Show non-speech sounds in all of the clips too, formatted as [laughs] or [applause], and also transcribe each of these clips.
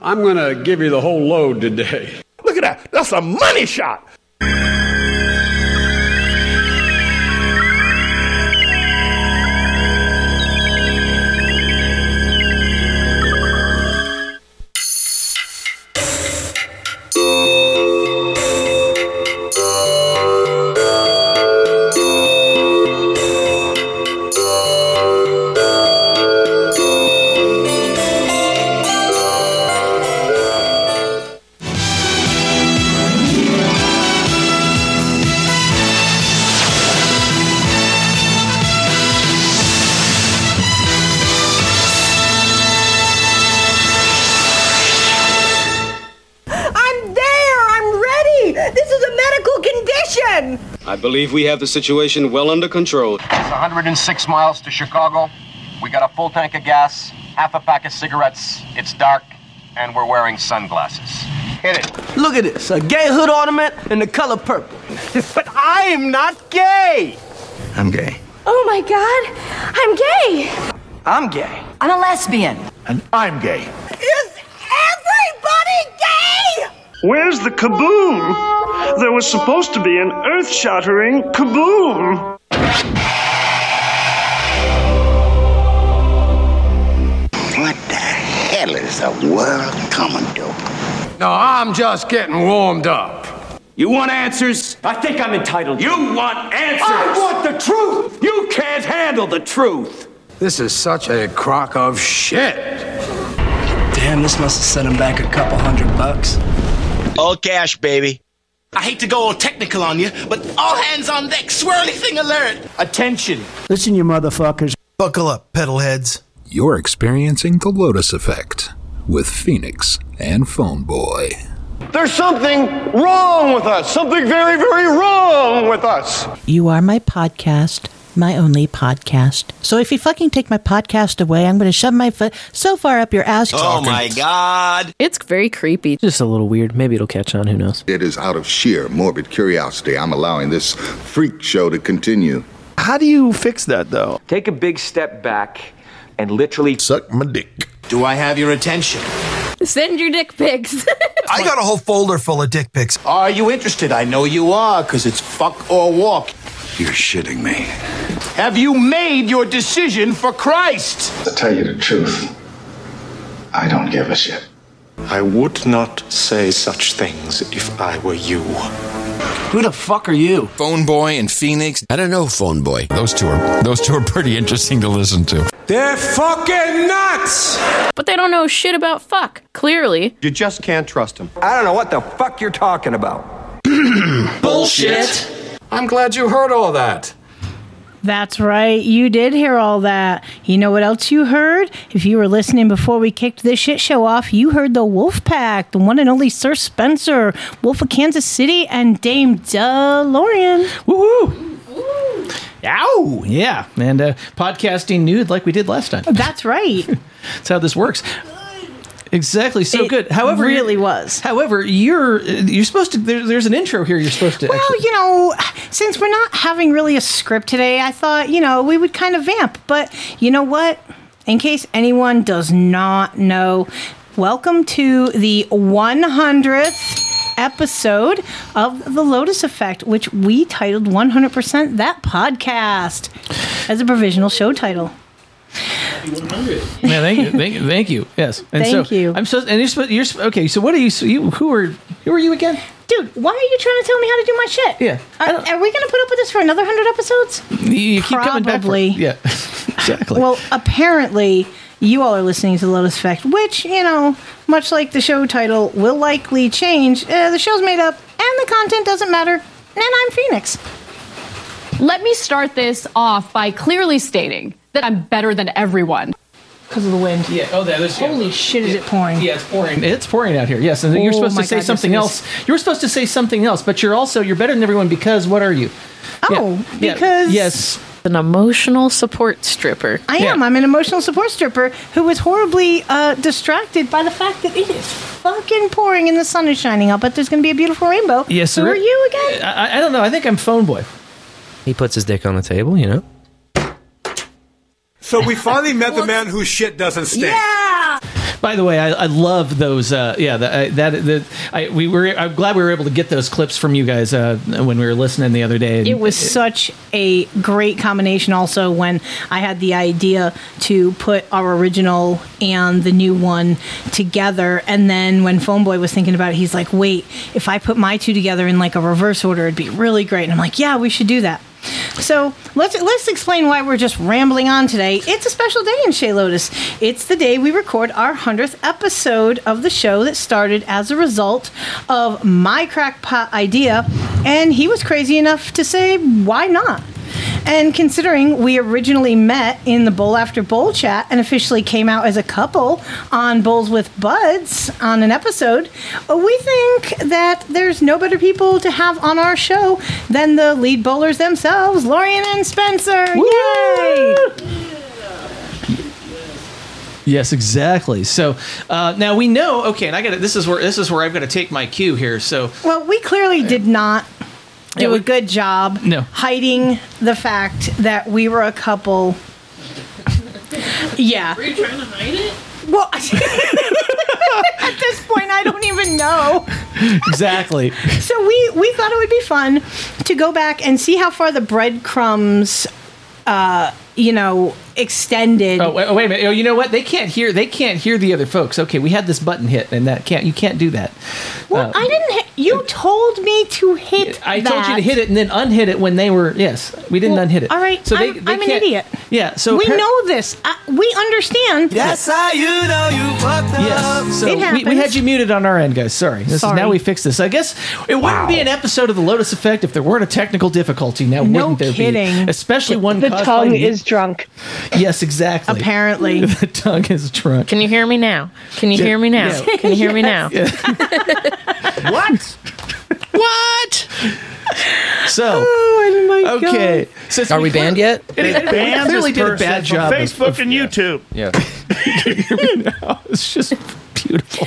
I'm going to give you the whole load today. Look at that. That's a money shot. Believe we have the situation well under control. It's 106 miles to Chicago. We got a full tank of gas, half a pack of cigarettes. It's dark, and we're wearing sunglasses. Hit it. Look at this, a gay hood ornament in the color purple. [laughs] But I am not gay. I'm gay. Oh my god, I'm gay! I'm gay. I'm a lesbian. And I'm gay. Is everybody gay? Where's the kaboom? There was supposed to be an earth shattering kaboom. What the hell is the world coming to? No, I'm just getting warmed up. You want answers? I think I'm entitled. You want answers? I want the truth! You can't handle the truth. This is such a crock of shit. Damn, this must have set him back a couple hundred bucks. All cash, baby. I hate to go all technical on you, but all hands on deck, swirly thing alert. Attention. Listen, you motherfuckers. Buckle up, pedal heads. You're experiencing the Lotus Effect with Pheonix and Phone Boy. There's something wrong with us. Something very, very wrong with us. You are my podcast, my only podcast. So if you fucking take my podcast away, I'm going to shove my foot so far up your ass. Oh my God. It's very creepy. Just a little weird. Maybe it'll catch on. Who knows? It is out of sheer morbid curiosity. I'm allowing this freak show to continue. How do you fix that, though? Take a big step back and literally suck my dick. Do I have your attention? Send your dick pics. [laughs] I got a whole folder full of dick pics. Are you interested? I know you are, because it's fuck or walk. You're shitting me. Have you made your decision for Christ? To tell you the truth, I don't give a shit. I would not say such things if I were you. Who the fuck are you? Phone Boy and Pheonix. I don't know, Phone Boy. Those two are those two are pretty interesting to listen to. They're fucking nuts! but they don't know shit about fuck, clearly. You just can't trust them. I don't know what the fuck you're talking about. [clears throat] Bullshit! I'm glad you heard all that. That's right. You did hear all that. You know what else you heard? If you were listening before we kicked this shit show off, you heard the Wolf Pack, the one and only Sir Spencer, Wolf of Kansas City, and Dame DeLorean. Woohoo! Ow! Yeah, and uh, podcasting nude like we did last time. That's right. [laughs] That's how this works. Exactly. So It good. However, really was. However, you're you're supposed to. There, there's an intro here. You're supposed to. Well, actually, you know, since we're not having really a script today, I thought, you know, we would kind of vamp. But you know what? In case anyone does not know, welcome to the 100th episode of The Lotus Effect, which we titled 100% That Podcast as a provisional show title. Yeah, thank you, thank you, thank you. Yes, and Thank so you. I'm supposed, and you're supposed, you're okay. So what are you? So you who are who are you again? Dude, why are you trying to tell me how to do my shit? Yeah, Are, are we going to put up with this for another 100 episodes? You, you keep coming back. For, Probably. yeah, [laughs] exactly. Well, apparently, you all are listening to the Lotus Effect, which, you know, much like the show title, will likely change. Uh, the show's made up, and the content doesn't matter. And I'm Pheonix. Let me start this off by clearly stating that I'm better than everyone. Because of the wind. Yeah. Oh, that is. Holy shit, is it pouring? Yeah, it's pouring. It's pouring out here. Yes, and you're Oh supposed to say God, something else. You're supposed to say something else, but you're also you're better than everyone because what are you? Oh, Yeah, because yes, an emotional support stripper. I am. I'm an emotional support stripper who was horribly uh, distracted by the fact that it is fucking pouring and the sun is shining. I'll bet there's going to be a beautiful rainbow. Yes, Who sir. are you again? I, I don't know. I think I'm phone boy. He puts his dick on the table, you know. So we finally met the man whose shit doesn't stink. Yeah. By the way, I, I love those. Uh, yeah, the, I, that the I, we were. I'm glad we were able to get those clips from you guys uh, when we were listening the other day. It was such a great combination. Also, when I had the idea to put our original and the new one together, and then when Phoneboy was thinking about it, he's like, "Wait, if I put my two together in like a reverse order, it'd be really great." And I'm like, "Yeah, we should do that." So let's let's explain why we're just rambling on today. It's a special day in Chez Lotus. It's the day we record our hundredth episode of the show that started as a result of my crackpot idea, and he was crazy enough to say, "Why not?" And considering we originally met in the Bowl After Bowl chat and officially came out as a couple on Bowls with Buds on an episode, we think that there's no better people to have on our show than the lead bowlers themselves, Lorian and Spencer. Yay! Yes, exactly. So uh, now we know. Okay, and I got This is where this is where I've got to take my cue here. So Well, we clearly did not do a good job No. hiding the fact that we were a couple. Yeah. Were you trying to hide it? Well, [laughs] at this point, I don't even know. exactly. [laughs] So we we thought it would be fun to go back and see how far the breadcrumbs, uh, you know, extended. Oh wait, wait a minute! Oh, you know what? They can't hear. They can't hear the other folks. Okay, we had this button hit, and that can't. You can't do that. Well, Uh, I didn't. Hit, you told me to hit. I told you to hit it and then unhit it when they were. Yes, we didn't Well, unhit it. All right, So they, I'm, they I'm an can't- idiot. Yeah. So we appar- know this. I, we understand. Yes, I, you know you fucked up. Yes. So It we, we had you muted on our end, guys. Sorry. This Sorry. Is, now we fixed this. I guess it wouldn't be an episode of the Lotus Effect if there weren't a technical difficulty. Now, No wouldn't there kidding. be? Especially one The caused tongue by me. is drunk. Yes, exactly. Apparently. [laughs] the tongue is drunk. Can you hear me now? Can you hear me now? Yeah. Can you hear me now? [laughs] What? What? So Oh my okay. Since Are we clear- banned yet? [laughs] It, banned we Ban clearly this did a person bad from job. of- Facebook of- and YouTube. Yeah. it's just beautiful.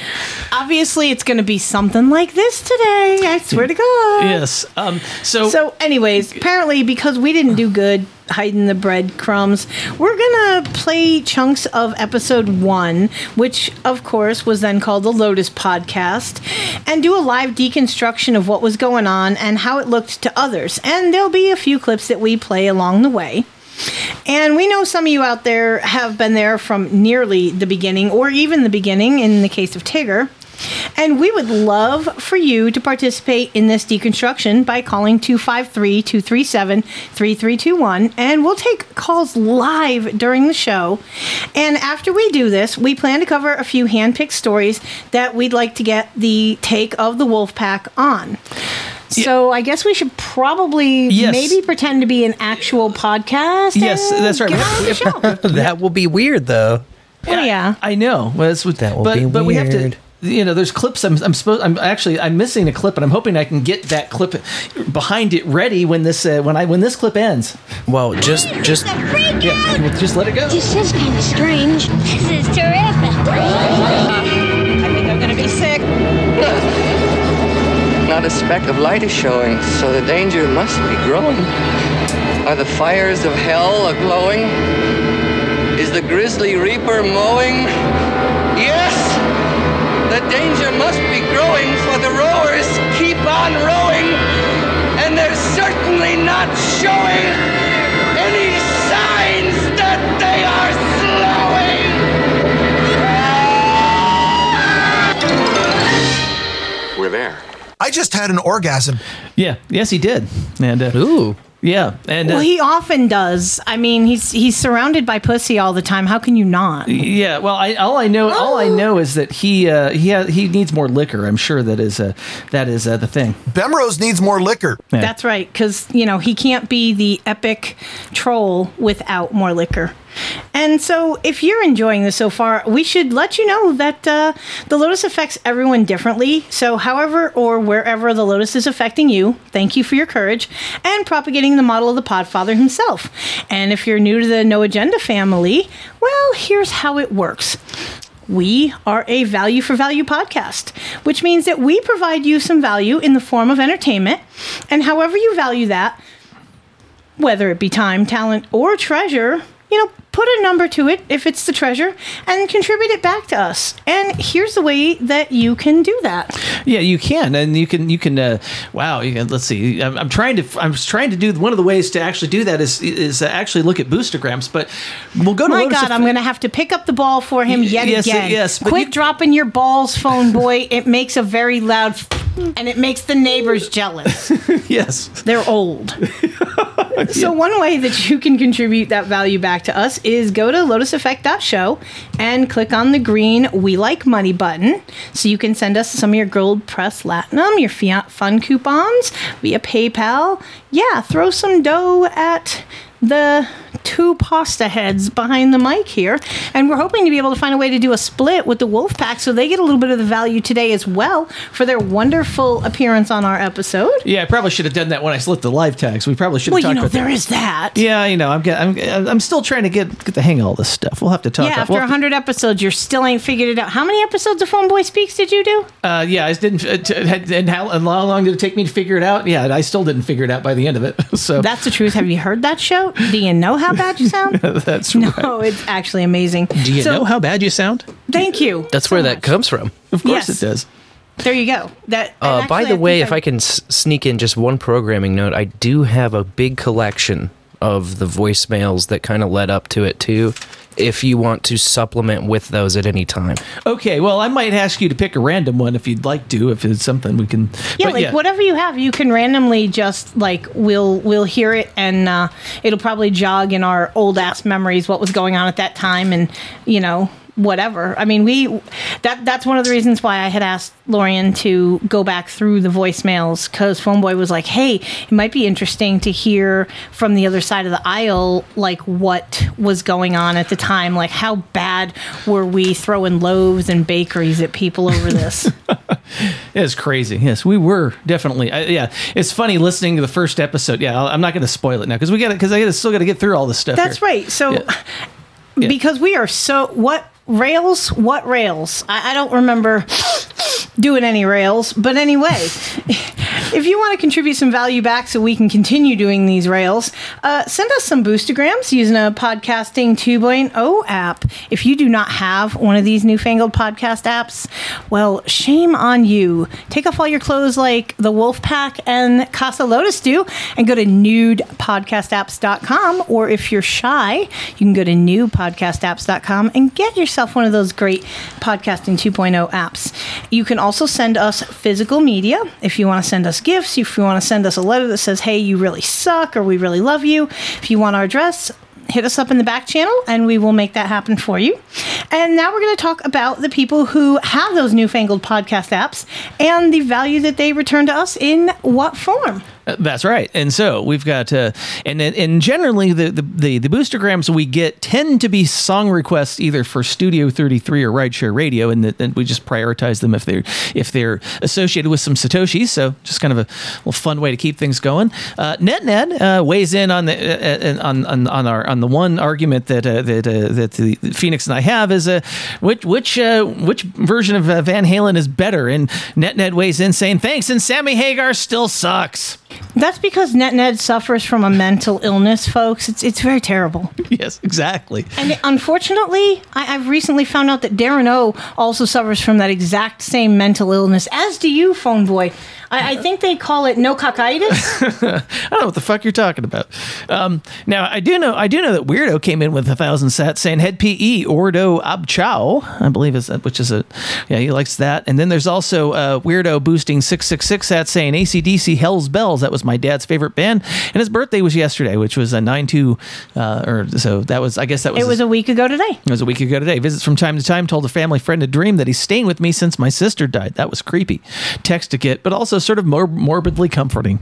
Obviously, it's going to be something like this today. I swear to God. Yes. Um. So. So, anyways, apparently, because we didn't do good hiding the breadcrumbs, we're gonna play chunks of episode one, which, of course, was then called the Lotus Podcast, and do a live deconstruction of what was going on and how it looked to others. And there'll be a few clips that we play along the way. And we know some of you out there have been there from nearly the beginning, or even the beginning in the case of Tigger. And we would love for you to participate in this deconstruction by calling 253 237 3321. And we'll take calls live during the show. And after we do this, we plan to cover a few handpicked stories that we'd like to get the take of the Wolfpack on. So I guess we should probably Yes. maybe pretend to be an actual podcast. Yes, and that's right. get on the [laughs] show. that will be weird, though. Well, yeah. I know. Well, that's what, That will but, be but we have to. Weird. You know, there's clips. I'm, I'm supposed. I'm actually. I'm missing a clip, and I'm hoping I can get that clip behind it ready when this uh, when I when this clip ends. Well, just just Yeah, we'll just let it go. This is kind of strange. This is terrific. I think I'm gonna be sick. Not a speck of light is showing, so the danger must be growing. Are the fires of hell a glowing? Is the grisly reaper mowing? Yes! The danger must be growing, for the rowers keep on rowing, and they're certainly not showing any signs that they are slowing. We're there. I just had an orgasm. Yeah. Yes, he did. And uh, ooh. Yeah. And uh, Well, he often does. I mean, he's he's surrounded by pussy all the time. How can you not? Yeah, well, I, all I know, all I know is that he uh, he ha- he needs more liquor. I'm sure that is uh, that is uh, the thing. Bemrose needs more liquor. Yeah. That's right, because you know he can't be the epic troll without more liquor. And so, if you're enjoying this so far, we should let you know that uh, the Lotus affects everyone differently. So, however or wherever the Lotus is affecting you, thank you for your courage and propagating the model of the Podfather himself. And if you're new to the No Agenda family, well, here's how it works. We are a value for value podcast, which means that we provide you some value in the form of entertainment. And however you value that, whether it be time, talent, or treasure, you know, put a number to it if it's the treasure and contribute it back to us. And here's the way that you can do that. Yeah, you can, and you can. You can. Uh, wow. You can, let's see. I'm, I'm trying to. I'm trying to do one of the ways to actually do that is is actually look at boostagrams. But we'll go to. My Lotus God, Eff- I'm going to have to pick up the ball for him yet yes, again. yes, Quit dropping your balls, phone boy. It makes a very loud, and it makes the neighbors jealous. [laughs] yes. They're old. [laughs] So one way that you can contribute that value back to us is go to lotuseffect.show and click on the green We Like Money button. So you can send us some of your gold press latinum, your fiat fun coupons via PayPal. Yeah, throw some dough at the two pasta heads behind the mic here. And we're hoping to be able to find a way to do a split with the wolf pack so they get a little bit of the value today as well for their wonderful appearance on our episode. Yeah, I probably should have done that when I lit the live tags. We probably should have Well, talked you know, about there that. is that. Yeah, you know, I'm, get, I'm I'm still trying to get get the hang of all this stuff. We'll have to talk. yeah, after we'll have to- 100 episodes, you still ain't figured it out. How many episodes of Phone Boy Speaks did you do? Uh, yeah, I didn't. Uh, t- and how, and how long did it take me to figure it out? Yeah, I still didn't figure it out by the end of it. [laughs] So That's the truth. Have you heard that show? Do you know how bad you sound? [laughs] that's no, right. it's actually amazing. Do you So, know how bad you sound? Thank you. That's where that comes from. Of course Yes. it does. There you go. That. Uh, and by actually, the way, think if I can s- sneak in just one programming note, I do have a big collection of the voicemails that kind of led up to it too. If you want to supplement with those at any time, Okay, well, I might ask you to pick a random one if you'd like to, if it's something we can. Yeah, but like whatever you have, you can randomly just like we'll we'll hear it, and uh, it'll probably jog in our old ass memories what was going on at that time, and you know whatever. I mean, we that that's one of the reasons why I had asked Lorian to go back through the voicemails because Phoneboy was like, "Hey, it might be interesting to hear from the other side of the aisle, like what was going on at the time, like how bad were we throwing loaves and bakeries at people over this." [laughs] It's crazy. Yes, we were definitely. Uh, yeah, it's funny listening to the first episode. Yeah, I'll- I'm not going to spoil it now because we got it because I gotta, still got to get through all this stuff. That's here. right. So, Yeah. because we are so what rails? What rails? I, I don't remember doing any rails, but anyway, if you want to contribute some value back so we can continue doing these rails, uh, send us some boostagrams using a podcasting 2.0 app. If you do not have one of these newfangled podcast apps, well, shame on you. Take off all your clothes like the Wolf Pack and Casa Lotus do and go to nudepodcastapps.com. Or if you're shy, you can go to newpodcastapps.com and get yourself one of those great podcasting 2.0 apps. You can also send us physical media if you want to send us gifts, if you want to send us a letter that says, hey, you really suck or we really love you. If you want our address, hit us up in the back channel and we will make that happen for you. And now we're going to talk about the people who have those newfangled podcast apps and the value that they return to us in what form. Uh, That's right. And so we've got, uh, and and generally the, the the boostagrams we get tend to be song requests either for Studio 33 or Rideshare Radio, and we just prioritize them if they're if they're associated with some satoshis. So just kind of a fun way to keep things going. Uh, NetNed uh, weighs in on the uh, uh, on, on on our on the one argument that uh, that uh, that the Pheonix and I have is uh, which which uh, which version of uh, Van Halen is better, and NetNed weighs in saying thanks, and Sammy Hagar still sucks. That's because Net Ned suffers from a mental illness, folks. It's it's very terrible. [laughs] Yes, exactly. And unfortunately, I, I've recently found out that Darren O also suffers from that exact same mental illness, as do you, Phone Boy. I, I think they call it no cockitis. [laughs] I don't know what the fuck you're talking about. Um, now I do know I do know that Wiirdo came in with a thousand sets saying head PE Ordo Abchow, I believe is that which is a yeah he likes that. And then there's also uh, Wiirdo boosting six six six sets saying ACDC Hell's Bells. That was my dad's favorite band, and his birthday was yesterday, which was a nine two uh, or so that was I guess that was it was a week ago today. it was a week ago today. Visits from time to time. Told a family friend a dream that he's staying with me since my sister died. That was creepy. Text to get, but also sort of more morbidly comforting.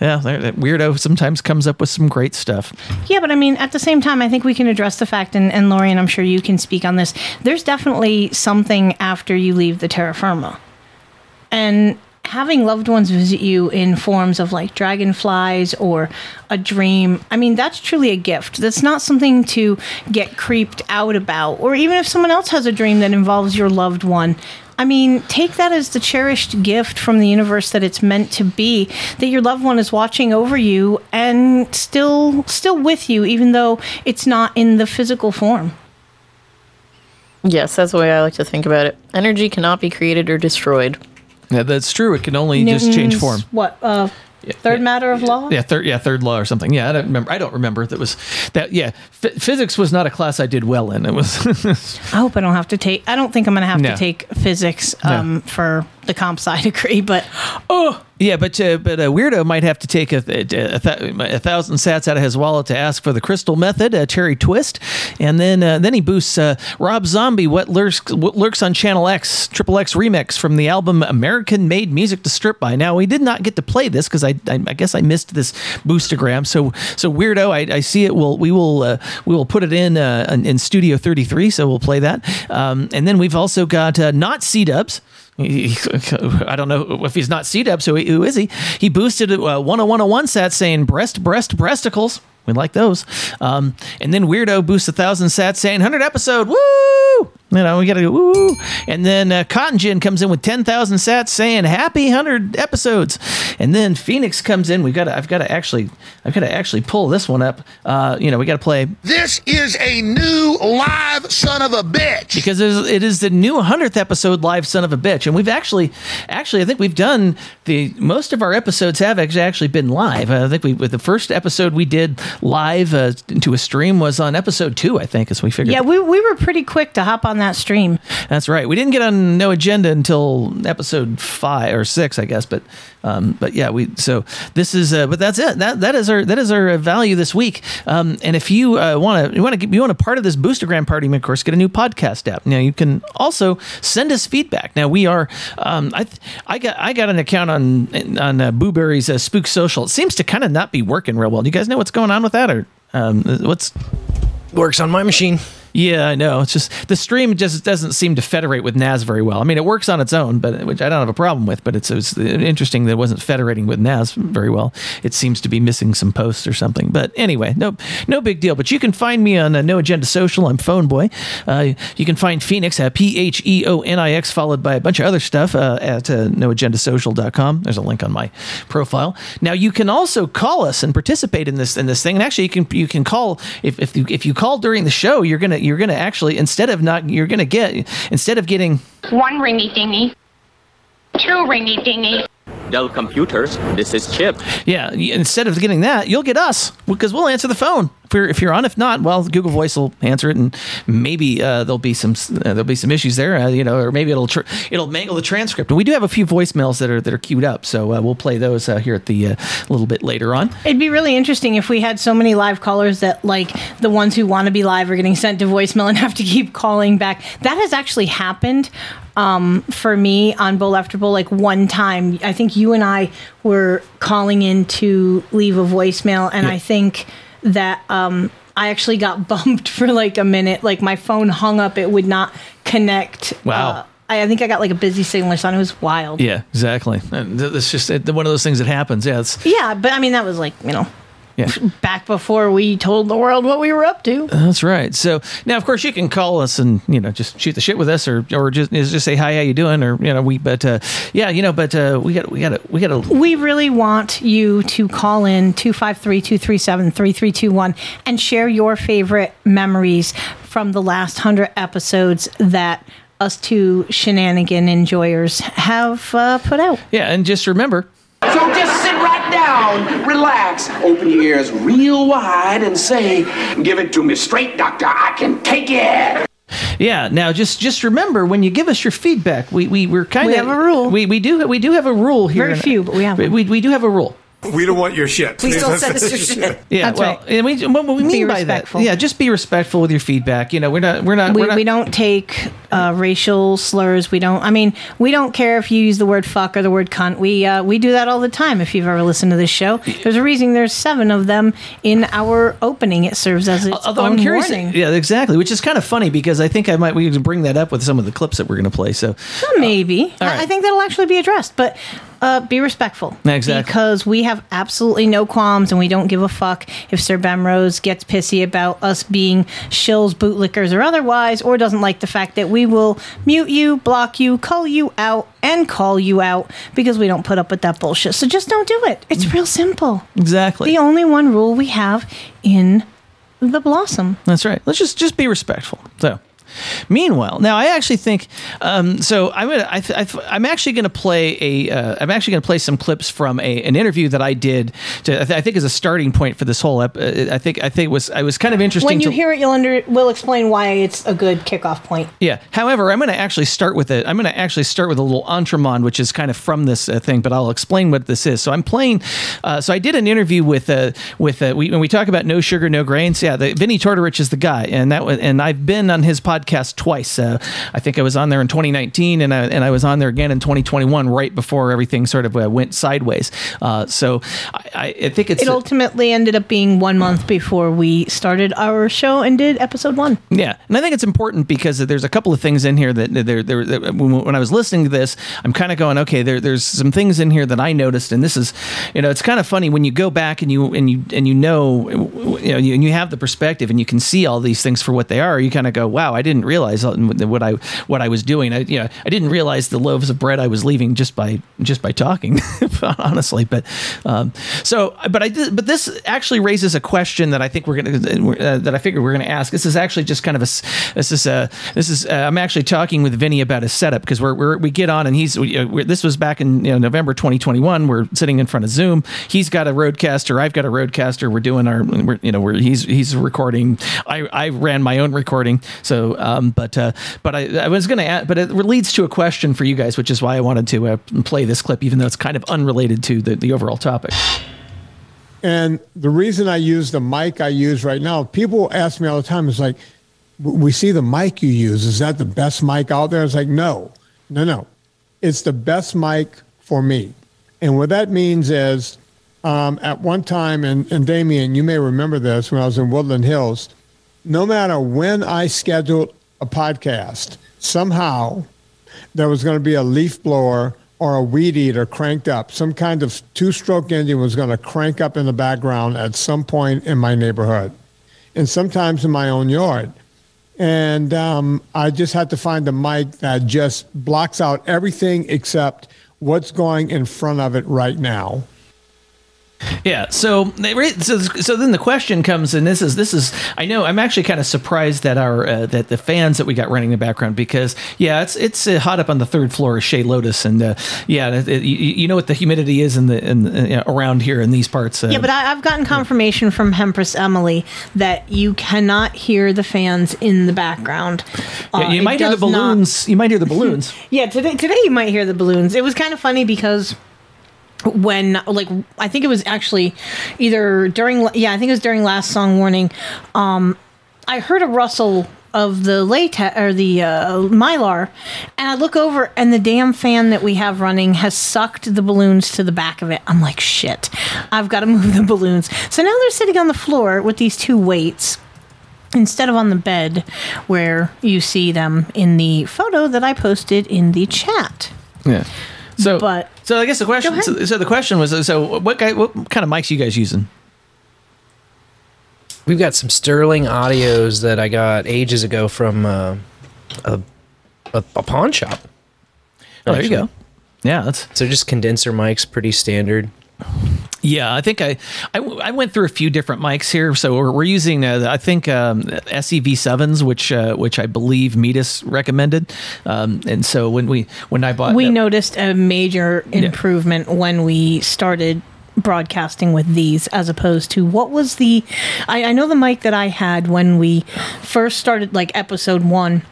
Yeah, that Wiirdo sometimes comes up with some great stuff. Yeah, but I mean, at the same time, I think we can address the fact, and, and Lori, and I'm sure you can speak on this. There's definitely something after you leave the terra firma. And having loved ones visit you in forms of like dragonflies or a dream, I mean, that's truly a gift. That's not something to get creeped out about. Or even if someone else has a dream that involves your loved one, I mean, take that as the cherished gift from the universe that it's meant to be. That your loved one is watching over you and still still with you, even though it's not in the physical form. Yes, that's the way I like to think about it. Energy cannot be created or destroyed. Yeah, that's true. It can only just change form. What? Uh, third matter of law. Yeah, third. Yeah, third law or something. Yeah, I don't remember. I don't remember that was that. Yeah, Ph- physics was not a class I did well in. It was. [laughs] I hope I don't have to take. I don't think I'm going to have No. to take physics No. um, for the comp sci [laughs] degree, but oh, Yeah, but uh, but a Wiirdo might have to take a, a, a, th- a thousand sats out of his wallet to ask for the crystal method, a cherry twist, and then uh, then he boosts uh, Rob Zombie. What lurks what lurks on Channel X Triple X remix from the album American Made Music to Strip By. Now we did not get to play this because I, I I guess I missed this boostagram. So so Wiirdo, I, I see it. We'll we will uh, we will put it in uh, in, in Studio 33. So we'll play that, um, and then we've also got uh, not C Dubs. [laughs] I don't know if he's not C Dub, so who is he? He boosted a uh, 10101 sats saying breast, breast, breasticles. We like those. Um, and then Wiirdo boosts a thousand sats saying 100 episode. Woo! You know, we got to go woo. And then uh, cottongin comes in with 10,000 sats saying happy 100 episodes. And then Pheonix comes in. We've got to, I've got to actually, I've got to actually pull this one up. Uh, you know, we got to play This is a new live son of a bitch. because it is, it is the new 100th episode live son of a bitch and we've actually actually i think we've done the most of our episodes have actually actually been live i think we with the first episode we did live uh, into a stream was on episode two i think as we figured yeah, we, we were pretty quick to hop on that stream. that's right we didn't get on no agenda until episode five or six i guess but um, but yeah we so this is uh, but that's it. That that is our that is our value this week. Um, and if you want to you want to you want a part of this boostagram party of course get a new podcast app. Now you can also send us feedback. Now we are um, I I got I got an account on on uh, Booberry's uh, Spook Social. It seems to kind of not be working real well. Do you guys know what's going on with that or um, what's Works on my machine. Yeah, I know. It's just the stream just doesn't seem to federate with NAS very well. I mean, it works on its own, but which I don't have a problem with. But it's, it's interesting that it wasn't federating with NAS very well. It seems to be missing some posts or something. But anyway, no, no big deal. But you can find me on uh, No Agenda Social. I'm Phone Boy. Uh, you can find Pheonix at P H E O N I X, followed by a bunch of other stuff uh, at uh, NoAgendaSocial.com. There's a link on my profile. Now you can also call us and participate in this in this thing. And actually, you can you can call if if you, if you call during the show, you're gonna you're gonna actually instead of not you're gonna get instead of getting One ringy dingy. Two ringy dingy. Dell Computers, this is Chip. Yeah, instead of getting that, you'll get us because we'll answer the phone if you're, if you're on. If not, well, Google Voice will answer it, and maybe uh, there'll be some uh, there'll be some issues there, uh, you know, or maybe it'll tr- it'll mangle the transcript. And we do have a few voicemails that are that are queued up, so uh, we'll play those uh, here at the uh, a little bit later on. It'd be really interesting if we had so many live callers that, like, the ones who want to be live are getting sent to voicemail and have to keep calling back. That has actually happened um, for me on Bowl After Bowl. Like, one time, I think you and I were calling in to leave a voicemail, and I think that. Um, I actually got [laughs] bumped for like a minute. Like my phone hung up; it would not connect. Wow. Uh, I, I think I got like a busy signal or something. It was wild. Yeah, exactly. And th- That's just it, one of those things that happens. Yeah, it's Yeah, but I mean that was like you know yeah. [laughs] back before we told the world what we were up to. That's right. So now, of course, you can call us and you know just shoot the shit with us, or or just just say hi, how you doing, or you know we. But uh, yeah, you know, but uh, we got we got we got to We really want you to call in 253-237-3321 and share your favorite memories from the last 100 episodes that us two shenanigan enjoyers have uh, put out. yeah, and just remember. So just sit right down, relax, open your ears real wide, and say, Give it to me straight, doctor. I can take it. Yeah. Now, just just remember when you give us your feedback, we we we're kind of We have a rule. We we do we do have a rule here. Very few, but we have we, one. we we do have a rule. We don't want your shit. Please don't send us your [laughs] shit. Yeah, That's well, right. and we what we mean by respectful. that, yeah, just be respectful with your feedback. You know, we're not we're not we, we're not, we don't take uh, racial slurs. We don't. I mean, we don't care if you use the word fuck or the word cunt. We uh, we do that all the time. If you've ever listened to this show, there's a reason there's seven of them in our opening. It serves as its Although own I'm curious, warning. yeah, exactly, which is kind of funny because I think I might we can bring that up with some of the clips that we're going to play. So Well, maybe. all I- I think that'll actually be addressed. But uh, be respectful. Exactly. Because we have absolutely no qualms and we don't give a fuck if Sir Bemrose gets pissy about us being shills, bootlickers, or otherwise, or doesn't like the fact that we will mute you, block you, call you out, and call you out because we don't put up with that bullshit. So just don't do it. It's real simple. Exactly. The only one rule we have in the Blossom. That's right. Let's just just be respectful. So. Meanwhile, now I actually think um, so. I'm gonna. I, th- I th- I'm actually going to play a. Uh, I'm actually going to play some clips from a, an interview that I did. To, I, th- I think is a starting point for this whole. Ep- uh, I think. I think it was. I was kind of interesting. When you to, hear it, you'll under. We'll explain why it's a good kickoff point. Yeah. However, I'm going to actually start with it. I'm going to actually start with a little entremont, which is kind of from this uh, thing, but I'll explain what this is. So I'm playing. Uh, so I did an interview with uh, with uh, we, when we talk about no sugar, no grains. Yeah, the, Vinnie Tortorich is the guy, and that was, and I've been on his podcast twice. Uh, I think I was on there in 2019, and I, and I was on there again in 2021, right before everything sort of uh, went sideways. Uh, so I, I, think it's It ultimately ended up being one month before we started our show and did episode one. Yeah, and I think it's important because there's a couple of things in here that there, there, when I was listening to this, I'm kind of going, okay, there, there's some things in here that I noticed, and this is, you know, it's kind of funny when you go back and you and you and you know, you know, you, and you have the perspective and you can see all these things for what they are. You kind of go, wow, I didn't realize what I what I was doing. I, you know, I didn't realize the loaves of bread I was leaving just by just by talking, [laughs] honestly. But um, so, but I did, but this actually raises a question that I think we're gonna uh, that I figured we're gonna ask. This is actually just kind of a this is a this is uh, I'm actually talking with Vinnie about his setup because we're, we're we get on and he's we, uh, this was back in you know, November 2021. We're sitting in front of Zoom. He's got a RODECaster. I've got a RODECaster. We're doing our we're, you know we're he's he's recording. I I ran my own recording. So um, but uh, but I, I was gonna add, but it leads to a question for you guys, which is why I wanted to uh, play this clip, even though it's kind of unrelated to the, the overall topic. And the reason I use the mic I use right now, people ask me all the time, it's like, we see the mic you use. Is that the best mic out there? It's like, no, no, no. It's the best mic for me. And what that means is, um, at one time, and, and Damien, you may remember this when I was in Woodland Hills, no matter when I scheduled a podcast, somehow there was going to be a leaf blower or a weed eater cranked up. Some kind of two stroke engine was going to crank up in the background at some point in my neighborhood and sometimes in my own yard. And um, I just had to find a mic that just blocks out everything except what's going in front of it right now. Yeah. So, so, so then the question comes, and this is this is I know I'm actually kind of surprised that our uh, that the fans that we got running in the background because yeah, it's it's uh, hot up on the third floor of Chez Lotus, and uh, yeah, it, it- you, you know what the humidity is in the in uh, around here in these parts. Uh, Yeah, but I, I've gotten confirmation from Hempress Emily that you cannot hear the fans in the background. yeah, Uh, you might hear the does not- balloons. You might hear the balloons. [laughs] Yeah, today today you might hear the balloons. It was kind of funny because when like I think it was actually either during yeah I think it was during last song warning, um, I heard a rustle of the latex or the uh, mylar, and I look over and the damn fan that we have running has sucked the balloons to the back of it. I'm like shit, I've got to [laughs] move the balloons. So now they're sitting on the floor with these two weights instead of on the bed where you see them in the photo that I posted in the chat. Yeah. So, But- so I guess the question. ahead. So, so the question was, so what guy? What kind of mics you guys using? We've got some Sterling audios that I got ages ago from uh, a, a a pawn shop. Oh, there you go. Yeah, that's so just condenser mics, pretty standard. Yeah, I think I I went through a few different mics here. So we're, we're using uh, I think um, SEV sevens, which uh, which I believe Metis recommended. Um, and so when we when I bought we that- noticed a major Yeah. improvement when we started broadcasting with these as opposed to what was the I, I know the mic that I had when we first started like episode one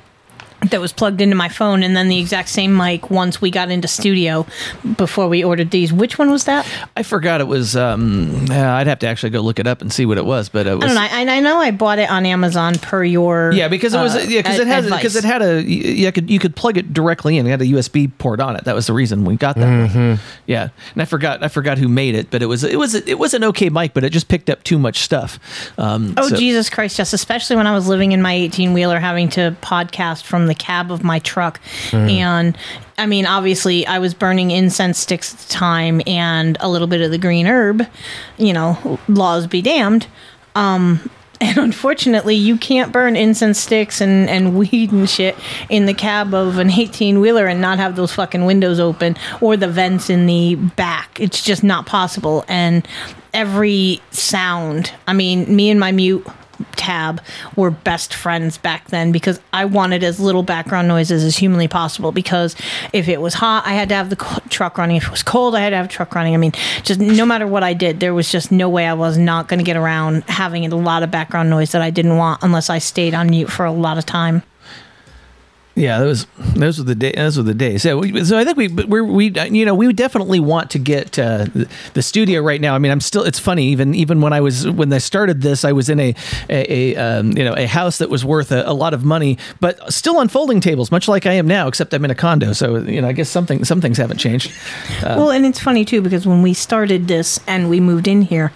that was plugged into my phone and then the exact same mic once we got into studio before we ordered these which one was that I forgot it was. Um, uh, I'd have to actually go look it up and see what it was. But it was. I don't know I, I know I bought it on Amazon per your Yeah, because it was uh, yeah, because it had because it had a you, you could you could plug it directly in. It had a USB port on it. That was the reason we got that. Mm-hmm. Yeah, and I forgot I forgot who made it, but it was it was it was an okay mic, but it just picked up too much stuff. Um, Oh so- Jesus Christ! Yes, especially when I was living in my eighteen wheeler, having to podcast from the cab of my truck, Mhm. and I mean, obviously, I was burning incense sticks at the time and a little bit of the green herb. You know, laws be damned. Um, [laughs] and unfortunately, you can't burn incense sticks and, and [laughs] weed and shit in the cab of an 18 wheeler and not have those fucking windows open or the vents in the back. It's just not possible. And every sound, I mean, me and my mute tab were best friends back then because I wanted as little background noises as humanly possible because if it was hot I had to have the truck running. If it was cold I had to have truck running. I mean just no matter what I did there was just no way I was not going to get around having a lot of background noise that I didn't want unless I stayed on mute for a lot of time Yeah, those those were the day, those were the days. So, we, so I think we we're, we you know we definitely want to get uh, the, studio right now. I mean, I'm still. It's funny even even when I was when I started this, I was in a a, a um, you know a house that was worth a, a lot of money, but still on folding tables, much like I am now, except I'm in a condo. So you know, I guess something some things haven't changed. [laughs] Well and it's funny too because when we started this and we moved in here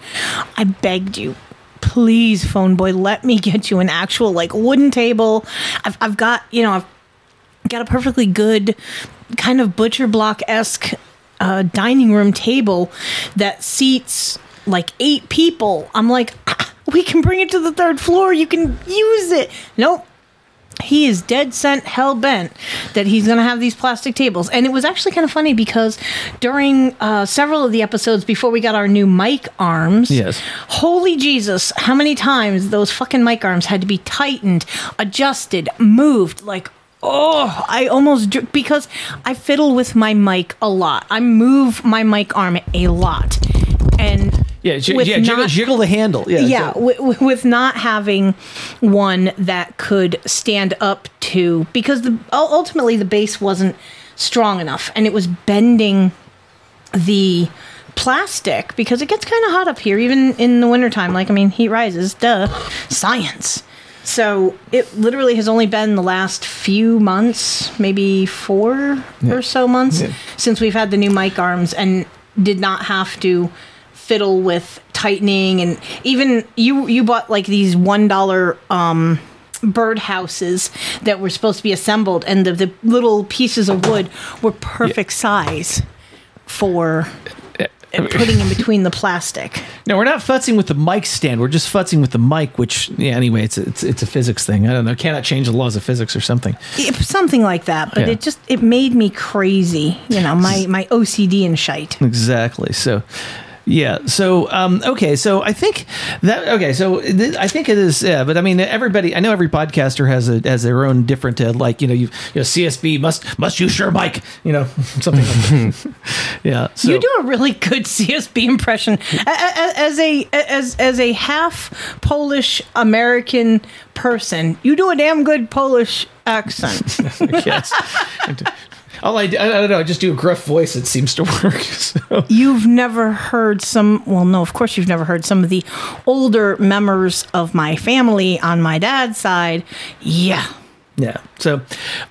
I begged you please phone boy let me get you an actual like wooden table I've, I've got you know I've got a perfectly good kind of butcher block esque uh, dining room table that seats like eight people. I'm like, "Ah, we can bring it to the third floor. You can use it. Nope. He is dead sent hell bent that he's going to have these plastic tables. And it was actually kind of funny because during uh, several of the episodes before we got our new mic arms, Yes. Holy Jesus, how many times those fucking mic arms had to be tightened, adjusted, moved? Like, oh, I almost dr- because I fiddle with my mic a lot. I move my mic arm a lot, and yeah, j- with yeah, jiggle, not- jiggle the handle. Yeah, yeah, so- wi- wi- with not having one that could stand up to because the ultimately the base wasn't strong enough and it was bending the plastic because it gets kind of hot up here even in the wintertime. Like i mean heat rises duh. Science so it literally has only been the last few months maybe four or so months Yeah. since we've had the new mic arms and did not have to fiddle with tightening. And even you you bought like these one dollar um bird houses that were supposed to be assembled and the, the little pieces of wood were perfect size for [laughs] putting in between the plastic No, we're not futzing with the mic stand. We're just futzing with the mic, which yeah. Anyway, it's a, it's it's a physics thing. I don't know. Cannot change the laws of physics or something. It- something like that but Yeah. it just it made me crazy you know my my ocd and shite Exactly. So, yeah. So, um, okay. So I think that okay. So th- I think it is. Yeah. But I mean, everybody. I know every podcaster has a has their own different uh, like you know you, you know CSB must must use Shure mic you know [laughs] something like that. [laughs] yeah. So you do a really good [laughs] CSB impression as a as as a half Polish American person. You do a damn good Polish accent. yes. All I, I don't know. I just do a gruff voice. It seems to [laughs] work. So. You've never heard some, well, no, of course you've never heard some of the older members of my family on my dad's side. Yeah. Yeah. So,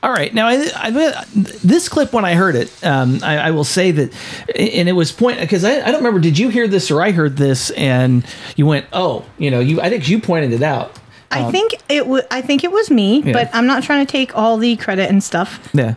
all right. Now, I, I, this clip when I heard it, um, I, I will say that, and it was point because I, I don't remember. Did you hear this or I heard this and you went, oh, you know, you. I think you pointed it out. I Um, think it was. I think it was me, Yeah. but I'm not trying to take all the credit and stuff. Yeah.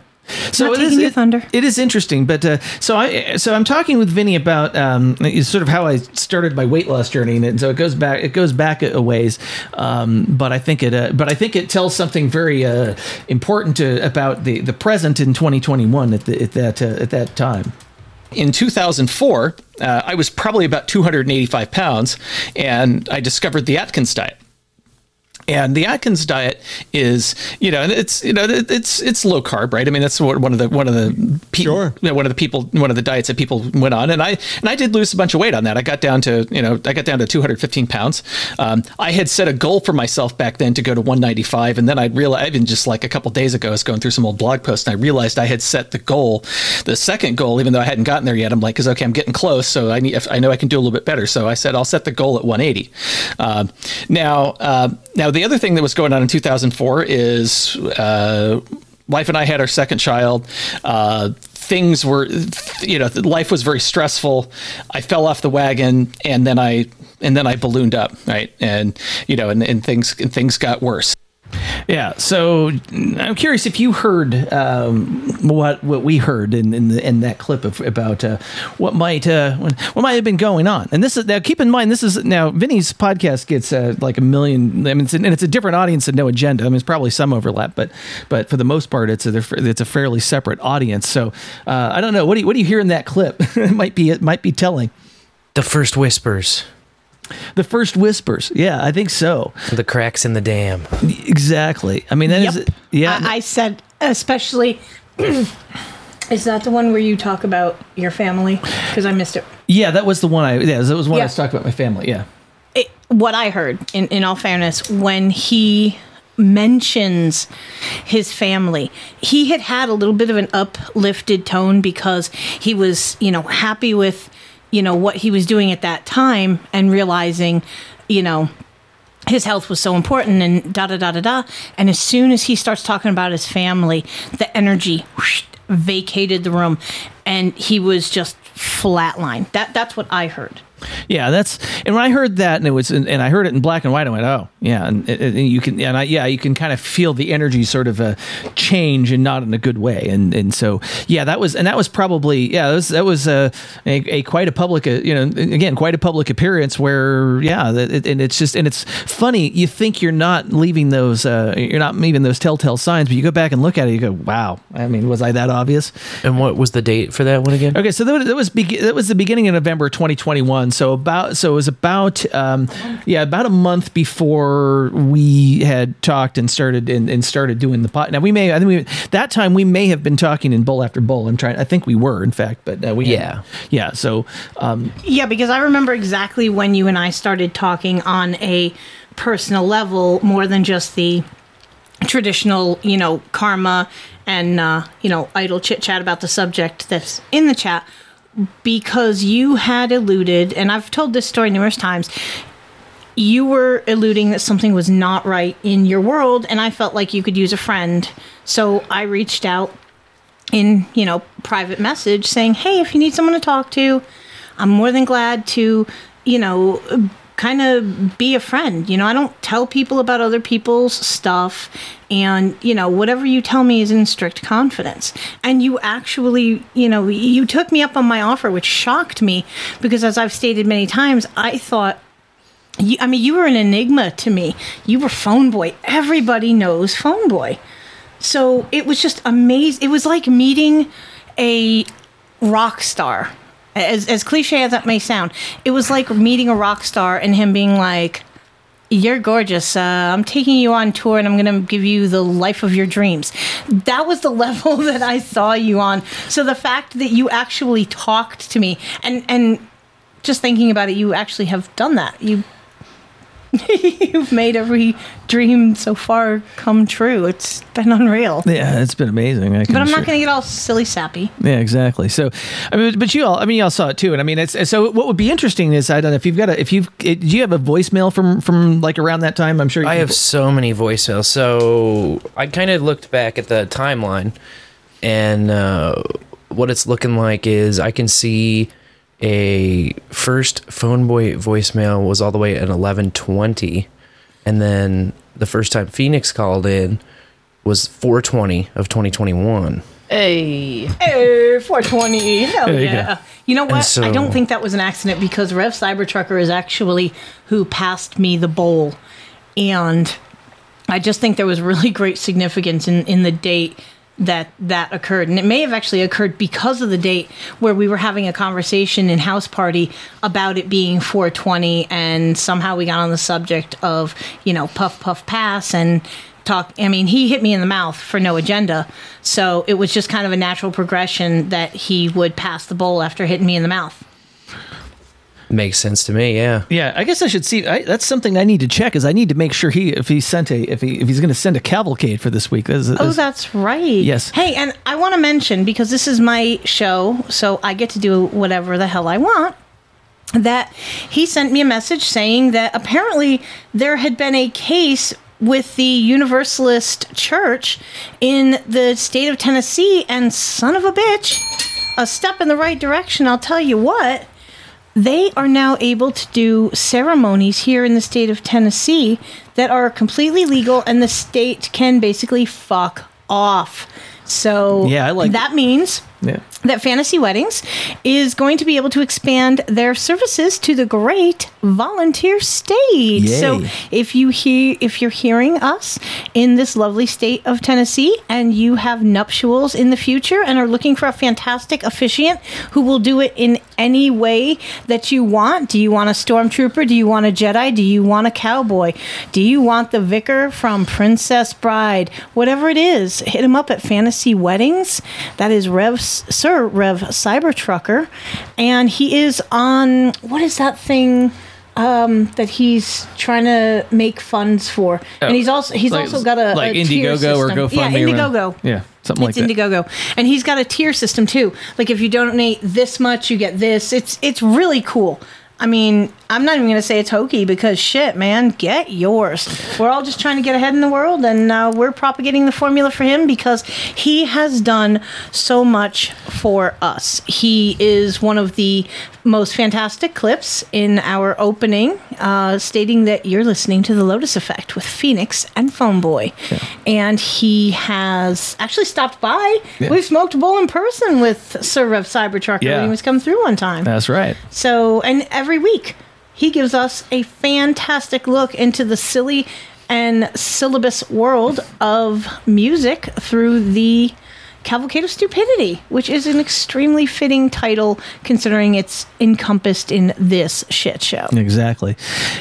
So Not it is, it- thunder. it is interesting, but uh, so I so I'm talking with Vinnie about um, sort of how I started my weight loss journey, and so it goes back it goes back a ways, um, but I think it uh, but I think it tells something very uh, important to, about the the present in 2021 at, the, at that uh, at that time. In 2004, uh, I was probably about 285 pounds, and I discovered the Atkins diet. And the Atkins diet is, you know, it's you know it's it's low carb, right? I mean, that's what one of the one of the pe- you know, one of the people one of the diets that people went on, and I and I did lose a bunch of weight on that. I got down to you know I got down to 215 pounds. Um, I had set a goal for myself back then to go to 195, and then I realized even just like a couple days ago, I was going through some old blog posts, and I realized I had set the goal, the second goal, even though I hadn't gotten there yet. I'm like, because okay, I'm getting close, so I need if I know I can do a little bit better. So I said I'll set the goal at 180. Um, now, uh, now the other thing that was going on in 2004 is uh, wife and I had our second child. Uh, things were, you know, life was very stressful. I fell off the wagon, and then I and then I ballooned up, right, and you know, and, and things and things got worse. Yeah. So I'm curious if you heard um, what what we heard in in, the, in that clip of, about uh, what might uh, what might have been going on. And this is now keep in mind this is now Vinnie's podcast gets uh, like a million. I mean, it's, and it's a different audience and no agenda. I mean, it's probably some overlap, but but for the most part, it's a it's a fairly separate audience. So uh, I don't know. What do you what do you hear in that clip? [laughs] it might be it might be telling. The first whispers. The first whispers. Yeah, I think so. The cracks in the dam. Exactly. I mean, that is Yep. yeah. I, I said, especially. [clears throat] Is that the one where you talk about your family? Because I missed it. yeah, that was the one I yeah, that was one I Yeah. was talking about my family. Yeah. it, what I heard, in, in all fairness, when he mentions his family, he had had a little bit of an uplifted tone because he was, you know, happy with, you know, what he was doing at that time and realizing, you know, his health was so important and da da da da da. And as soon as he starts talking about his family, the energy whoosh, vacated the room and he was just flatline. That that's what I heard. Yeah, that's and when I heard that and it was and I heard it in black and white, I went, oh yeah, and, and you can and I, yeah, you can kind of feel the energy sort of uh, change and not in a good way, and and so yeah, that was and that was probably yeah, that was that was a, a, a quite a public uh, you know again quite a public appearance where yeah, it, and it's just and it's funny you think you're not leaving those uh, you're not leaving those telltale signs, but you go back and look at it, you go wow, I mean was I that obvious? And what was the date for that one again? Okay, so that was that was, be- that was the beginning of November 2021. So about so it was about um, yeah about a month before we had talked and started and, and started doing the pot. Now we may I think we that time we may have been talking in bowl after bowl. I'm trying. I think we were in fact, but uh, we Yeah. yeah. So um, Yeah, because I remember exactly when you and I started talking on a personal level more than just the traditional, you know, karma and, uh, you know, idle chit chat about the subject that's in the chat. Because you had alluded, and I've told this story numerous times, you were alluding that something was not right in your world, and I felt like you could use a friend. So I reached out in you know private message saying hey if you need someone to talk to i'm more than glad to you know kind of be a friend you know i don't tell people about other people's stuff and you know whatever you tell me is in strict confidence and you actually you know you took me up on my offer which shocked me because as i've stated many times i thought you, I mean, you were an enigma to me. You were phone boy. Everybody knows phone boy. So it was just amazing. It was like meeting a rock star. As, as cliche as that may sound, it was like meeting a rock star and him being like, You're gorgeous. Uh, I'm taking you on tour and I'm going to give you the life of your dreams. That was the [laughs] level that I saw you on. So the fact that you actually talked to me and, and just thinking about it, you actually have done that. You [laughs] You've made every dream so far come true. It's been unreal. yeah, it's been amazing. I But I'm not going to get all silly sappy. Yeah, exactly. So, I mean, but you all, I mean, you all saw it too, and I mean, it's so. What would be interesting is, I don't know if you've got a, if you've, it, do you have a voicemail from from like around that time? I'm sure you I can- have so many voicemails. So I kind of looked back at the timeline, and uh, what it's looking like is I can see a first phone boy voicemail was all the way at eleven twenty, and then the first time Pheonix called in was four twenty of twenty twenty one. Hey. Hey, 420. Hell There you yeah. go. You know what? so- I don't think that was an accident because Rev Cybertrucker is actually who passed me the bowl. And I just think there was really great significance in, in the date that that occurred. And it may have actually occurred because of the date where we were having a conversation in House Party about it being 420. And somehow we got on the subject of, you know, puff, puff, pass and talk. I mean, he hit me in the mouth for no agenda. So it was just kind of a natural progression that he would pass the bowl after hitting me in the mouth. Makes sense to me. Yeah. Yeah, I guess I should see. I, that's something I need to check. Is I need to make sure he if he sent a if he if he's going to send a cavalcade for this week. This is- Oh, that's right. Yes. Hey, and I want to mention because this is my show, so I get to do whatever the hell I want. That he sent me a message saying that apparently there had been a case with the Universalist Church in the state of Tennessee, and son of a bitch, a step in the right direction. I'll tell you what. They are now able to do ceremonies here in the state of Tennessee that are completely legal, and the state can basically fuck off. So Yeah, I like that means Yeah. that Fantasy Weddings is going to be able to expand their services to the great volunteer state. Yay. So if you hear if you're hearing us in this lovely state of Tennessee and you have nuptials in the future and are looking for a fantastic officiant who will do it in any way that you want, do you want a stormtrooper? Do you want a Jedi? Do you want a cowboy? Do you want the vicar from Princess Bride? Whatever it is, hit him up at Fantasy Weddings. That is Rev Sir Rev Cybertrucker, and he is on what is that thing? Um, that he's trying to make funds for, and he's also he's Oh, Like- also got a like a tier Indiegogo or. GoFundMe Yeah, Indiegogo. Yeah, something like that. it's that. Indiegogo, and he's got a tier system too. Like if you donate this much, you get this. It's it's really cool. I mean, I'm not even gonna say it's hokey because shit, man, get yours. We're all just trying to get ahead in the world, and uh, we're propagating the formula for him because he has done so much for us. He is one of the most fantastic clips in our opening, uh, stating that you're listening to the Lotus Effect with Pheonix and Phone Boy, and he has actually stopped by. Yeah. We've smoked a bowl in person with Sir Rev Cybertrucker Yeah. when he was come through one time. That's right. So, and every week he gives us a fantastic look into the silly and syllabus world of music through the Cavalcade of Stupidity, which is an extremely fitting title considering it's encompassed in this shit show. Exactly,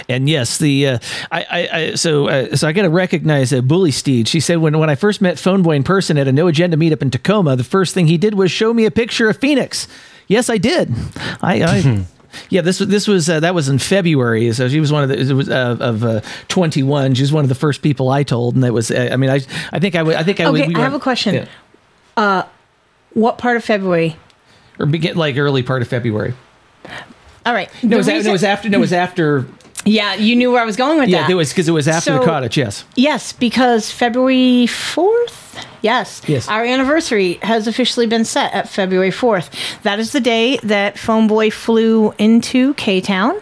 and yes, the uh, I, I, I so uh, so I got to recognize uh, Bully Steed. She said when when I first met Phone Boy in person at a No Agenda meetup in Tacoma, the first thing he did was show me a picture of Pheonix. Yes, I did. I. I [laughs] Yeah, this was this was uh, that was in February. So she was one of the it was uh, of uh, twenty one. She was one of the first people I told, and that was uh, I mean I I think I would I think I would. Okay, we I have went- a question. yeah. Uh, what part of February? or begin like early part of February. All right. No, it was, a- no, it was after. No, it was after. Yeah, you knew where I was going with Yeah, that. it was because it was after the cottage. Yes. Yes, because February 4th, yes, Yes. our anniversary has officially been set at February 4th. That is the day that Phone Boy flew into K Town.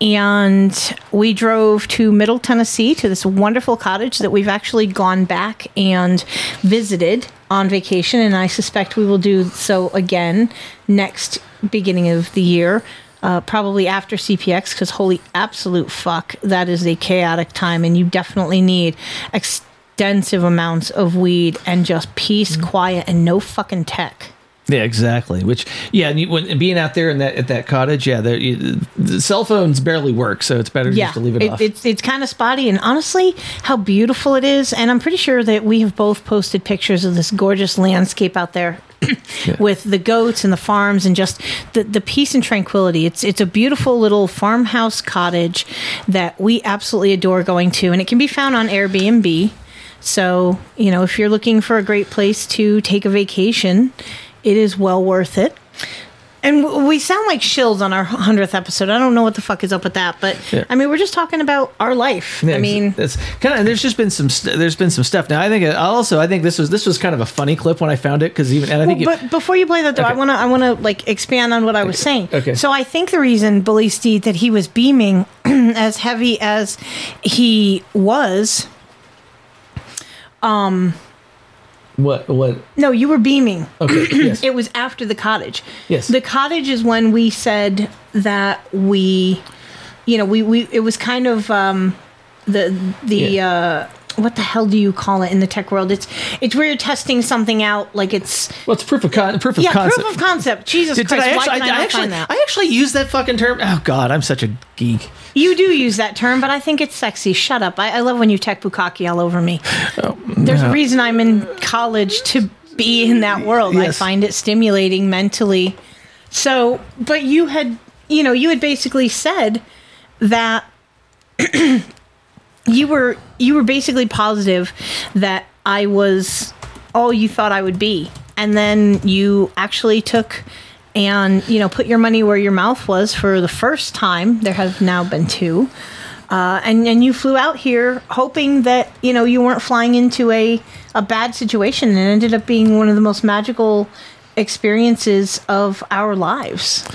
And we drove to Middle Tennessee to this wonderful cottage that we've actually gone back and visited on vacation. And I suspect we will do so again next beginning of the year uh, probably after CPX because holy absolute fuck, that is a chaotic time, and you definitely need extensive amounts of weed and just peace, quiet, and no fucking tech. Yeah, exactly. Which, yeah, and you, when and being out there in that at that cottage, yeah, the, you- the cell phones barely work, so it's better yeah, just to leave it, it- off. it's it's kind of spotty, and honestly, how beautiful it is. And I'm pretty sure that we have both posted pictures of this gorgeous landscape out there. [clears throat] With the goats and the farms and just the, the peace and tranquility. It's it's a beautiful little farmhouse cottage that we absolutely adore going to, and it can be found on Airbnb. So, you know, if you're looking for a great place to take a vacation, it is well worth it. And we sound like shills on our 100th episode. I don't know what the fuck is up with that, but Yeah. I mean, we're just talking about our life. Yeah, I mean, it's kind of. There's just been some. st- There's been some stuff. Now, I think. Also, I think this was this was kind of a funny clip when I found it because even and I think. Well, it- but before you play that, though, I want to I want to like expand on what I was saying. Okay. So I think the reason Bully Steed that he was beaming [clears throat] as heavy as he was, um, what what? no, you were beaming. Okay. [clears throat] yes. it was after the cottage. Yes. The cottage is when we said that we, you know, we we it was kind of um, the the uh, what the hell do you call it in the tech world? It's it's where you're testing something out, like it's Well, it's proof of con- proof of yeah, concept. proof of concept. Jesus Did- did Christ, I why actually, can I, I, actually, find that? I actually use that fucking term. Oh God, I'm such a geek. You do use that term, but I think it's sexy. Shut up. I, I love when you tech bukkake all over me. Oh, There's no. a reason I'm in college to be in that world. I find it stimulating mentally. So, but you had, you know, you had basically said that [clears throat] you were you were basically positive that I was all you thought I would be. And then you actually took and, you know, put your money where your mouth was for the first time. There have now been two. Uh, and, and you flew out here hoping that, you know, you weren't flying into a, a bad situation and ended up being one of the most magical experiences of our lives.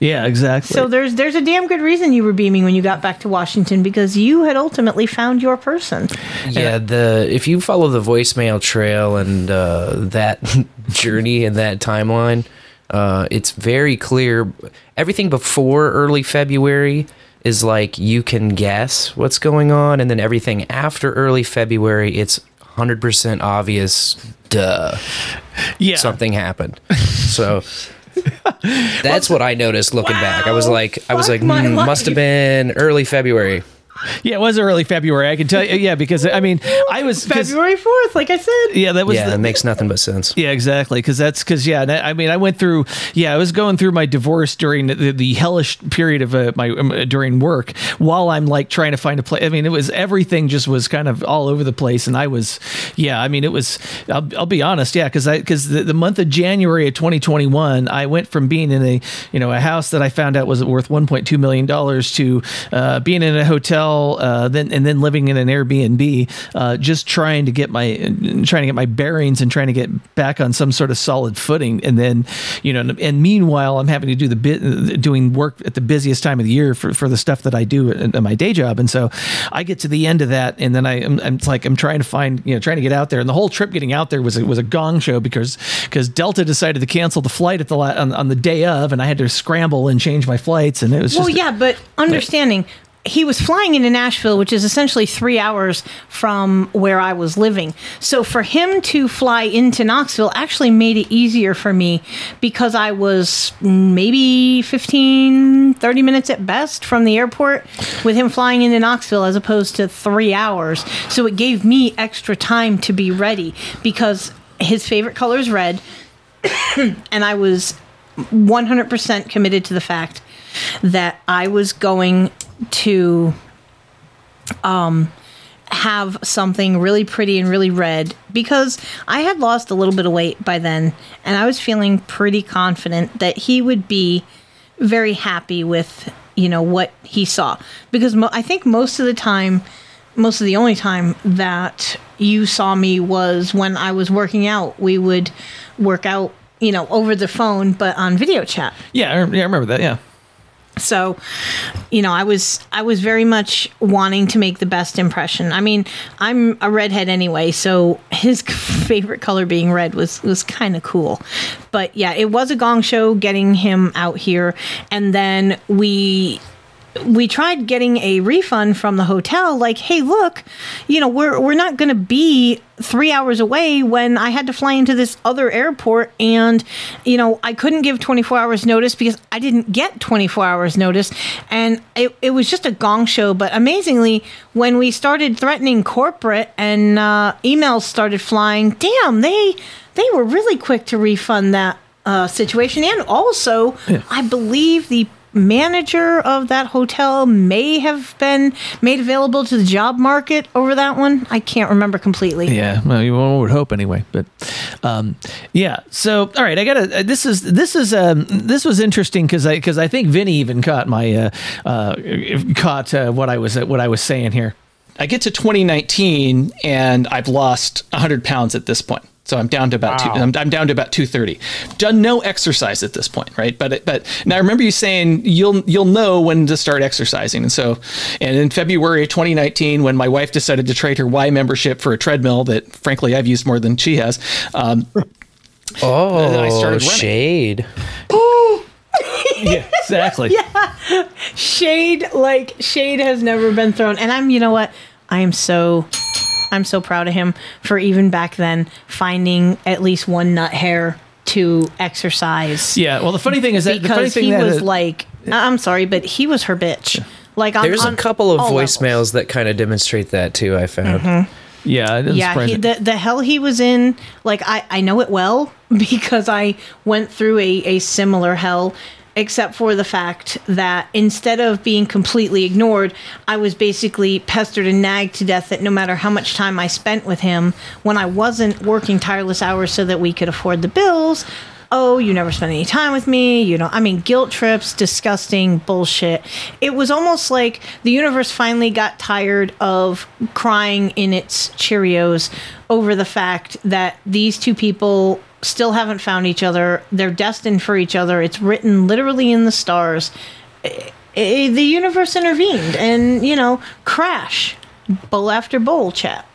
Yeah, exactly. So there's there's a damn good reason you were beaming when you got back to Washington because you had ultimately found your person. Yeah, the if you follow the voicemail trail and uh, that [laughs] journey and that timeline, uh, it's very clear. Everything before early February is like you can guess what's going on, and then everything after early February, it's hundred percent obvious. Duh, yeah, something happened. [laughs] So. That's what I noticed looking back. I was like, I was like, hmm, must have been early February. Yeah, it was early February. I can tell you. Yeah, because I mean, I was February fourth, like I said. Yeah, that was. yeah, the- it makes nothing but sense. Yeah, exactly. Because that's because yeah. that- I mean, I went through. Yeah, I was going through my divorce during the, the hellish period of uh, my um, uh, during work while I'm like trying to find a place. I mean, it was everything just was kind of all over the place, and I was yeah. I mean, it was. I'll, I'll be honest. Yeah, because I because the, the month of January of 2021, I went from being in a you know a house that I found out was worth 1.2 million dollars to uh, being in a hotel, uh, then and then living in an Airbnb, uh, just trying to get my trying to get my bearings and trying to get back on some sort of solid footing. And then, you know, and meanwhile, I'm having to do the bit doing work at the busiest time of the year for, for the stuff that I do at, at my day job. And so I get to the end of that, and then I, I'm, I'm like I'm trying to find, you know, trying to get out there. And the whole trip getting out there was a, was a gong show because because Delta decided to cancel the flight at the on, on the day of, and I had to scramble and change my flights, and it was Well, just yeah, but understanding he was flying into Nashville, which is essentially three hours from where I was living. So for him to fly into Knoxville actually made it easier for me because I was maybe 15, 30 minutes at best from the airport with him flying into Knoxville as opposed to three hours. So it gave me extra time to be ready because his favorite color is red. [coughs] and I was 100% committed to the fact that I was going to um have something really pretty and really red because I had lost a little bit of weight by then and I was feeling pretty confident that he would be very happy with you know what he saw because mo- I think most of the time most of the only time that you saw me was when I was working out we would work out you know over the phone but on video chat yeah, I, yeah, I remember that. Yeah. So you know i was i was very much wanting to make the best impression. I mean i'm a redhead anyway so his [laughs] favorite color being red was was kind of cool. But yeah it was a gong show getting him out here and then we we tried getting a refund from the hotel like hey look you know we're we're not going to be 3 hours away when I had to fly into this other airport and you know I couldn't give 24 hours notice because I didn't get 24 hours notice. And it, it was just a gong show but amazingly when we started threatening corporate and uh, emails started flying damn they they were really quick to refund that uh, situation. And also I believe the manager of that hotel may have been made available to the job market over that one. I can't remember completely. Yeah, well, you would hope anyway. But um, yeah, so all right, I gotta. Uh, this is this is um, this was interesting because I because I think Vinnie even caught my uh, uh, caught uh, what I was what I was saying here. I get to 2019 and I've lost 100 pounds at this point. So I'm down to about two, I'm, I'm down to about 230. Done no exercise at this point, right? But but now I remember you saying you'll you'll know when to start exercising, and so and in February of 2019, when my wife decided to trade her Y membership for a treadmill that frankly I've used more than she has, um, Oh, then I started running. shade. [laughs] yeah, exactly. yeah. Shade like shade has never been thrown. And I'm you know what? I am so I'm so proud of him for even back then finding at least one nut hair to exercise. Yeah. Well, the funny thing is that the funny because thing he that was it- like I'm sorry, but he was her bitch. Like on, There's on a couple of all levels. voicemails that kind of demonstrate that too. I found. Mhm. Yeah, it yeah he, the, the hell he was in like I, I know it well [laughs] because i went through a, a similar hell except for the fact that instead of being completely ignored i was basically pestered and nagged to death that no matter how much time i spent with him when i wasn't working tireless hours so that we could afford the bills oh you never spent any time with me you know i mean guilt trips disgusting bullshit. It was almost like the universe finally got tired of crying in its cheerios over the fact that these two people still haven't found each other. They're destined for each other. It's written literally in the stars. Eh, eh, The universe intervened, and you know, crash, bowl after bowl, chat.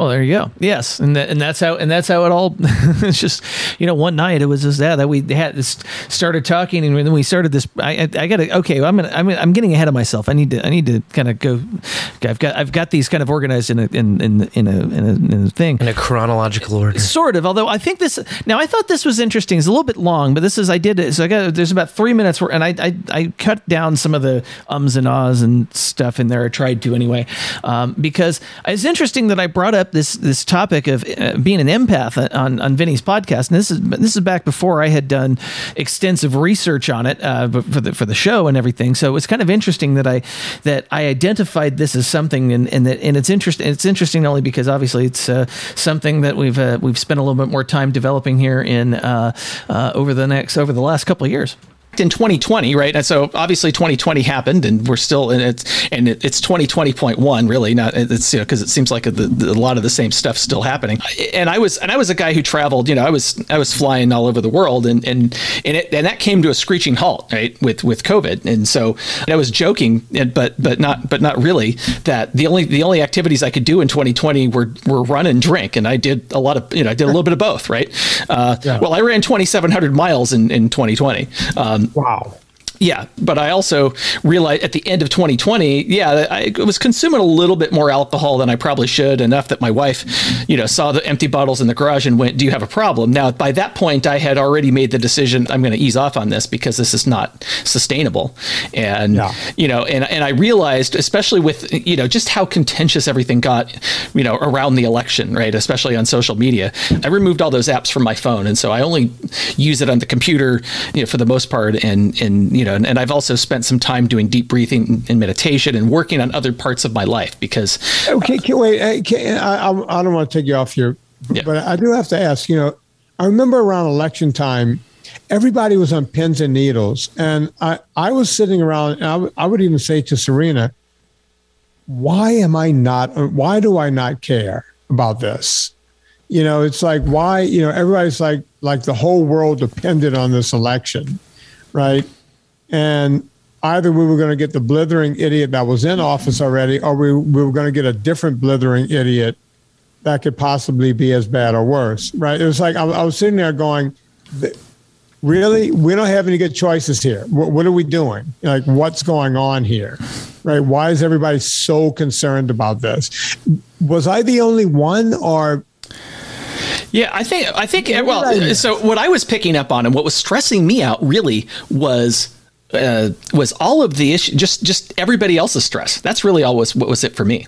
Well, there you go. Yes, and that, and that's how and that's how it all. [laughs] it's just you know one night it was just that that we had this started talking and then we started this. I I, I got to okay. I'm gonna I'm gonna, I'm getting ahead of myself. I need to I need to kind of go. I've got I've got these kind of organized in a in in in a in a, in a thing in a chronological order. Sort of. Although I think this now I thought this was interesting. It's a little bit long, but this is I did it. So I got there's about three minutes where and I I, I cut down some of the ums and ahs and stuff in there. I tried to anyway, um, because it's interesting that I brought up this this topic of uh, being an empath on on Vinnie's podcast. And this is this is back before I had done extensive research on it uh, for the for the show and everything. So it's kind of interesting that I that I identified this as something, and and that and it's interesting. It's interesting only because obviously it's uh, something that we've uh, we've spent a little bit more time developing here in uh, uh, over the next over the last couple of years in 2020, right? And so obviously 2020 happened, and we're still in it, and it, it's 2020.1, really. Not it's you know because it seems like a, the, a lot of the same stuff still happening. And I was and I was a guy who traveled. You know, I was I was flying all over the world, and and and it and that came to a screeching halt, right? With with COVID, and so I was joking, but but not but not really. That the only the only activities I could do in 2020 were were run and drink, and I did a lot of you know I did a little bit of both, right? Uh, Well, I ran 2,700 miles in in 2020. Um, wow. Yeah, but I also realized at the end of 2020, yeah, I was consuming a little bit more alcohol than I probably should, enough that my wife, you know, saw the empty bottles in the garage and went, "Do you have a problem?" Now, by that point, I had already made the decision I'm going to ease off on this because this is not sustainable, and you know, and and I realized, especially with you know just how contentious everything got, you know, around the election, right? Especially on social media, I removed all those apps from my phone, and so I only use it on the computer, you know, for the most part, and and you know, and, and I've also spent some time doing deep breathing and meditation and working on other parts of my life because. Oh, okay, can, wait. Can, I, I, don't want to take you off here, but I do have to ask. You know, I remember around election time, everybody was on pins and needles, and I I was sitting around. And I, w- I would even say to Serena, "Why am I not? Why do I not care about this?" You know, it's like why you know everybody's like like the whole world depended on this election, right? And either we were going to get the blithering idiot that was in office already, or we, we were going to get a different blithering idiot that could possibly be as bad or worse, right? It was like I, I was sitting there going, really, we don't have any good choices here. What, what are we doing? Like, what's going on here, right? Why is everybody so concerned about this? Was I the only one, or Yeah, I think I think well. So what I was picking up on and what was stressing me out really was uh, was all of the issue, just just everybody else's stress. That's really all was what was it for me.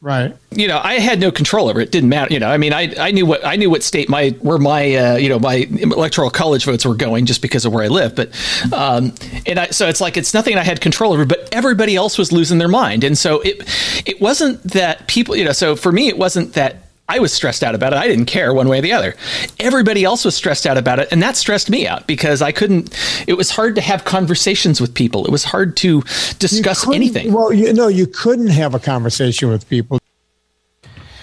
right? You know, I had no control over it. It didn't matter. You know, I mean, I, I knew what I knew what state my where my uh, you know my electoral college votes were going just because of where I live. But um, and I, so it's like it's nothing I had control over. But everybody else was losing their mind, and so it it wasn't that people. You know, so for me, it wasn't that I was stressed out about it. I didn't care one way or the other. Everybody else was stressed out about it, and that stressed me out because I couldn't. It was hard to have conversations with people. It was hard to discuss couldn't- anything. Well, you know, you couldn't have a conversation with people.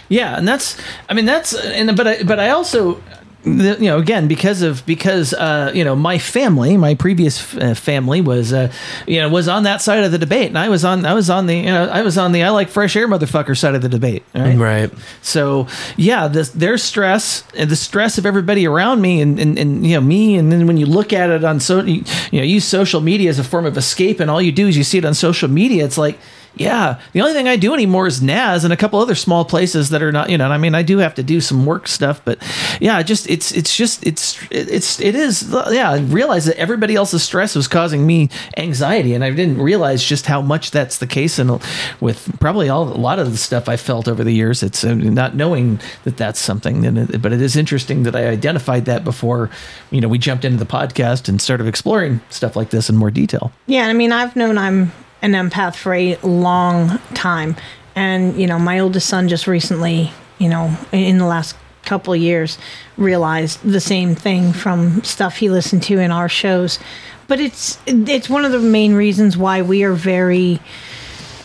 Yeah, and that's I mean that's and but I but I also the- you know again because of because uh you know my family my previous uh, family was uh you know was on that side of the debate. And I was on I was on the you know I was on the I like fresh air motherfucker side of the debate right? Right. so yeah this their stress and the stress of everybody around me and, and and you know me. And then when you look at it on so you know use social media as a form of escape and all you do is you see it on social media it's like yeah, the only thing I do anymore is NAS and a couple other small places that are not, you know. I mean, I do have to do some work stuff, but yeah, just it's it's just it's it's it is yeah. I realized that everybody else's stress was causing me anxiety, and I didn't realize just how much that's the case. And with probably all a lot of the stuff I felt over the years, it's uh, not knowing that that's something. It, but it is interesting that I identified that before, you know, we jumped into the podcast and started exploring stuff like this in more detail. Yeah, I mean, I've known I'm an empath for a long time. And, you know, my oldest son just recently, you know, in the last couple years, realized the same thing from stuff he listened to in our shows. But it's it's one of the main reasons why we are very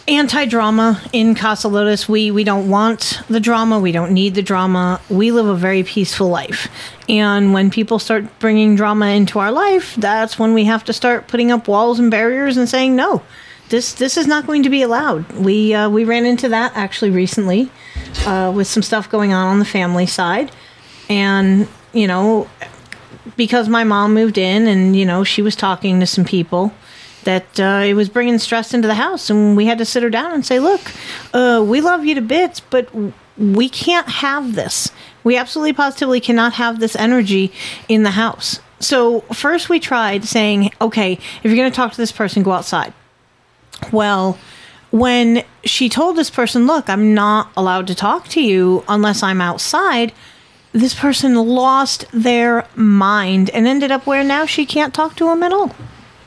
anti-drama in Casa Lotus. We we don't want the drama. We don't need the drama. We live a very peaceful life. And when people start bringing drama into our life, that's when we have to start putting up walls and barriers and saying no. This this is not going to be allowed. We uh, we ran into that actually recently uh, with some stuff going on on the family side, and you know because my mom moved in and you know she was talking to some people that uh, it was bringing stress into the house and we had to sit her down and say look uh, we love you to bits but we can't have this. We absolutely positively cannot have this energy in the house. So first we tried saying okay if you're going to talk to this person go outside well when she told this person look i'm not allowed to talk to you unless i'm outside this person lost their mind and ended up where now she can't talk to him at all.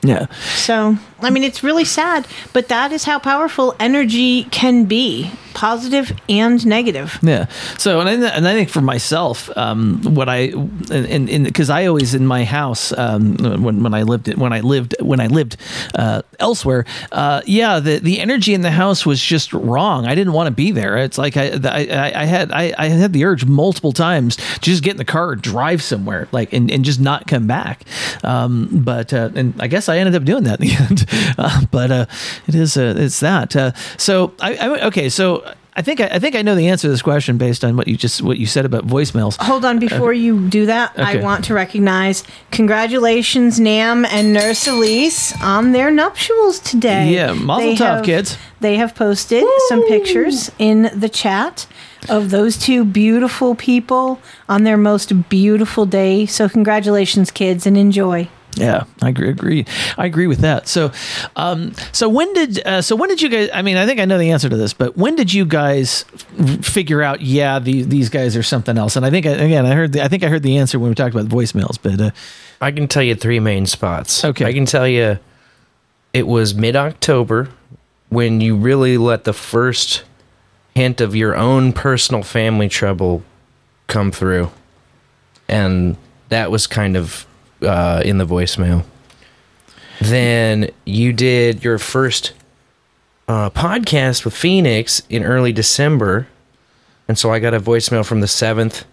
Yeah. So, I mean, it's really sad, but that is how powerful energy can be positive and negative. Yeah. So, and I, and I think for myself, um, what I and because I always in my house um, when when I lived when I lived when I lived uh, elsewhere, uh, yeah, the the energy in the house was just wrong. I didn't want to be there. It's like I I, I had I, I had the urge multiple times to just get in the car, drive somewhere, like and, and just not come back. Um, but uh, and I guess I ended up doing that in the [laughs] end. [laughs] Uh, but uh, it is uh, it's that. Uh, so I, I okay. So I think I, I think I know the answer to this question based on what you just what you said about voicemails. Hold on, before you do that, I want to recognize congratulations, Nam and Nurse Elise, on their nuptials today. Yeah, mazel They tov, have- kids. They have posted some pictures in the chat of those two beautiful people on their most beautiful day. So congratulations, kids, and enjoy. Yeah, I agree. Agree. I agree with that. So, um, so when did uh, so when did you guys? I mean, I think I know the answer to this, but when did you guys figure out? Yeah, these these guys are something else. And I think again, I heard. The, I think I heard the answer when we talked about voicemails. But uh, I can tell you three main spots. Okay. I can tell you it was mid October when you really let the first hint of your own personal family trouble come through. And that was kind of uh, in the voicemail. Then you did your first uh, podcast with Pheonix in early December. And so I got a voicemail from the 7th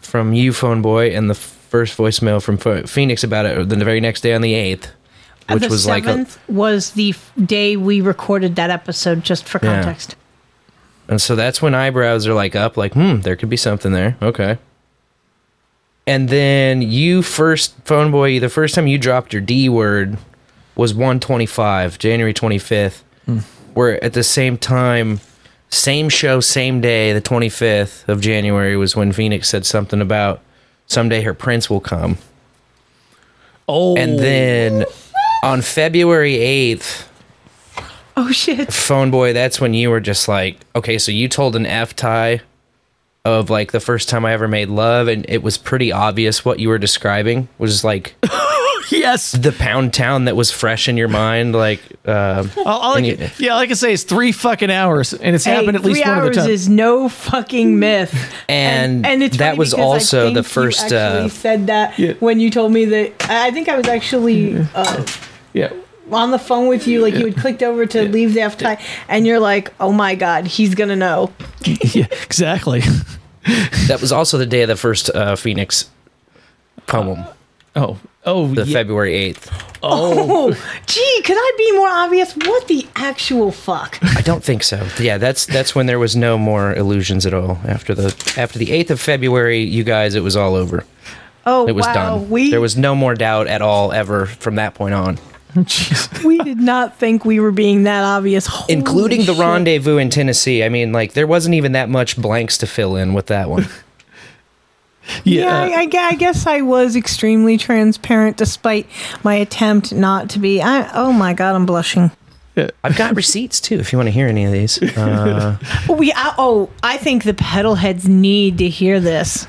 from you, Phone Boy, and the first voicemail from Pheonix about it then the very next day on the 8th, which the was like a, seventh was the f- day we recorded that episode. Just for Yeah. context. And so that's when eyebrows are like up, like, hmm, there could be something there. Okay. And then you first, phone boy, the first time you dropped your D word was 125, January 25th, hmm. where at the same time, same show, same day, the 25th of January was when Pheonix said something about someday her prince will come. Oh. And then on February 8th, Oh shit. phone boy that's when you were just like okay so you told an f tie of like the first time i ever made love and it was pretty obvious what you were describing was like [laughs] yes the pound town that was fresh in your mind like uh [laughs] all, all I and you- can, yeah, all I can say is three fucking hours, and it's Hey, happened at least three one of hours the time. is no fucking myth. [laughs] and, and it's that was because I also the think first You actually uh said that when you told me that. I think I was actually uh, yeah on the phone with you. Like you had clicked over to leave the F tie, and you're like, "Oh my god, he's gonna know." [laughs] yeah, exactly. [laughs] that was also the day of the first uh pheonix poem oh oh the february 8th Oh, gee, could I be more obvious? What the actual fuck? I don't think so. Yeah, that's that's when there was no more illusions at all. After the after the eighth of February, you guys, it was all over. Oh, it was wow. done. We there was no more doubt at all ever from that point on, [laughs] we did not think we were being that obvious, Holy including the shit. rendezvous in Tennessee. I mean, like there wasn't even that much blanks to fill in with that one. [laughs] Yeah, I, I I guess I was extremely transparent despite my attempt not to be. I, oh my god, I'm blushing. I've got receipts too, if you want to hear any of these. [laughs] Uh, We I, oh, I think the pedal heads need to hear this.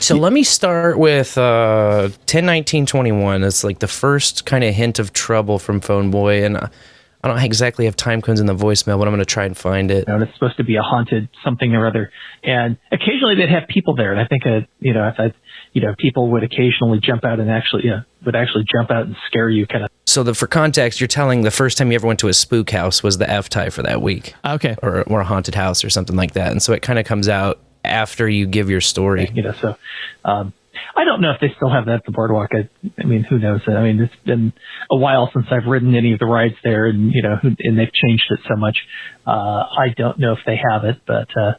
So let me start with uh, 101921. It's like the first kind of hint of trouble from Phone Boy, and uh, I don't exactly have time codes in the voicemail, but I'm going to try and find it. You know, and it's supposed to be a haunted something or other. And occasionally they'd have people there. And I think, uh, you know, if I, you know, people would occasionally jump out and actually, yeah, would actually jump out and scare you, kind of. So the, for context, you're telling the first time you ever went to a spook house was the F tie for that week. Okay. Or, or a haunted house or something like that. And so it kind of comes out after you give your story. You know, so um, I don't know if they still have that at the boardwalk. I, I mean, who knows? I mean, it's been a while since I've ridden any of the rides there, and you know, and they've changed it so much. Uh, I don't know if they have it, but uh,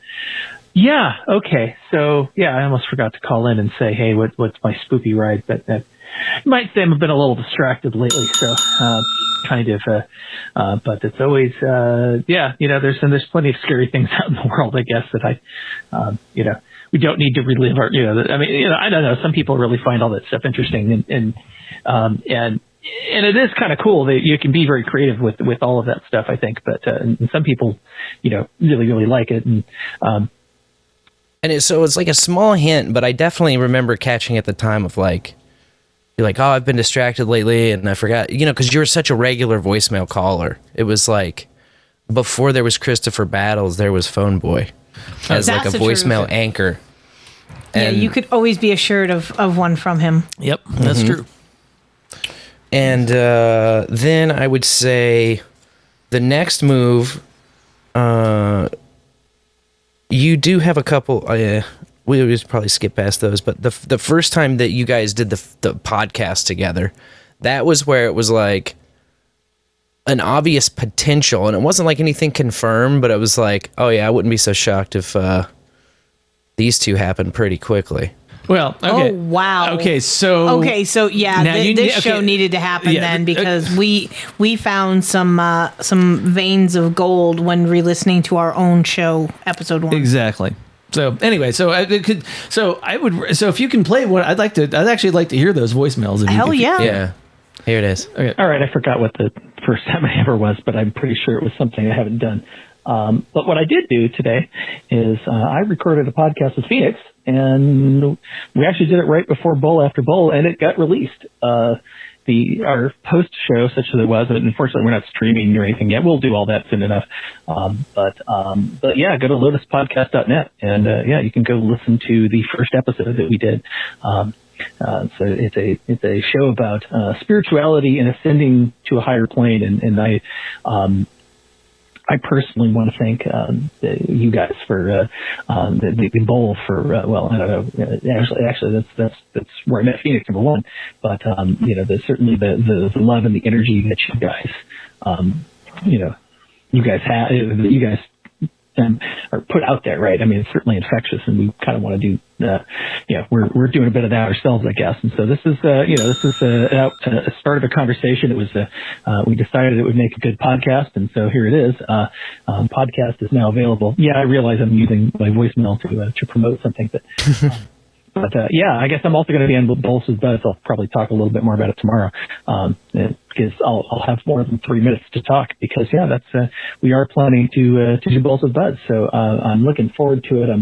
yeah, okay. So yeah, I almost forgot to call in and say, hey, what, what's my spoopy ride? But uh, you might say I've been a little distracted lately, so uh, kind of. Uh, uh, but it's always, uh, yeah, you know, there's and there's plenty of scary things [laughs] out in the world, I guess, that I, um, you know, we don't need to relive our, you know, I mean, you know, I don't know. Some people really find all that stuff interesting, and and um, and and it is kind of cool that you can be very creative with with all of that stuff. I think, but uh, and some people, you know, really really like it, and um, And it, so it's like a small hint, but I definitely remember catching at the time of like, you're like, oh, I've been distracted lately and I forgot, you know, because you were such a regular voicemail caller. It was like before there was Christopher Battles, there was Phone Boy as like a voicemail truth. anchor. yeah, you could always be assured of, of one from him. Yep, that's Mhm. true. And uh, then I would say the next move, uh, you do have a couple. Uh, we would probably skip past those, but the the first time that you guys did the the podcast together, that was where it was like an obvious potential, and it wasn't like anything confirmed, but it was like, oh yeah, I wouldn't be so shocked if uh, these two happened pretty quickly. Well, okay. Oh wow. Okay, so okay, so yeah, Now thi- you this need- show needed to happen Yeah, then uh, because we we found some uh, some veins of gold when re-listening to our own show, episode one. Exactly. So anyway, so I it could. So I would. So if you can play one, I'd like to. I'd actually like to hear those voicemails. If you- Hell if you- yeah. Yeah, here it is. Okay. All right, I forgot what the first [laughs] time I ever was, but I'm pretty sure it was something I haven't done. Um, but what I did do today is uh, I recorded a podcast with Pheonix, and we actually did it right before Bowl After Bowl, and it got released. Uh, the our post show, such as it was, but unfortunately we're not streaming or anything yet. We'll do all that soon enough. Um, but um, but yeah, go to lotuspodcast.net, and uh, yeah, you can go listen to the first episode that we did. Um, uh, so it's a it's a show about uh, spirituality and ascending to a higher plane, and, and I um, I personally want to thank the, you guys for uh, the, the, the bowl for uh, well I don't know uh, actually actually that's that's that's where I met Pheonix number one, but um, you know the, certainly the, the the love and the energy that you guys um, you know you guys have you guys um, are put out there, right? I mean, it's certainly infectious, and we kind of want to do, uh, yeah, we're we're doing a bit of that ourselves, I guess. And so this is, uh, you know, this is uh, uh, a start of a conversation. It was, uh, uh, we decided it would make a good podcast, and so here it is. Uh, um, podcast is now available. Yeah, I realize I'm using my voicemail to uh, to promote something, but. um, [laughs] But uh, yeah, I guess I'm also going to be on Bols's Buzz. I'll probably talk a little bit more about it tomorrow, um, because I'll, I'll have more than three minutes to talk. Because yeah, that's uh, we are planning to uh, to do Bols's Buzz, so uh, I'm looking forward to it. I'm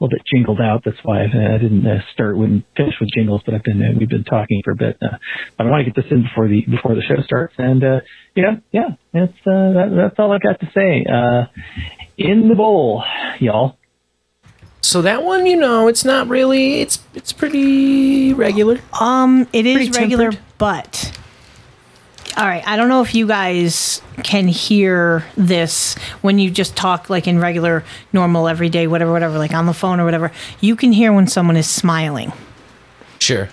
a little bit jingled out. That's why I, I didn't uh, start with finish with jingles, but I've been uh, we've been talking for a bit. Uh, but I want to get this in before the before the show starts, and uh, yeah, yeah, that's uh, that, that's all I've got to say. Uh, in the bowl, y'all. So that one, you know, it's not really. It's it's pretty regular. Um, it is Pretty regular, tempered. but all right. I don't know if you guys can hear this when you just talk like in regular, normal, everyday, whatever, whatever, like on the phone or whatever. You can hear when someone is smiling. Sure.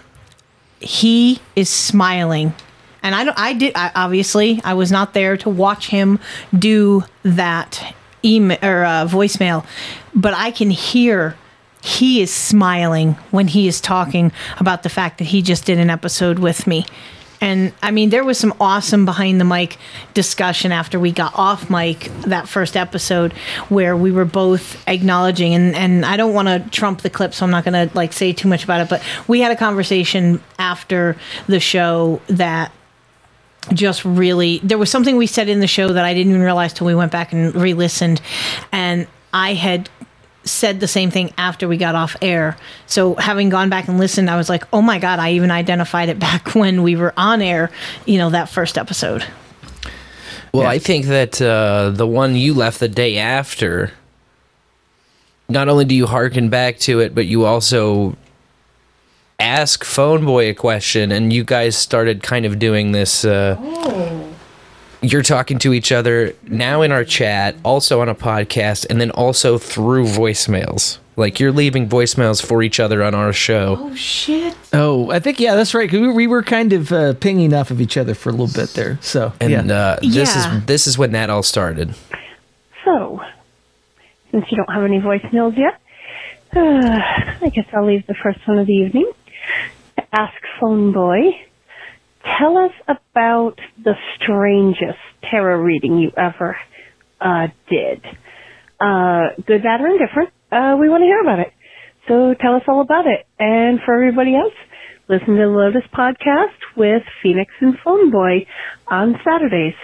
He is smiling. And I don't I did I, obviously I was not there to watch him do that email or uh, voicemail, but I can hear he is smiling when he is talking about the fact that he just did an episode with me. And I mean, there was some awesome behind the mic discussion after we got off mic that first episode where we were both acknowledging, and, and I don't want to trump the clip, so I'm not going to like say too much about it, but we had a conversation after the show that just really there was something we said in the show that I didn't even realize till we went back and re-listened and I had said the same thing after we got off air. So having gone back and listened, I was like, "Oh my god, I even identified it [laughs] back when we were on air, you know, that first episode." Well, I think that uh, the one you left the day after, not only do you harken back to it, but you also ask Phone Boy a question, and you guys started kind of doing this. Uh, You're talking to each other now in our chat, also on a podcast, and then also through voicemails. Like you're leaving voicemails for each other on our show. Oh shit! Oh, I think yeah, that's right. 'cause we, we were kind of uh, pinging off of each other for a little bit there. So And yeah, uh, this Yeah. is this is when that all started. So, since you don't have any voicemails yet, uh, [sighs] I guess I'll leave the first one of the evening. Ask Phone Boy, tell us about the strangest tarot reading you ever uh, did. Uh, good, bad, or indifferent. Uh, we want to hear about it. So tell us all about it. And for everybody else, listen to the Lotus podcast with Pheonix and Phone Boy on Saturdays.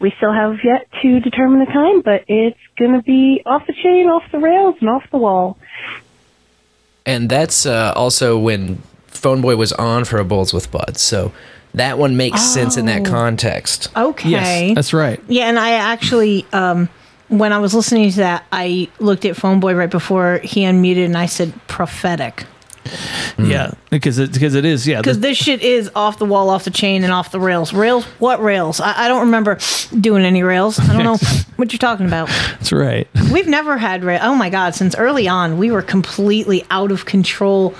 We still have yet to determine the time, but it's going to be off the chain, off the rails, and off the wall. And that's uh, also when Phone Boy was on for a Bowls with Buds. So that one makes sense in that Oh. context. Okay. Yes, that's right. Yeah, and I actually, um, when I was listening to that, I looked at Phone Boy right before he unmuted, and I said prophetic Yeah, because it, because it is yeah. because this shit is off the wall, off the chain, and off the rails. Rails? What rails? I, I don't remember doing any rails. I don't know [laughs] what you're talking about. that's right. We've never had rail. Oh my god! Since early on, we were completely out of control,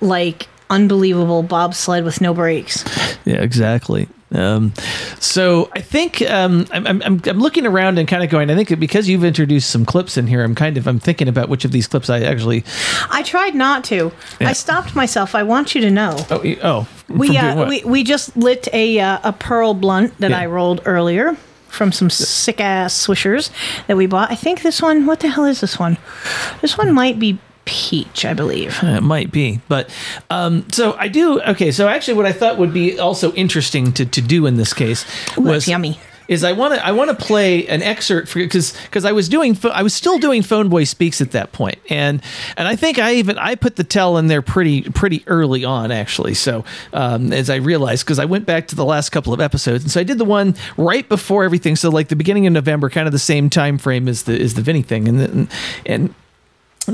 like unbelievable bobsled with no brakes. Yeah, exactly. Um, so I think um, I'm, I'm, I'm looking around and kind of going. I think because you've introduced some clips in here, I'm kind of I'm thinking about which of these clips I actually. I tried not to. Yeah. I stopped myself. I want you to know. Oh, oh, We uh, we we just lit a uh, a pearl blunt that Yeah. I rolled earlier from some sick ass swishers that we bought. I think this one. What the hell is this one? This one might be peach, I believe. Uh, It might be, but um, so I do. Okay, so actually, what I thought would be also interesting to, to do in this case Ooh, was yummy. Is I want to I want to play an excerpt for because because I was doing I was still doing Phone Boy Speaks at that point and and I think I even I put the tell in there pretty pretty early on actually so um, as I realized because I went back to the last couple of episodes and so I did the one right before everything so like the beginning of November kind of the same time frame as the is the Vinnie thing and then and and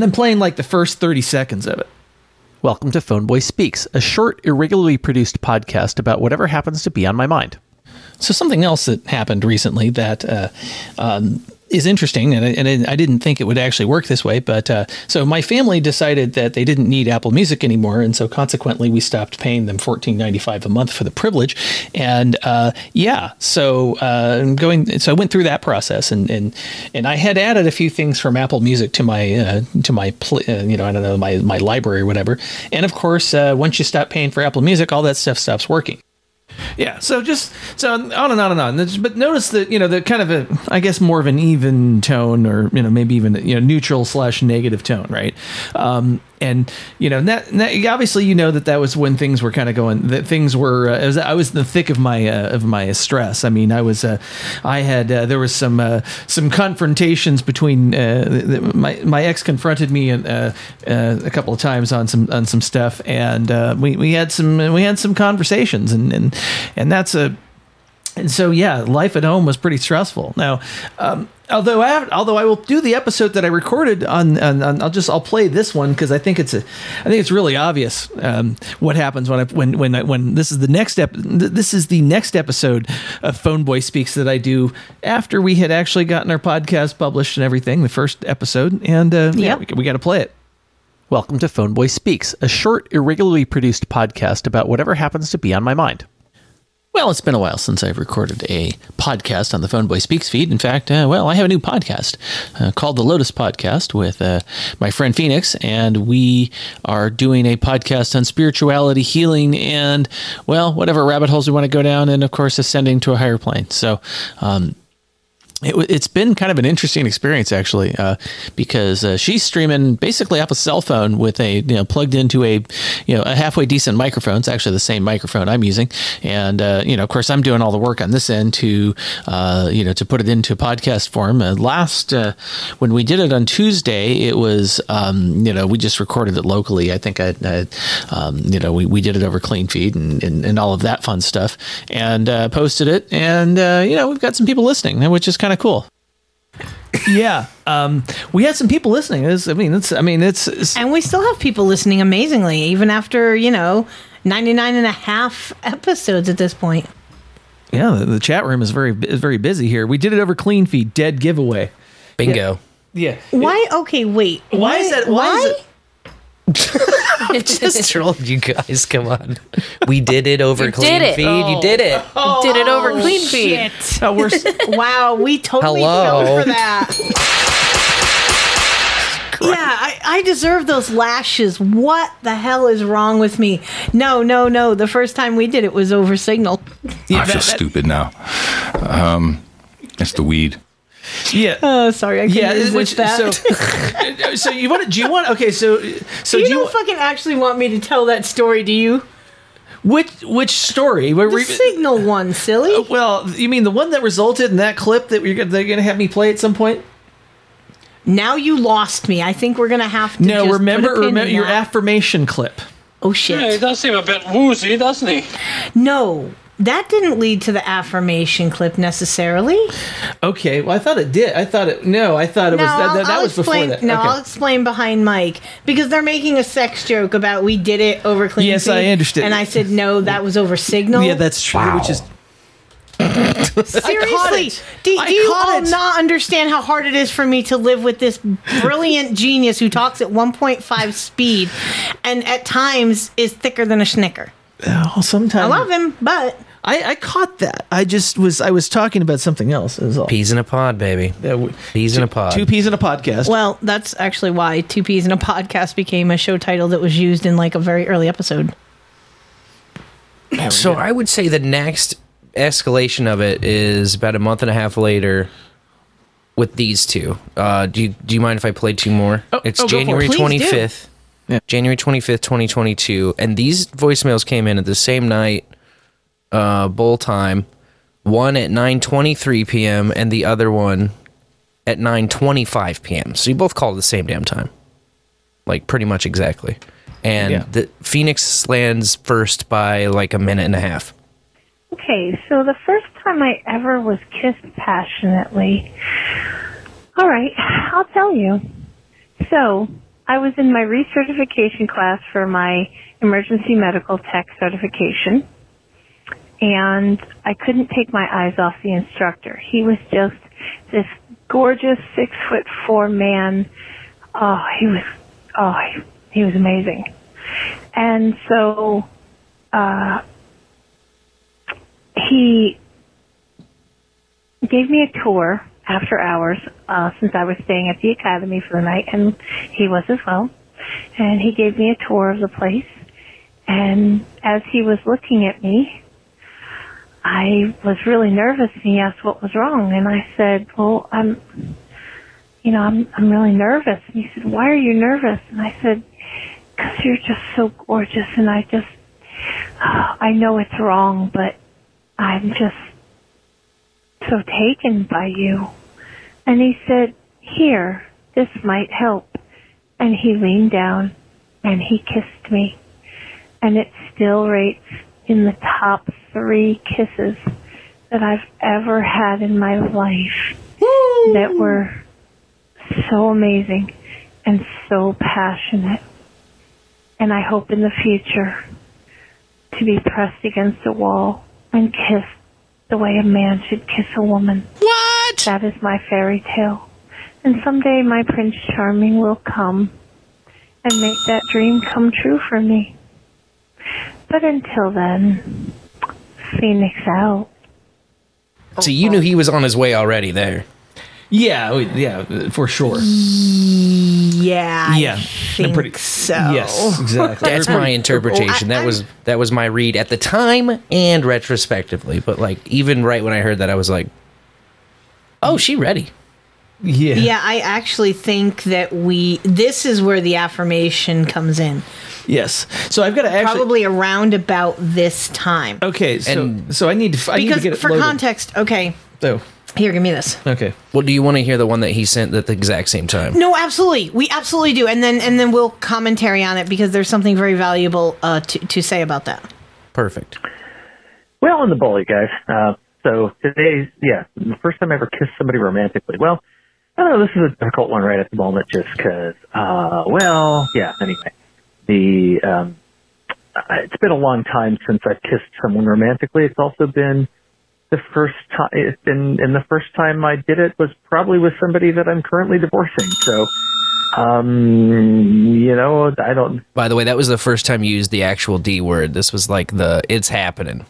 I'm playing like the first 30 seconds of it. Welcome to Phone Boy Speaks, a short, irregularly produced podcast about whatever happens to be on my mind. So, something else that happened recently that uh, um, is interesting, and I, and I didn't think it would actually work this way, but uh, so my family decided that they didn't need Apple Music anymore, and so consequently we stopped paying them fourteen ninety five a month for the privilege, and uh, yeah, so uh, going, so I went through that process, and and and I had added a few things from Apple Music to my uh, to my pl- uh, you know I don't know my my library or whatever, and of course uh, once you stop paying for Apple Music, all that stuff stops working. Yeah, so just so on and on and on. But notice that you know the kind of a, I guess more of an even tone, or you know maybe even you know neutral slash negative tone, right? Um, and you know that, that obviously you know that that was when things were kind of going. That things were. Uh, I was I was in the thick of my uh, of my stress. I mean, I was. Uh, I had uh, there was some uh, some confrontations between uh, the, the- my my ex confronted me uh, a couple of times on some on some stuff, and we we had some we had some conversations, and and and that's a and so yeah, life at home was pretty stressful. Now, um, although I have, although I will do the episode that I recorded on, on, on I'll just I'll play this one because I think it's a I think it's really obvious um, what happens when I when when I, when this is the next ep- th- this is the next episode of Phone Boy Speaks that I do after we had actually gotten our podcast published and everything the first episode and uh, yeah we, we got to play it. Welcome to Phone Boy Speaks, a short, irregularly produced podcast about whatever happens to be on my mind. Well, it's been a while since I've recorded a podcast on the Phone Boy Speaks feed. In fact, uh, well, I have a new podcast uh, called the Lotus Podcast with uh, my friend Pheonix, and we are doing a podcast on spirituality, healing, and, well, whatever rabbit holes we want to go down, and of course, ascending to a higher plane. So, um, it, it's been kind of an interesting experience actually uh, because uh, she's streaming basically off a cell phone with a you know plugged into a you know a halfway decent microphone. It's actually the same microphone i'm using. And uh, you know of course i'm doing all the work on this end to uh, you know to put it into podcast form. Uh, last uh, when we did it on tuesday it was um, you know we just recorded it locally. I think i, I um, you know we, we did it over clean feed and, and, and all of that fun stuff and posted it. And you know we've got some people listening which is kind of cool yeah. Um, we had some people listening. It's, I mean, it's. I mean, it's. it's And we still have people listening amazingly, even after, you know, 99 and a half episodes at this point. yeah. The, the chat room is very is very busy here. We did it over clean feed. Dead giveaway. Bingo. Yeah. Why? Okay, wait. Why is that- why is it- I [laughs] just trolled you guys. Come on. We did it over You clean did it. feed. You did it. You did it over clean feed. Oh, we're s- wow, we totally Hello. fell for that. [laughs] yeah, I, I deserve those lashes. What the hell is wrong with me? No, no, no. The first time we did it was over Signal. I feel stupid now. Um, it's the weed. Yeah. [laughs] Oh, sorry, I couldn't Yeah. resist Which, that. so, [laughs] [laughs] so you want? To, do you want? Okay. So, so you do you? don't fucking actually want me to tell that story, do you? Which which story? Where The we- Signal one, silly. Uh, well, you mean the one that resulted in that clip that you're they're going to have me play at some point? Now you lost me. I think we're gonna have to. No, just remember, put a pin remember in your that. affirmation clip. Oh shit! Yeah, he does seem a bit woozy, doesn't he? No, that didn't lead to the affirmation clip necessarily. Okay, well, I thought it did. I thought it. No, I thought it was no, that. I'll, That, that was explain, before that. No, okay. I'll explain behind Mike because they're making a sex joke about we did it over clean. Yes, I Feed, understand. And I said no, that was over Signal. Yeah, that's true. Which is [laughs] Seriously, do, I do you all it. not understand how hard it is for me to live with this brilliant [laughs] genius who talks at 1.5 speed and at times is thicker than a snicker? Oh, sometimes I love him, but I, I caught that. I just was. I was talking about something else. Is all. Peas in a pod, baby. Peas in a pod. Two peas in a podcast. well, that's actually why Two Peas in a Podcast became a show title that was used in like a very early episode. So I would say the next escalation of it is about a month and a half later with these two. Uh, do you do you mind if I play two more? it's oh, go for it. January twenty fifth. January twenty fifth, twenty twenty two, and these voicemails came in at the same night, uh, bowl time. One at nine twenty three p.m. and the other one at nine twenty five p.m. So you both called at the same damn time, like pretty much exactly. And Yeah. the Pheonix lands first by like a minute and a half. Okay, so the first time I ever was kissed passionately. All right, I'll tell you. So, I was in my recertification class for my emergency medical tech certification, and I couldn't take my eyes off the instructor. He was just this gorgeous six foot four man. Oh, he was, oh, he, he was amazing. And so, uh, he gave me a tour after hours uh, since I was staying at the academy for the night, and he was as well. And he gave me a tour of the place. And as he was looking at me, I was really nervous. And he asked what was wrong, and I said, "Well, I'm, you know, I'm I'm really nervous." And he said, "Why are you nervous?" And I said, "Because you're just so gorgeous, and I just, [sighs] I know it's wrong, but I'm just so taken by you. And he said, Here, this might help. And he leaned down and he kissed me. And it still rates in the top three kisses that I've ever had in my life that were so amazing and so passionate. And I hope in the future to be pressed against a wall and kissed the way a man should kiss a woman. What? That is my fairy tale. And someday my Prince Charming will come and make that dream come true for me. But until then, Pheonix out. So you knew he was on his way already there. Yeah, oh, yeah, for sure. Yeah, Yeah, I I'm think pretty- so. yes, exactly. That's my [laughs] oh, interpretation. that was that was my read at the time and retrospectively. But like even right when I heard that, I was like, "Oh, she ready." Yeah. Yeah, I actually think that we. This is where the affirmation comes in. Yes. So I've got to actually. Probably around about this time. Okay, so so I need to. I need because to get it for loaded. context, okay. So Here, give me this. okay. Well, do you want to hear the one that he sent at the exact same time? No, absolutely. We absolutely do, and then and then we'll commentary on it because there's something very valuable uh, to to say about that. Perfect. Well, on the bully, guys. Uh, so today's, yeah, the first time I ever kissed somebody romantically. Well, I don't know. this is a difficult one right at the moment, just because. Uh, well, yeah. Anyway, the um, uh, it's been a long time since I've kissed someone romantically. It's also been the first time. It's been, and the first time I did it was probably with somebody that I'm currently divorcing. So, um, you know, I don't. By the way, that was the first time you used the actual D word. This was like the it's happening.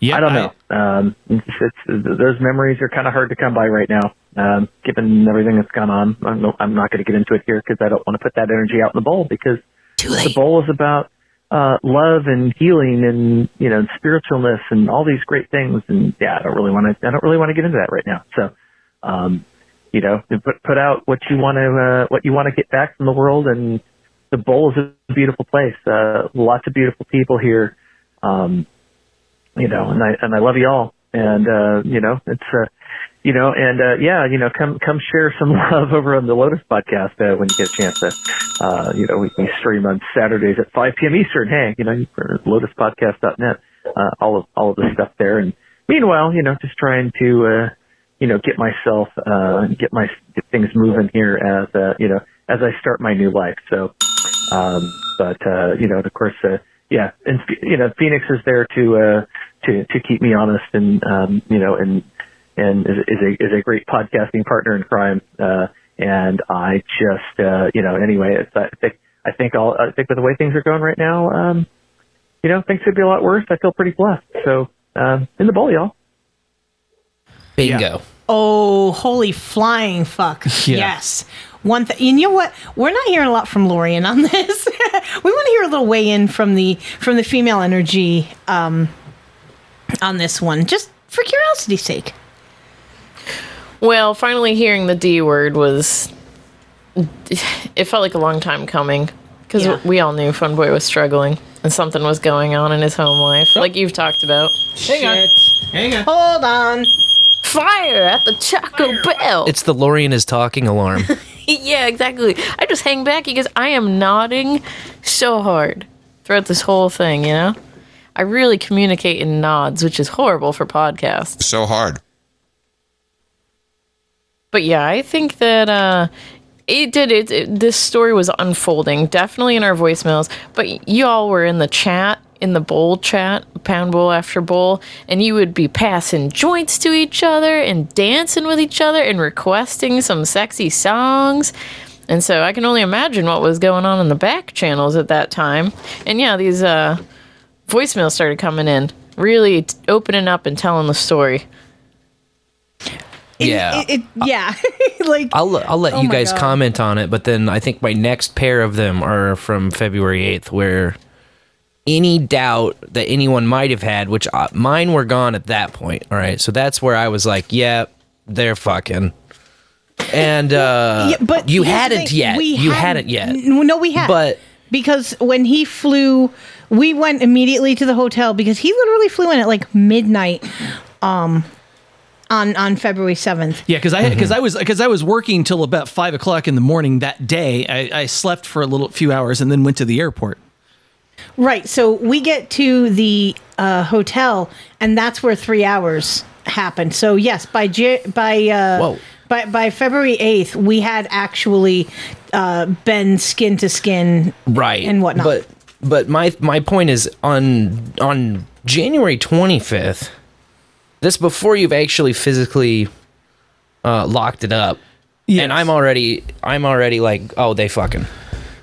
Yeah, I don't know. Um, it's, it's, those memories are kind of hard to come by right now, um, given everything that's gone on. I'm, no, I'm not going to get into it here because I don't want to put that energy out in the bowl because the bowl is about uh, love and healing and you know spiritualness and all these great things. And yeah, I don't really want to. I don't really want to get into that right now. So, um, you know, put put out what you want to uh, what you want to get back from the world. And the bowl is a beautiful place. Uh, lots of beautiful people here. Um, you know, and I and I love you all. And uh, you know, it's uh, you know, and uh, yeah, you know, come come share some love over on the Lotus podcast uh, when you get a chance to. Uh, you know, we, we stream on Saturdays at 5 p.m. Eastern. Hey, you know, lotuspodcast.net, uh, all of all of the stuff there. And meanwhile, you know, just trying to uh, you know get myself uh, get my get things moving here as uh, you know as I start my new life. So, um, but uh, you know, and of course. Uh, yeah, and you know, Pheonix is there to uh, to to keep me honest, and um, you know, and and is, is a is a great podcasting partner in crime. Uh, and I just uh, you know, anyway, it's, I think I think I'll I think with the way things are going right now, um, you know, things could be a lot worse. I feel pretty blessed. So um, in the bowl, y'all. Bingo. Oh, holy flying fuck. [laughs] Yeah. Yes. One thing, you know what? We're not hearing a lot from Lorian on [laughs] this. we want to hear a little weigh in from the from the female energy um, on this one, just for curiosity's sake. Well, finally hearing the D word was. It felt like a long time coming because Yeah. we all knew Phone Boy was struggling and something was going on in his home life, like you've talked about. Hang on. Hang on. Hold on. Fire at the Taco Bell. It's the Lorian is talking alarm. [laughs] yeah, exactly. I just hang back because I am nodding so hard throughout this whole thing, you know? I really communicate in nods, which is horrible for podcasts. So hard. But yeah, I think that uh it did it, it this story was unfolding definitely in our voicemails, but you all were in the chat in the bowl chat, pound bowl after bowl, and you would be passing joints to each other and dancing with each other and requesting some sexy songs. And so I can only imagine what was going on in the back channels at that time. And yeah, these uh voicemails started coming in, really t- opening up and telling the story. Yeah. It, it, yeah. [laughs] like I'll I'll let Oh you guys God. comment on it, but then I think my next pair of them are from February eighth, where any doubt that anyone might have had, which uh, mine were gone at that point. All right, so that's where I was like, yeah, they're fucking. And uh, [laughs] yeah, but you hadn't thing, yet. we you hadn't yet. N- No, we had. But because when he flew, we went immediately to the hotel because he literally flew in at like midnight, um, on on February seventh. Yeah, because I because I was because I was working till about five o'clock in the morning that day. I, I slept for a little few hours and then went to the airport. Right. So we get to the uh, hotel, and that's where three hours happened. So yes, by J- by uh, by by February eighth, we had actually uh, been skin to skin, right and whatnot. But but my my point is on on January twenty fifth. This before you've actually physically uh, locked it up, and I'm already I'm already like oh they fucking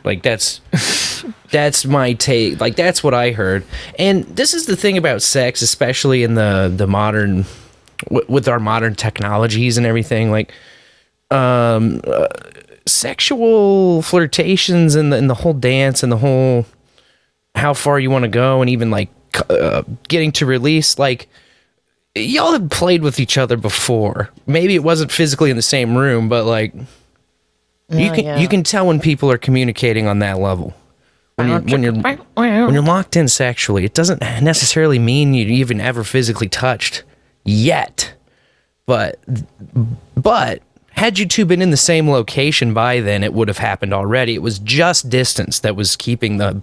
like that's [laughs] that's my take like that's what I heard. And this is the thing about sex, especially in the the modern w- with our modern technologies and everything like um uh, sexual flirtations and the, and the whole dance and the whole how far you want to go and even like uh, getting to release like y'all have played with each other before. Maybe it wasn't physically in the same room but like you Oh, can yeah. you can tell when people are communicating on that level. When you're when you're when you're locked in sexually it doesn't necessarily mean you even ever physically touched yet. But but had you two been in the same location by then it would have happened already. It was just distance that was keeping the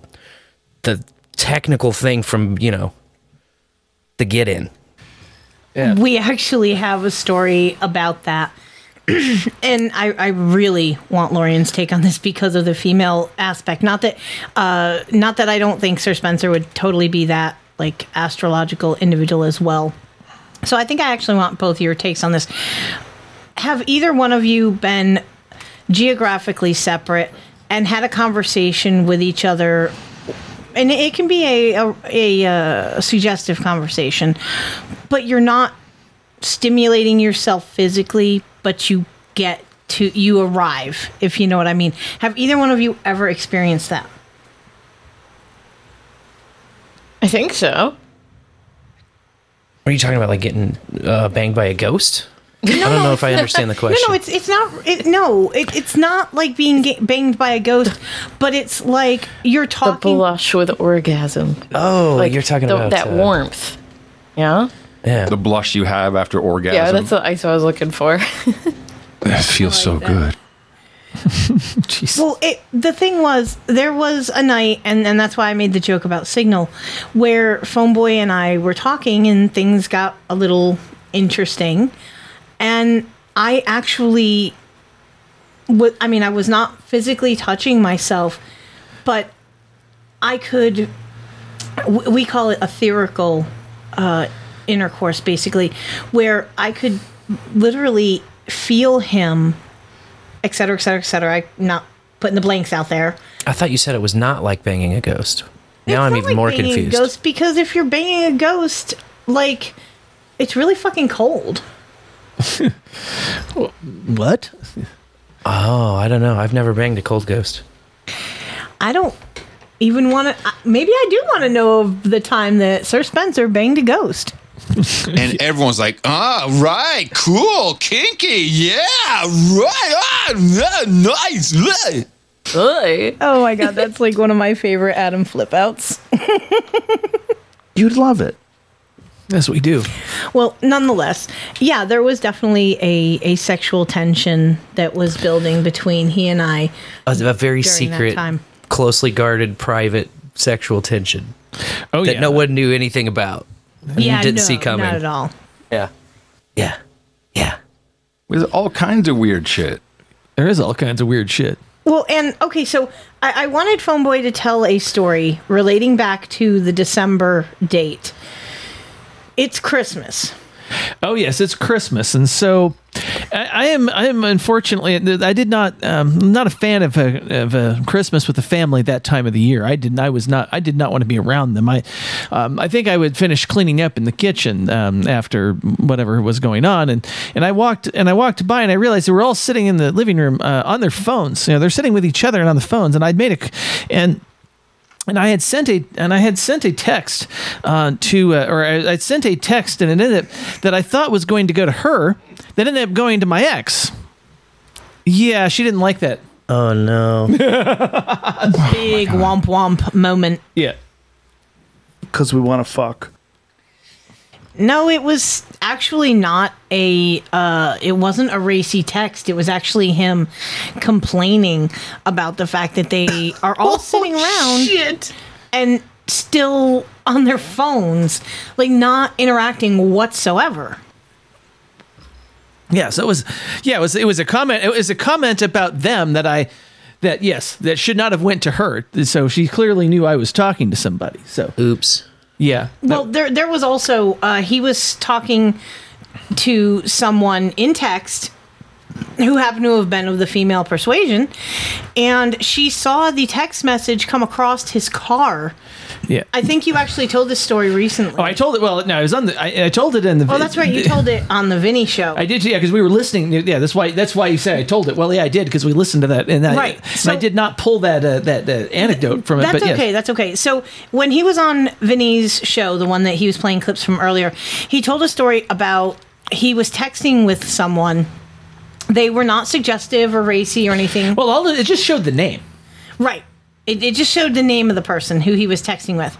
the technical thing from you know the get in We actually have a story about that. [clears throat] and I, I really want Lorian's take on this because of the female aspect. Not that, uh, not that I don't think Sir Spencer would totally be that like astrological individual as well. So I think I actually want both your takes on this. Have either one of you been geographically separate and had a conversation with each other? And it can be a, a, a, uh suggestive conversation, but you're not stimulating yourself physically, but you get to you arrive, if you know what I mean. Have either one of you ever experienced that? I think so. Are you talking about like getting uh, banged by a ghost? I don't know if I understand the question. No, no, it's it's not. It, no, it, it's not like being ga- banged by a ghost, but it's like you're The talking. blush with orgasm. Oh, Like you're talking the- about, that uh, warmth. Yeah. Yeah. The blush you have after orgasm. Yeah, that's what I what I was looking for. [laughs] that feels so good. [laughs] Jesus. Well, it, the thing was, there was a night, and, and that's why I made the joke about Signal, where Phone Boy and I were talking, and things got a little interesting. And I actually, wa- I mean, I was not physically touching myself, but I could, w- we call it etherical uh, intercourse, basically, where I could literally feel him et cetera, et cetera, et cetera. I'm not putting the blanks out there. I thought you said it was not like banging a ghost. Now I'm Not even like more banging confused. A ghost because if you're banging a ghost, like it's really fucking cold. [laughs] what? Oh, I don't know. I've never banged a cold ghost. I don't even want to. Maybe I do want to know of the time that Sir Spencer banged a ghost. [laughs] and everyone's like, ah, right, cool, kinky, yeah, right, ah, yeah, nice. yeah." Oh my god, that's like one of my favorite Adam flip outs. [laughs] You'd love it. Yes, we do. Well, nonetheless, yeah, there was definitely a, a sexual tension that was building between he and I. A, a very During that secret, time. closely guarded, private sexual tension. Oh, that yeah. no one knew anything about. and yeah, didn't no, see coming. Not at all. Yeah. Yeah. Yeah. There's all kinds of weird shit. There is all kinds of weird shit. Well, and okay, so I, I wanted Phone Boy to tell a story relating back to the December date. It's Christmas. Oh yes, it's Christmas, and so I, I am. I am unfortunately. I did not. Um, I'm not a fan of a, of a Christmas with the family that time of the year. I didn't. I was not. I did not want to be around them. I. Um, I think I would finish cleaning up in the kitchen um, after whatever was going on, and and I walked and I walked by and I realized they were all sitting in the living room uh, on their phones. You know, they're sitting with each other and on the phones, and I'd made a and and I had sent a and I had sent a text uh, to uh, or I, I sent a text and it ended up that I thought was going to go to her that ended up going to my ex. Yeah, she didn't like that. Oh no! [laughs] Big womp womp moment. Yeah. Because we want to fuck. No, it was actually not a. Uh, it wasn't a racy text. It was actually him complaining about the fact that they [laughs] are all sitting around and still on their phones, like not interacting whatsoever. Yeah, so it was yeah, it was it was a comment it was a comment about them that I that yes, that should not have went to her. So she clearly knew I was talking to somebody. So oops. Yeah. Well, there there was also uh, he was talking to someone in text who happened to have been of the female persuasion, and she saw the text message come across his car. Yeah. I think you actually told this story recently. Oh, I told it. Well, no, I was on the. I, I told it in the. Oh, that's right. You told it on the Vinnie show. I did, yeah, because we were listening. Yeah, that's why. That's why you said I told it. Well, yeah, I did because we listened to that, and I, Right, and I did not pull that uh, that uh, anecdote from it. That's but yes. okay. That's okay. So when he was on Vinnie's show, the one that he was playing clips from earlier, he told a story about he was texting with someone. They were not suggestive or racy or anything. Well, all it just showed the name. Right. It, it just showed the name of the person who he was texting with,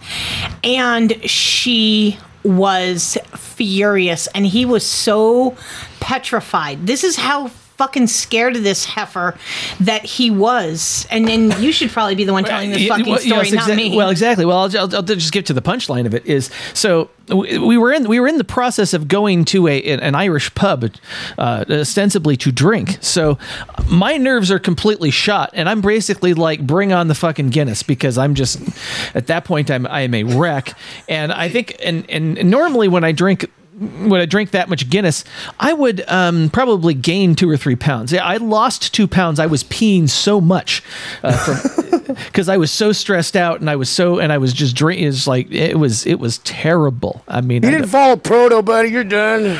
and she was furious, and he was so petrified. This is how fucking scared of this heifer that he was. And then you should probably be the one telling this fucking well, story, yes, not exa- me. Well, exactly. Well, I'll, I'll, I'll just get to the punchline of it. Is so we, we were in we were in the process of going to a an, an Irish pub, uh, ostensibly to drink. So my nerves are completely shot, and I'm basically like, bring on the fucking Guinness because I'm just at that point I'm I am a wreck, and I think and and normally when I drink when I drink that much Guinness, I would um, probably gain two or three pounds. Yeah, I lost two pounds. I was peeing so much because [laughs] I was so stressed out and I was so and I was just drinking. It's like it was it was terrible. I mean, You I- didn't follow proto, buddy. You're done.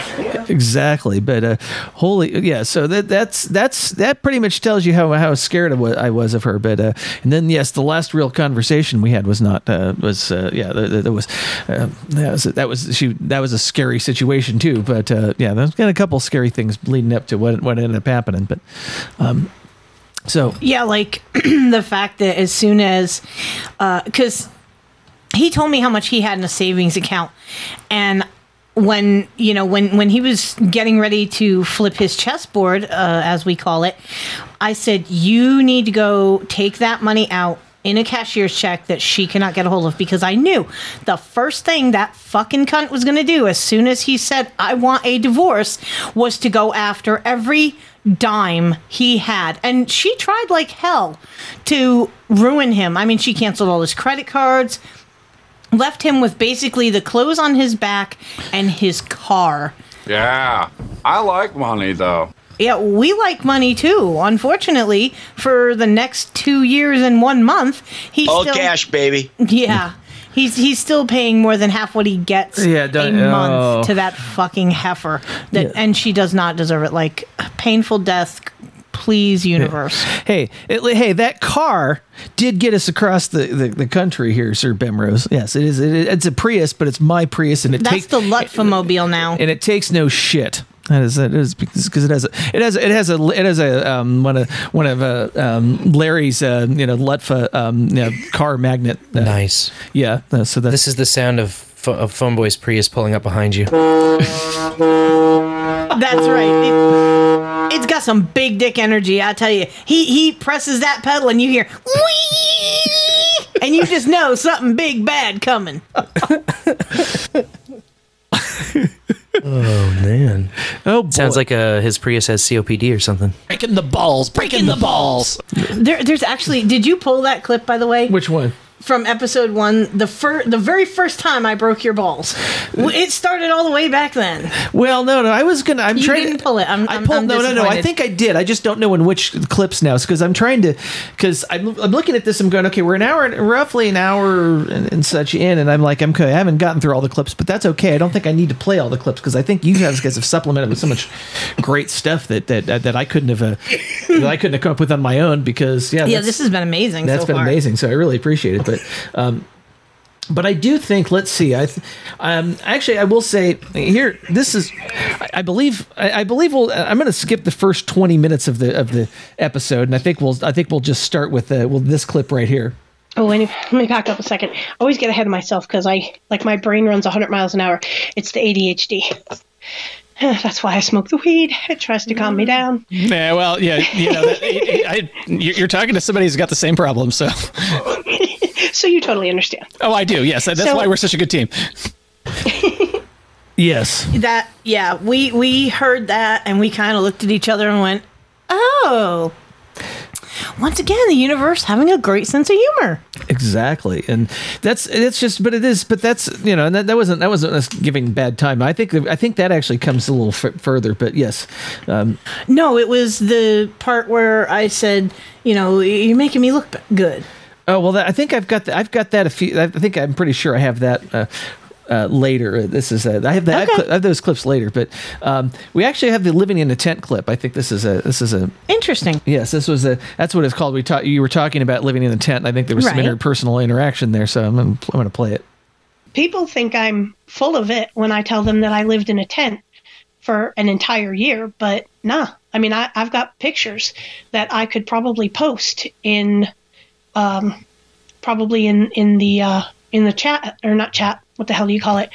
exactly. But uh, holy yeah. So that that's that's that pretty much tells you how how scared I was, I was of her. But uh, and then yes, the last real conversation we had was not uh, was uh, yeah was uh, that was that was she that was a scary situation too. But uh, yeah, there's been a couple scary things leading up to what what ended up happening. But um, so Yeah, like [clears throat] the fact that as soon as, because he told me how much he had in a savings account, and when you know when when he was getting ready to flip his chessboard, uh, as we call it, I said you need to go take that money out. In a cashier's check that she cannot get a hold of because I knew the first thing that fucking cunt was going to do as soon as he said, I want a divorce, was to go after every dime he had. And she tried like hell to ruin him. I mean, she canceled all his credit cards, left him with basically the clothes on his back and his car. Yeah, I like money though. Yeah, we like money too. Unfortunately, for the next two years and one month, he's All still cash, baby. Yeah. He's he's still paying more than half what he gets Yeah, a don't- month oh. to that fucking heifer. That and she does not deserve it. Like painful death, please, universe. Hey, it, hey, that car did get us across the, the, the country here, Sir Bemrose. Yes, it is. It, it's a Prius, but it's my Prius, and it That's takes the Lutfa mobile now. and it takes no shit. That is that is because it has a it has it has a it has a um one of one of uh, um Larry's uh you know Lutfa um you know, car magnet. Uh, Nice. Yeah. uh, so that's This is the sound of, pho- of Phone Boy's Prius pulling up behind you. That's right. It, it's got some big dick energy. I tell you, he he presses that pedal and you hear wee, and you just know something big bad coming. [laughs] Oh man. Oh, sounds like uh, his Prius has COPD or something. breaking the balls, breaking the balls. There, there's actually. Did you pull that clip by the way? Which one? From episode one, the fir- the very first time I broke your balls. It started all the way back then. Well, no, no. I was gonna. I'm You trying didn't to pull it. I'm, I pulled. I'm no, no, no. I think I did. I just don't know in which clips now. Because I'm trying to. Because I'm, I'm looking at this. I'm going. Okay, we're an hour, roughly an hour and, and such in, and I'm like, I'm okay, I haven't gotten through all the clips, but that's okay. I don't think I need to play all the clips because I think you guys guys have supplemented with so much great stuff that that that I couldn't have uh, that I couldn't have come up with on my own. Because yeah, Yeah, this has been amazing. that's so been far. amazing. So I really appreciate it. But um, but I do think. Let's see. I th- um, actually I will say here. This is. I, I believe. I, I believe. We'll. I'm going to skip the first 20 minutes of the of the episode, and I think we'll. I think we'll just start with uh, well this clip right here. Oh, let me, let me back up a second. I always get ahead of myself because I like my brain runs 100 miles an hour. It's the ADHD. [sighs] That's why I smoke the weed. It tries to calm me down. Yeah, well, yeah, you know, that, [laughs] I, I, you're talking to somebody who's got the same problem. So, [laughs] [laughs] So you totally understand. oh, I do. Yes, that's So- why we're such a good team. [laughs] Yes. That yeah, we we heard that and we kind of looked at each other and went, "Oh." Once again, the universe having a great sense of humor. Exactly, and that's it's just, but it is, but that's you know, and that, that wasn't that wasn't us giving bad time. I think I think that actually comes a little f- further, but yes, um, No, it was the part where I said, you know, you're making me look good. Oh well, that, I think I've got that. I've got that. A few. I think I'm pretty sure I have that uh, uh, later. Uh, This is. Uh, I have that. I have those clips later, but um, we actually have the living in a tent clip. I think this is a. This is a. Interesting. Yes, this was a. That's what it's called. We talked. You were talking about living in a tent. And I think there was some Right. interpersonal interaction there, so I'm. Gonna, I'm going to play it. People think I'm full of it when I tell them that I lived in a tent for an entire year, but nah. I mean, I, I've got pictures that I could probably post in, um, probably in in the uh, in the chat or not chat. What the hell do you call it?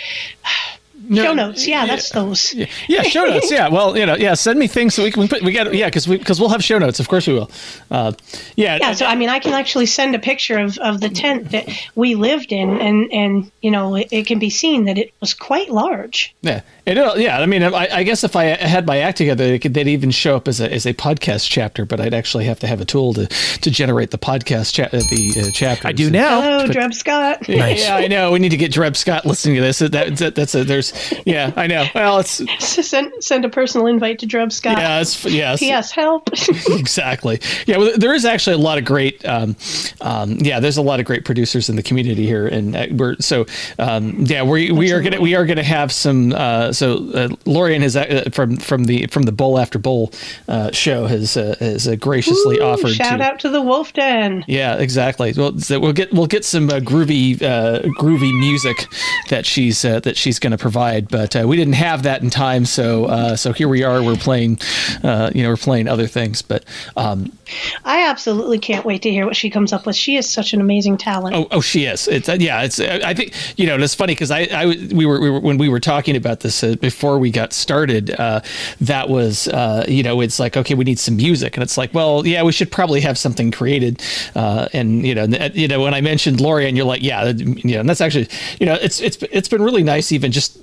Show notes. Yeah, that's those. [laughs] Yeah, show notes. Yeah, well, you know, yeah, send me things so we can put. We got yeah, because we because we'll have show notes. Of course we will. Uh, yeah, Yeah, so I mean, I can actually send a picture of, of the tent that we lived in, and and you know, it, it can be seen that it was quite large. Yeah, it, uh, yeah. I mean, I, I guess if I had my act together, it could, they'd even show up as a as a podcast chapter. But I'd actually have to have a tool to to generate the podcast cha- uh, the uh, chapter. I do now. Hello, Dreb Scott. [laughs] Yeah, I know. We need to get Dreb Scott listening to this. That, that that's a there's yeah, I know. Well, it's [laughs] send send a personal invite to Dreb Scott. Yeah, it's yes. P.S. Help. [laughs] [laughs] exactly. Yeah, well, there is actually a lot of great. Um, um, yeah, there's a lot of great producers in the community here, and uh, we're so um, yeah we we are gonna we are gonna have some. Uh, so uh, Lorian has uh, from from the from the Bowl After Bowl uh, show has uh, has uh, graciously Ooh, offered shout to. out to the Wolf Den. Yeah, exactly. Well, so we'll get we'll get some uh, groovy uh, groovy music that she's uh, that she's going to provide, but uh, we didn't have that in time, so uh, so here we are. We're playing, uh, you know, we're playing other things, but um, I absolutely can't wait to hear what she comes up with. She is such an amazing talent. Oh, oh, she is. It's uh, yeah. It's. Uh, I think you know. It's funny because I, I, we were, we were when we were talking about this uh, before we got started. Uh, that was, uh, you know, it's like okay, we need some music, and it's like, well, yeah, we should probably have something created. Uh, and you know, you know, when I mentioned Lori, and you're like, yeah, you know, and that's actually, you know, it's it's it's been really nice, even just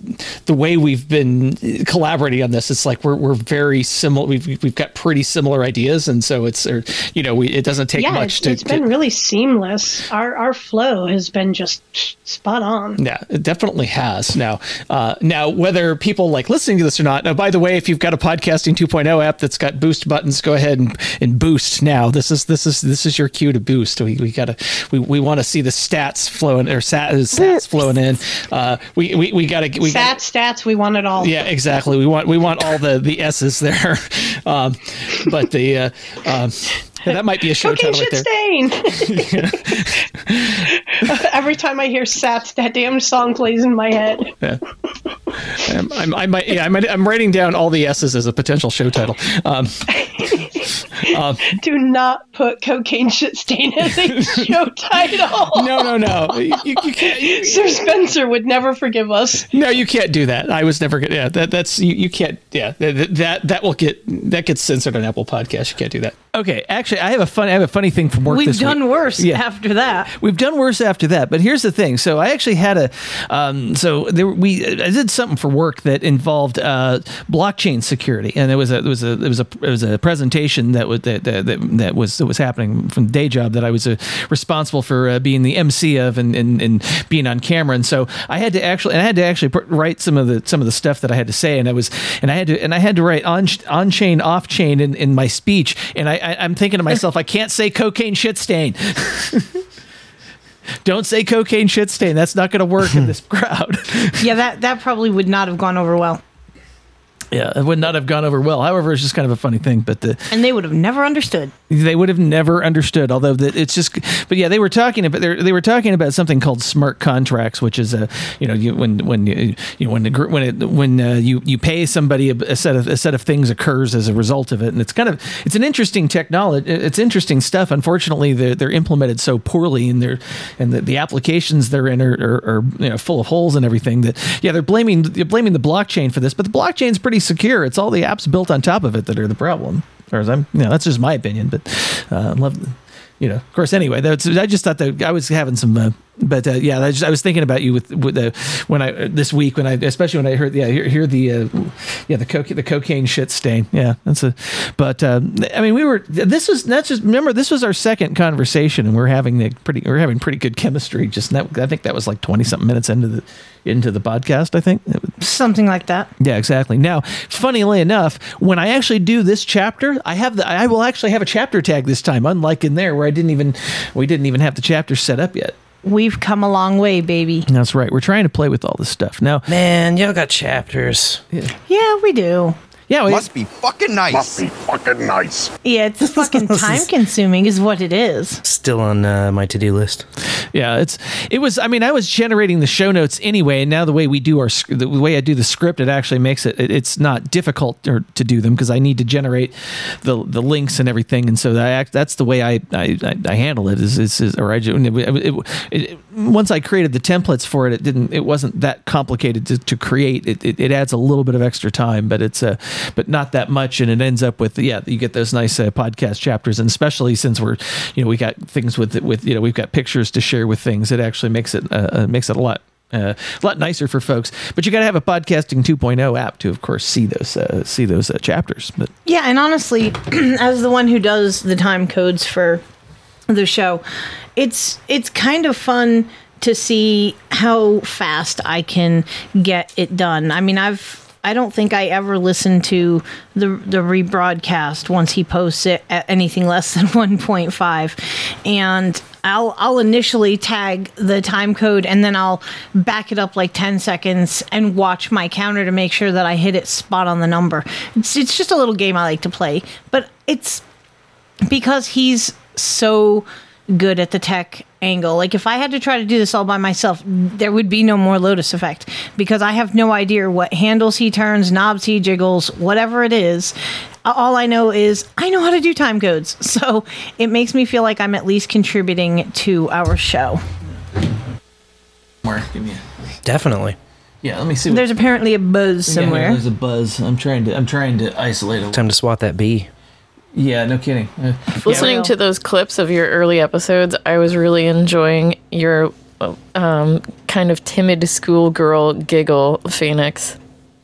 the way we've been collaborating on this. It's like we're we're very similar. We've we've got pretty similar ideas, and so it's, or, you know, we it doesn't take yeah, much it's, to. it's been to- really seamless. Our our flow has been just spot on. Yeah, it definitely has. Now, uh, now whether people like listening to this or not. Now, by the way, if you've got a podcasting 2.0 app that's got boost buttons, go ahead and, and boost now. This is this is this is your cue to boost. We, we gotta we, we want to see the stats flowing or sat, stats flowing in. Uh, we we, we gotta we Stats, gotta, stats, we want it all. yeah, exactly. We want we want all the the S's there. [laughs] Um, but the uh, um, that might be a show Cooking title right there. stain. [laughs] Every time I hear Sats, that damn song plays in my head. Yeah. Um, I'm, I might, yeah, I might, I'm writing down all the S's as a potential show title. Um, [laughs] um, [laughs] Do not put cocaine shit stain as [laughs] a show title. No, no, no. You, you can't. [laughs] Sir Spencer would never forgive us. no, you can't do that. I was never gonna. Yeah, that, that's you, you can't. Yeah, that, that that will get that gets censored on Apple Podcast. You can't do that. Okay, actually, I have a fun. I have a funny thing from work. We've this done week. worse Yeah. after that. We've done worse after that, but here's the thing. So I actually had a, um, so there we I did something for work that involved uh, blockchain security, and it was a it was a it was a it was a presentation that was that that, that, was that was happening from the day job that I was uh, responsible for uh, being the MC of and, and and being on camera, and so I had to actually and I had to actually put, write some of the some of the stuff that I had to say, and I was and I had to and I had to write on on chain off chain in, in my speech, and I, I I'm thinking to myself, I can't say cocaine shit stain. [laughs] Don't say cocaine shit stain. That's not going to work in this [laughs] crowd. Yeah, that that probably would not have gone over well, yeah, it would not have gone over well. However, it's just kind of a funny thing. But the, and they would have never understood. they would have never understood. Although that it's just, but yeah, they were talking about they they were talking about something called smart contracts, which is a you know you when when you, you know when the, when it when uh, you you pay somebody a, a set of a set of things occurs as a result of it, and it's kind of it's an interesting technology. It's interesting stuff. Unfortunately, they're they're implemented so poorly, and they're and the, the applications they're in are, are, are you know, full of holes and everything. That yeah, they're blaming they're blaming the blockchain for this, but the blockchain's pretty secure. It's all the apps built on top of it that are the problem. Or as I'm, you know, that's just my opinion, but uh, love, you know, of course. Anyway, that's I just thought that I was having some, uh, but uh, yeah, I, just, I was thinking about you with with the when I this week when I especially when I heard yeah hear, hear the uh, yeah the coke the cocaine shit stain yeah that's a but um, I mean we were this was that's just remember this was our second conversation and we're having a pretty we're having pretty good chemistry just that I think that was like twenty something minutes into the into the podcast I think Something like that. yeah, exactly. Now, funnily enough, when I actually do this chapter, I have the I will actually have a chapter tag this time, unlike in there where I didn't even we didn't even have the chapter set up yet. We've come a long way, baby. That's right. We're trying to play with all this stuff now. Man, y'all got chapters. Yeah, Yeah, we do. Yeah. We, Must be fucking nice. Must be fucking nice. Yeah, it's [laughs] fucking time consuming, is what it is. Still on uh, my to-do list. yeah. It's it was. I mean, I was generating the show notes anyway, and now the way we do our the way I do the script, it actually makes it. it- It's not difficult or, to do them because I need to generate the the links and everything, and so that that's the way I I, I, I handle it. Is, is, is or I ju- it, it, it, once I created the templates for it, it didn't. It wasn't that complicated to, to create. It, it, it adds a little bit of extra time, but it's a, but not that much, and it ends up with yeah, you get those nice uh, podcast chapters, and especially since we're, you know, we got things with with you know we've got pictures to share with things. It actually makes it uh, uh, makes it a lot uh, a lot nicer for folks. But you got to have a podcasting 2.0 app to, of course, see those uh, see those uh, chapters. But Yeah, and honestly, [clears throat] as the one who does the time codes for the show, it's it's kind of fun to see how fast I can get it done. I mean, I've I don't think I ever listen to the the rebroadcast once he posts it at anything less than [laughs] 1.5 and I'll I'll initially tag the time code and then I'll back it up like 10 seconds and watch my counter to make sure that I hit it spot on the number. It's it's just a little game I like to play, but it's because he's so good at the tech angle. Like if I had to try to do this all by myself, there would be no more Lotus effect because I have no idea what handles he turns, knobs he jiggles, whatever it is. All I know is I know how to do time codes. [laughs] So it makes me feel like I'm at least contributing to our show. Mark, give me Definitely. Yeah, let me see. There's apparently a buzz Yeah, somewhere. there's a buzz. I'm trying to I'm trying to isolate it. Time to swat that bee. Yeah, no kidding. Uh, Listening yeah. to those clips of your early episodes, I was really enjoying your um, kind of timid schoolgirl giggle, Pheonix,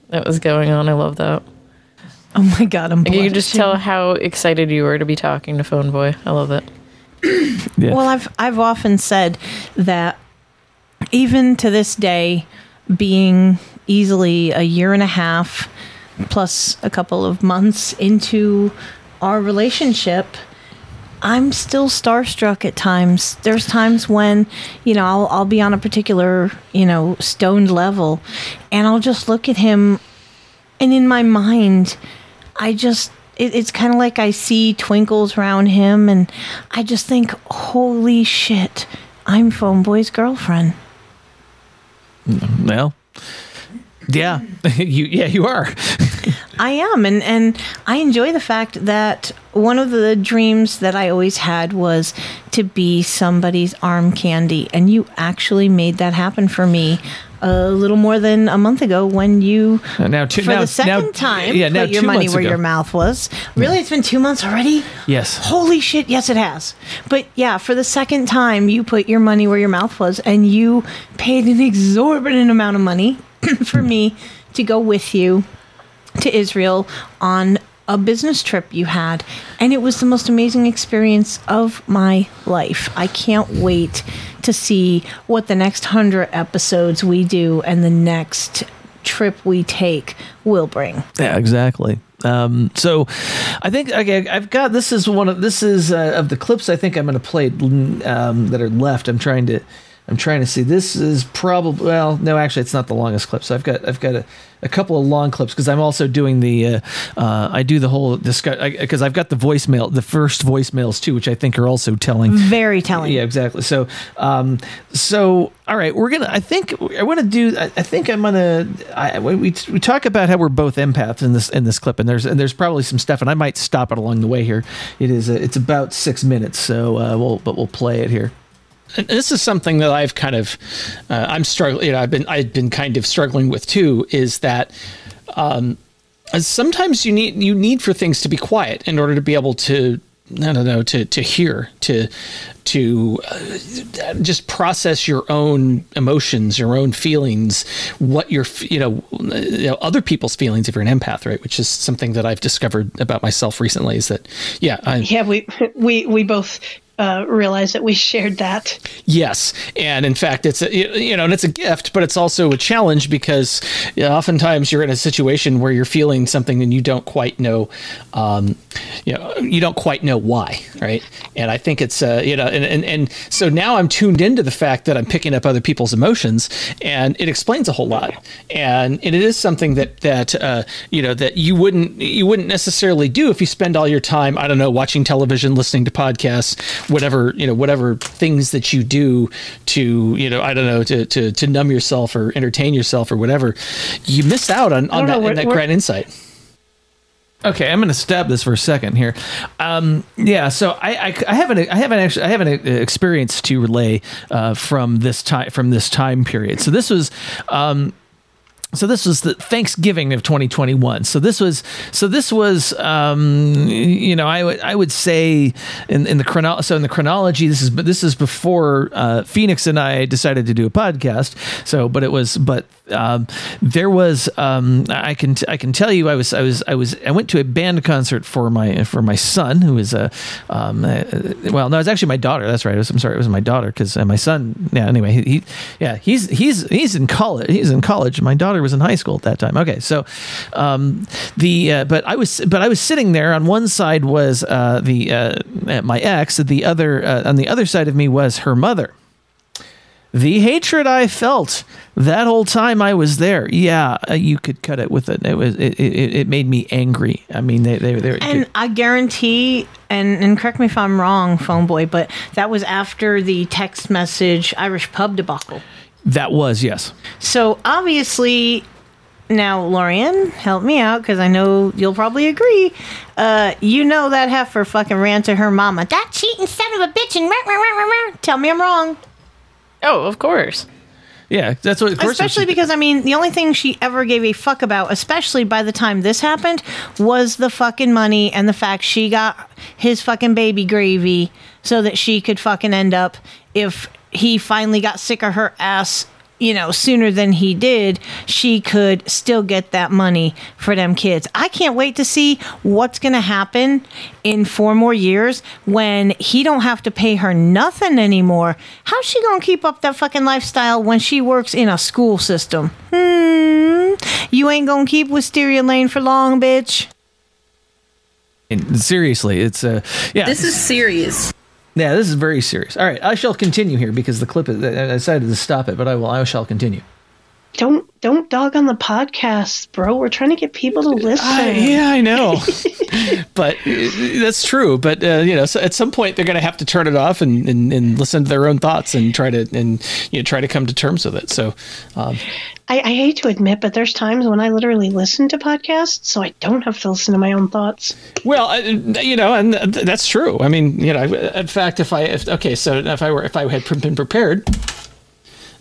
that was going on. I love that. Oh my god, I'm. You can just blushing. tell how excited you were to be talking to Phone Boy. I love it. [clears throat] Well, I've I've often said that even to this day, being easily a year and a half plus a couple of months into our relationship, I'm still starstruck at times. There's times when, you know, I'll, I'll be on a particular, you know, stoned level and I'll just look at him and in my mind, I just, it, it's kind of like I see twinkles around him and I just think, holy shit, I'm Phone Boy's girlfriend. Well, yeah, [laughs] you yeah you are. [laughs] I am, and and I enjoy the fact that one of the dreams that I always had was to be somebody's arm candy, and you actually made that happen for me a little more than a month ago when you Uh, now two- for now- the second now- time yeah, now put your money where ago. your mouth was. Really, it's been two months already. Yes. Holy shit! Yes, it has. But yeah, for the second time, you put your money where your mouth was, and you paid an exorbitant amount of money [clears throat] for me to go with you to Israel on a business trip you had. And it was the most amazing experience of my life. I can't wait to see what the next hundred episodes we do and the next trip we take will bring. Yeah, exactly. Um, so I think okay, I've got this is one of this is uh, of the clips I think I'm going to play um, that are left. I'm trying to I'm trying to see. This is probably well, no, actually, it's not the longest clip. So I've got I've got a, a couple of long clips because I'm also doing the uh, uh, I do the whole discuss because I've got the voicemail, the first voicemails too, which I think are also telling. Very telling. Yeah, exactly. So, um, so all right, we're gonna. I think I want to do. I, I think I'm gonna. I, we we talk about how we're both empaths in this in this clip, and there's and there's probably some stuff, and I might stop it along the way here. It is. Uh, it's about six minutes, so uh, we'll but we'll play it here. This is something that I've kind of uh, I'm struggling. You know, I've been I've been kind of struggling with too. Is that um, uh, sometimes you need you need for things to be quiet in order to be able to I don't know to to hear to to uh, just process your own emotions, your own feelings, what your you know, you know other people's feelings if you're an empath, right? Which is something that I've discovered about myself recently. Is that yeah, I, Yeah, we we we both uh, realized that we shared that. Yes, and in fact, it's a, you know, and it's a gift, but it's also a challenge because oftentimes you're in a situation where you're feeling something and you don't quite know, um, you know, you don't quite know why, right? And I think it's uh, you know, and, and and so now I'm tuned into the fact that I'm picking up other people's emotions, and it explains a whole lot, and, and it is something that that uh, you know that you wouldn't you wouldn't necessarily do if you spend all your time I don't know watching television, listening to podcasts whatever you know whatever things that you do to you know I don't know to to, to numb yourself or entertain yourself or whatever, you miss out on, on that, know, that we're- great insight. Okay, I'm going to stab this for a second here. Um, yeah, so I, I, I haven't I haven't actually I haven't uh, experienced to relay uh, from this time from this time period. So this was. Um, so this was the Thanksgiving of 2021. So this was so this was um, you know I would I would say in, in the chrono- so in the chronology this is but this is before uh, Pheonix and I decided to do a podcast. So but it was but um, there was um, I can t- I can tell you I was I was I was I went to a band concert for my for my son who is a um, uh, well no it was actually my daughter that's right was, I'm sorry it was my daughter because uh, my son yeah anyway he, he yeah he's he's he's in college he's in college my daughter was in high school at that time okay so um, the uh, but I was but I was sitting there on one side was uh, the uh, my ex the other uh, on the other side of me was her mother the hatred I felt that whole time I was there, yeah, uh, you could cut it with it. It was it, it, it made me angry. I mean, they they they. And I guarantee, and, and correct me if I'm wrong, phone boy, but that was after the text message Irish pub debacle. that was yes. So obviously, now Lorian, help me out because I know you'll probably agree. Uh, you know that heifer fucking ran to her mama. That cheating son of a bitch and rah, rah, rah, rah, rah. tell me I'm wrong. Oh, of course. Yeah, that's what. Especially because I mean, the only thing she ever gave a fuck about, especially by the time this happened, was the fucking money and the fact she got his fucking baby gravy so that she could fucking end up if he finally got sick of her ass, you know, sooner than he did, she could still get that money for them kids. I can't wait to see what's going to happen in four more years when he don't have to pay her nothing anymore. How's she going to keep up that fucking lifestyle when she works in a school system? Hmm. You ain't going to keep Wisteria Lane for long, bitch. And seriously, it's uh yeah. This is serious. Yeah, this is very serious. All right, I shall continue here because the clip. is- I decided to stop it, but I will. I shall continue. Don't don't dog on the podcast, bro. We're trying to get people to listen. I- yeah, I know. [laughs] but uh, that's true. But uh, you know, so at some point they're going to have to turn it off and, and, and listen to their own thoughts and try to and you know try to come to terms with it. So, um, I, I hate to admit, but there's times when I literally listen to podcasts, so I don't have to listen to my own thoughts. well, uh, you know, and th- that's true. I mean, you know, in fact, if I if, okay, so if I were if I had been prepared.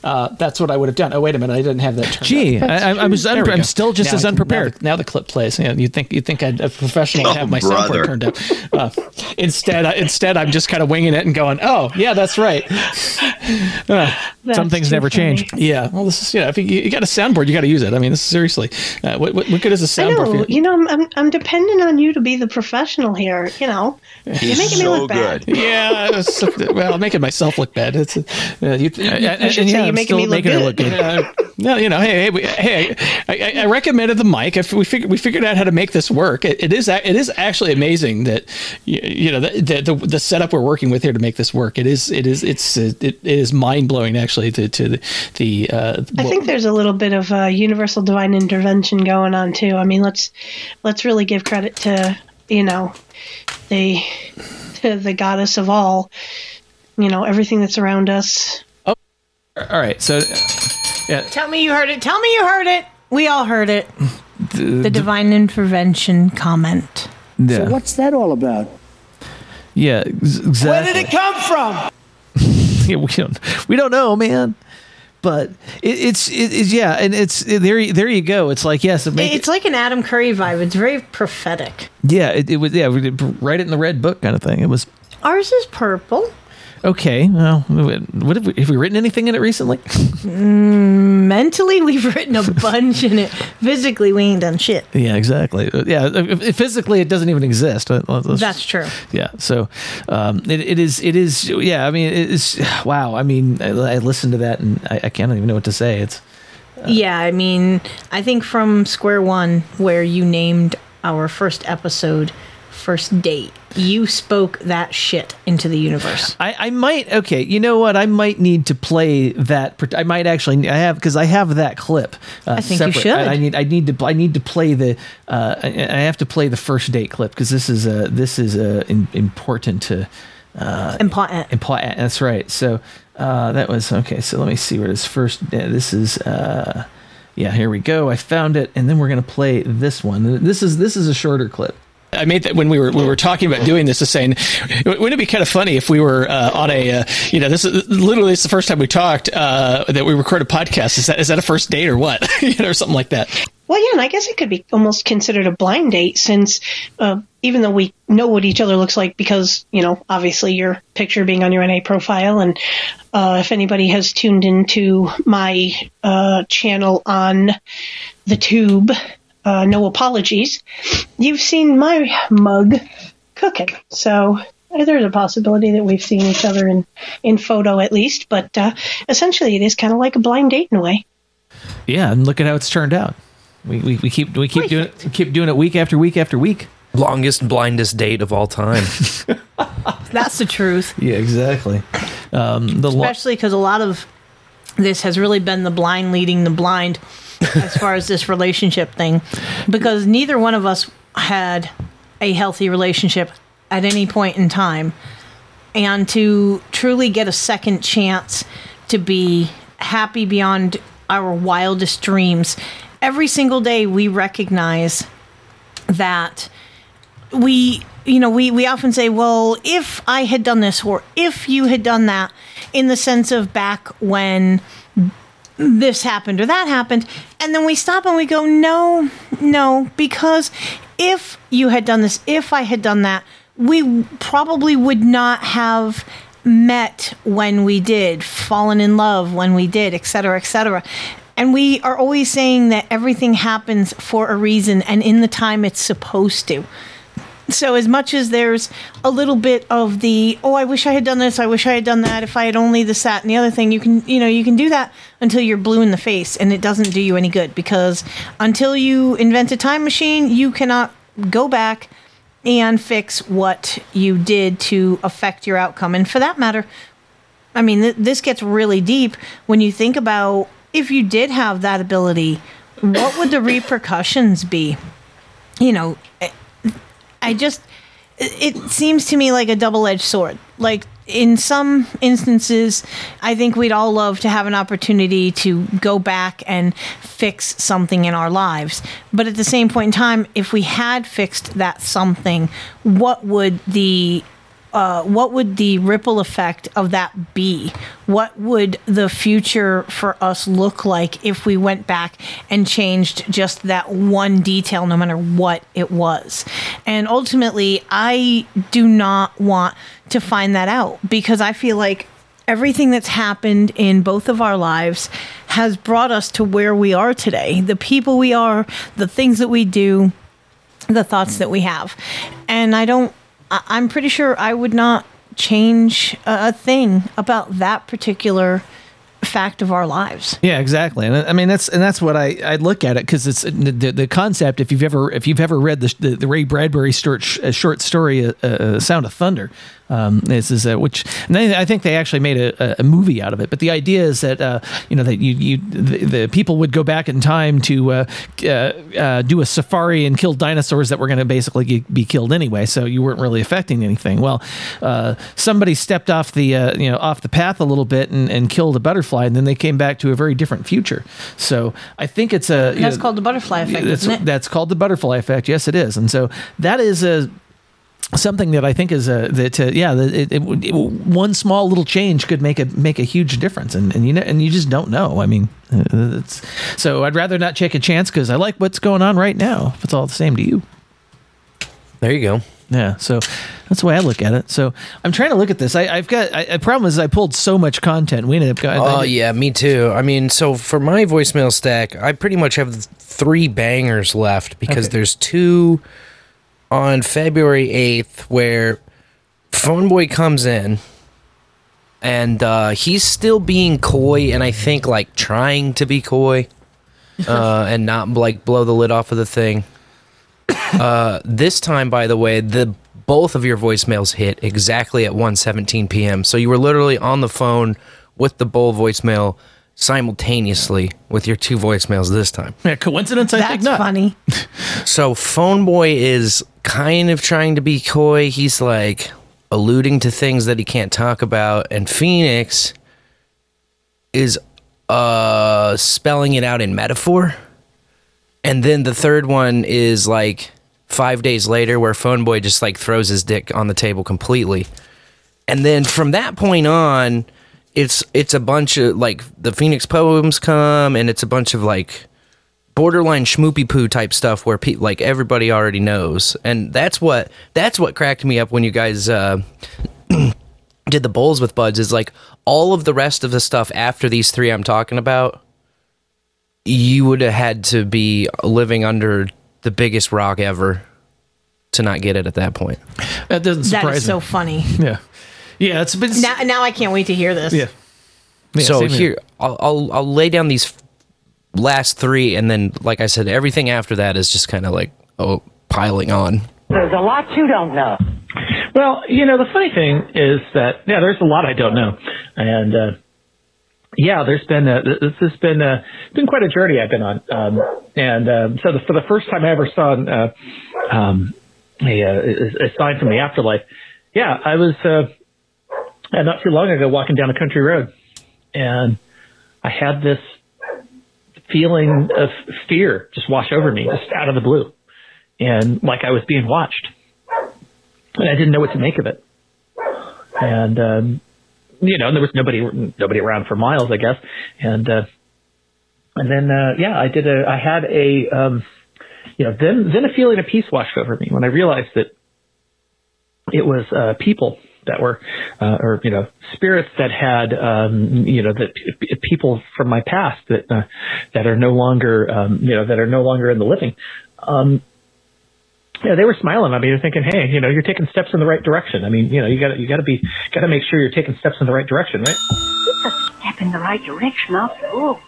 Uh, that's what I would have done. Oh wait a minute, I didn't have that. Gee. I- I- I was There we unpre- I'm still just Now as unprepared. Now the, now the clip plays. Yeah, you think you think I'd a professional Oh, have my brother. soundboard turned up. Uh, instead, I, instead I'm just kind of winging it and going, "Oh yeah, that's right." [laughs] Uh, Some things never change. Yeah. Well, this is you know, if you, you got a soundboard, you got to use it. I mean, this is seriously. Uh, what, what what good is a soundboard? know, you? you know, I'm, I'm I'm depending on you to be the professional here. You know, you're making me look bad. Yeah, it's, well, I'm making myself look bad. It's, uh, you, should say you're I'm making me look her good. Uh, [laughs] no, you know, hey, hey, we, hey, I, I, I recommended the mic. If we figured we figured out how to make this work, it, it is it is actually amazing that you, you know the, the the setup we're working with here to make this work. It is it is it's it, it is mind blowing actually to to the, the uh, I think there's a little bit of uh, universal divine intervention going on too. I mean, let's let's really give credit to you know the the goddess of all. You know, everything that's around us. All right, so yeah, Tell me you heard it. Tell me you heard it. We all heard it. The divine intervention comment. Yeah. So what's that all about? yeah, exactly. Where did it come from? [laughs] yeah, we don't we don't know, man. But it, it's it, it's yeah, and it's it, there. you- There you go. It's like yes, make It's like an Adam Curry vibe. It's very prophetic. yeah, it, it was yeah, we did write it in the red book kind of thing. It was Ours is purple. Okay. Well, what have we, have we written anything in it recently? Mm, mentally, we've written a bunch in it. Physically, we ain't done shit. yeah, exactly. Yeah, if- if physically it doesn't even exist. Uh, let's- That's true. Yeah. So um, it, it is. It is. Yeah. I mean, it is. [sighs] Wow. I mean, I, I listened to that and I, I can't even know what to say. It's Yeah, I mean, I think from square one, where you named our first episode first date, you spoke that shit into the universe. I, I might okay you know what I might need to play that I might actually I have because I have that clip uh, I think you should. I, I need I need to I need to play the uh, I, I have to play the first date clip because this is uh, this is uh, in, important to uh, important important that's right so uh, that was okay so let me see where this first yeah, this is uh, Yeah, here we go. I found it, and then we're gonna play this one. This is this is a shorter clip. I made that when we were we were talking about doing this, is saying, wouldn't it be kind of funny if we were uh, on a, uh, you know, this is literally it's the first time we talked uh, that we recorded a podcast. Is that is that a first date or what, [laughs] you know, or something like that? Well, yeah, and I guess it could be almost considered a blind date since uh, even though we know what each other looks like because, you know, obviously your picture being on your NA profile. And uh, if anybody has tuned into my uh, channel on the tube, uh, no apologies, you've seen my mug cooking. So there's a possibility that we've seen each other in, in photo at least. But uh, essentially, it is kind of like a blind date in a way. Yeah, and look at how it's turned out. We, we, we keep we keep doing it, keep doing it week after week after week. Longest blindest date of all time. [laughs] That's the truth. Yeah, exactly. Um, the Especially because a lot of this has really been the blind leading the blind as far as this relationship thing, because neither one of us had a healthy relationship at any point in time. And to truly get a second chance to be happy beyond our wildest dreams, every single day we recognize that we you know we we often say well if i had done this or if you had done that in the sense of back when this happened or that happened and then we stop and we go no no because if you had done this if i had done that we probably would not have met when we did fallen in love when we did etc cetera, etc cetera. and we are always saying that everything happens for a reason and in the time it's supposed to so as much as there's a little bit of the oh i wish i had done this i wish i had done that if i had only this that and the other thing you can you know you can do that until you're blue in the face and it doesn't do you any good because until you invent a time machine you cannot go back and fix what you did to affect your outcome. And for that matter i mean th- this gets really deep when you think about if you did have that ability what would the repercussions be? You know eh, I just it seems to me like a double-edged sword. Like in some instances, I think we'd all love to have an opportunity to go back and fix something in our lives. But at the same point in time, if we had fixed that something, what would the uh, what would the ripple effect of that be? What would the future for us look like if we went back and changed just that one detail, no matter what it was? And ultimately, I do not want to find that out because I feel like everything that's happened in both of our lives has brought us to where we are today. The people we are, the things that we do, the thoughts that we have. And I don't I- I'm pretty sure I would not change a, a thing about that particular fact of our lives. Yeah, exactly. And I mean that's and that's what I, I look at it because it's the, the concept. If you've ever if you've ever read the the, the Ray Bradbury short short story, uh, uh, Sound of Thunder, um, this is uh, which and I think they actually made a, a, movie out of it. But the idea is that uh, you know that you you the, the, people would go back in time to uh, uh, uh do a safari and kill dinosaurs that were going to basically be killed anyway. So you weren't really affecting anything. Well, uh, somebody stepped off the you know off the path a little bit and, and killed a butterfly, and then they came back to a very different future. So I think it's a that's know, called the butterfly effect, isn't it? That's called the butterfly effect. Yes, it is. And so that is a something that I think is a that uh, yeah it, it, it, one small little change could make a make a huge difference. And, and you know and you just don't know. I mean uh, it's so I'd rather not take a chance because I like what's going on right now if it's all the same to you. There you go. Yeah so that's the way I look at it. So I'm trying to look at this. I, have got I, the problem is I pulled so much content. We ended up going oh yeah me too. I mean so for my voicemail stack I pretty much have three bangers left because okay. there's two on February 8th where Phone Boy comes in and uh, he's still being coy and I think like trying to be coy [laughs] uh, and not like blow the lid off of the thing. Uh, this time, by the way, the both of your voicemails hit exactly at 1:17 p.m. So you were literally on the phone with the bull voicemail simultaneously with your two voicemails this time. Yeah, coincidence? I That's think not. funny. [laughs] so Phone Boy is kind of trying to be coy. He's like alluding to things that he can't talk about, and Pheonix is uh, spelling it out in metaphor. And then the third one is like five days later, where Phone Boy just like throws his dick on the table completely. And then from that point on, it's it's a bunch of like the Pheonix poems come, and it's a bunch of like borderline schmoopy poo type stuff where pe- like everybody already knows, and that's what that's what cracked me up when you guys uh, [clears throat] did the bowls with buds. Is like all of the rest of the stuff after these three I'm talking about, you would have had to be living under the biggest rock ever to not get it at that point. That doesn't That surprise is so funny. Yeah, yeah. It's been Now, now I can't wait to hear this. Yeah. Yeah, so here, here. I'll, I'll I'll lay down these last three, and then like I said, everything after that is just kind of like oh piling on. There's a lot you don't know. Well, you know, the funny thing is that yeah, there's a lot I don't know, and uh, yeah, there's been a, this has been a, been quite a journey I've been on, um, and um, so the, for the first time I ever saw uh, um, a, a, a sign from the afterlife, yeah, I was uh, uh, not too long ago walking down a country road, and I had this feeling of fear just wash over me, just out of the blue, and like I was being watched and I didn't know what to make of it. And um, you know, there was nobody nobody around for miles, I guess. And uh, and then uh, yeah, I did a I had a um, you know then then a feeling of peace washed over me when I realized that it was uh, people that were uh, or you know spirits that had um, you know that p- people from my past that uh, that are no longer um, you know that are no longer in the living. Um, yeah, they were smiling at me. They're thinking, "Hey, you know, you're taking steps in the right direction. I mean, you know, you got to you got to be got to make sure you're taking steps in the right direction, right?" It's a step in the right direction after all.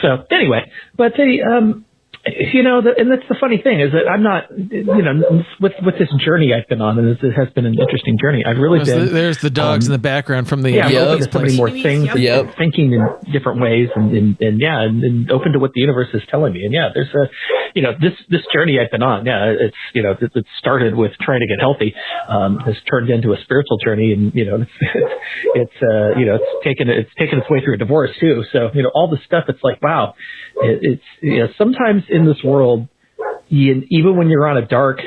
So anyway, but the um, you know, the, and that's the funny thing is that I'm not, you know, with with this journey I've been on, and it has been an interesting journey. I've really There's been. the, there's the dogs in the background from the yeah, I'm uh, open to so many more things, and Yep. thinking in different ways, and, and, and yeah, and, and open to what the universe is telling me. And yeah, there's a, you know, this this journey I've been on. Yeah, it's you know, it, it started with trying to get healthy, um, has turned into a spiritual journey, and you know, [laughs] it's it's uh, you know, it's taken it's taken its way through a divorce too. So you know, all the stuff. It's like wow, it, it's you know, sometimes in this world, you, even when you're on a dark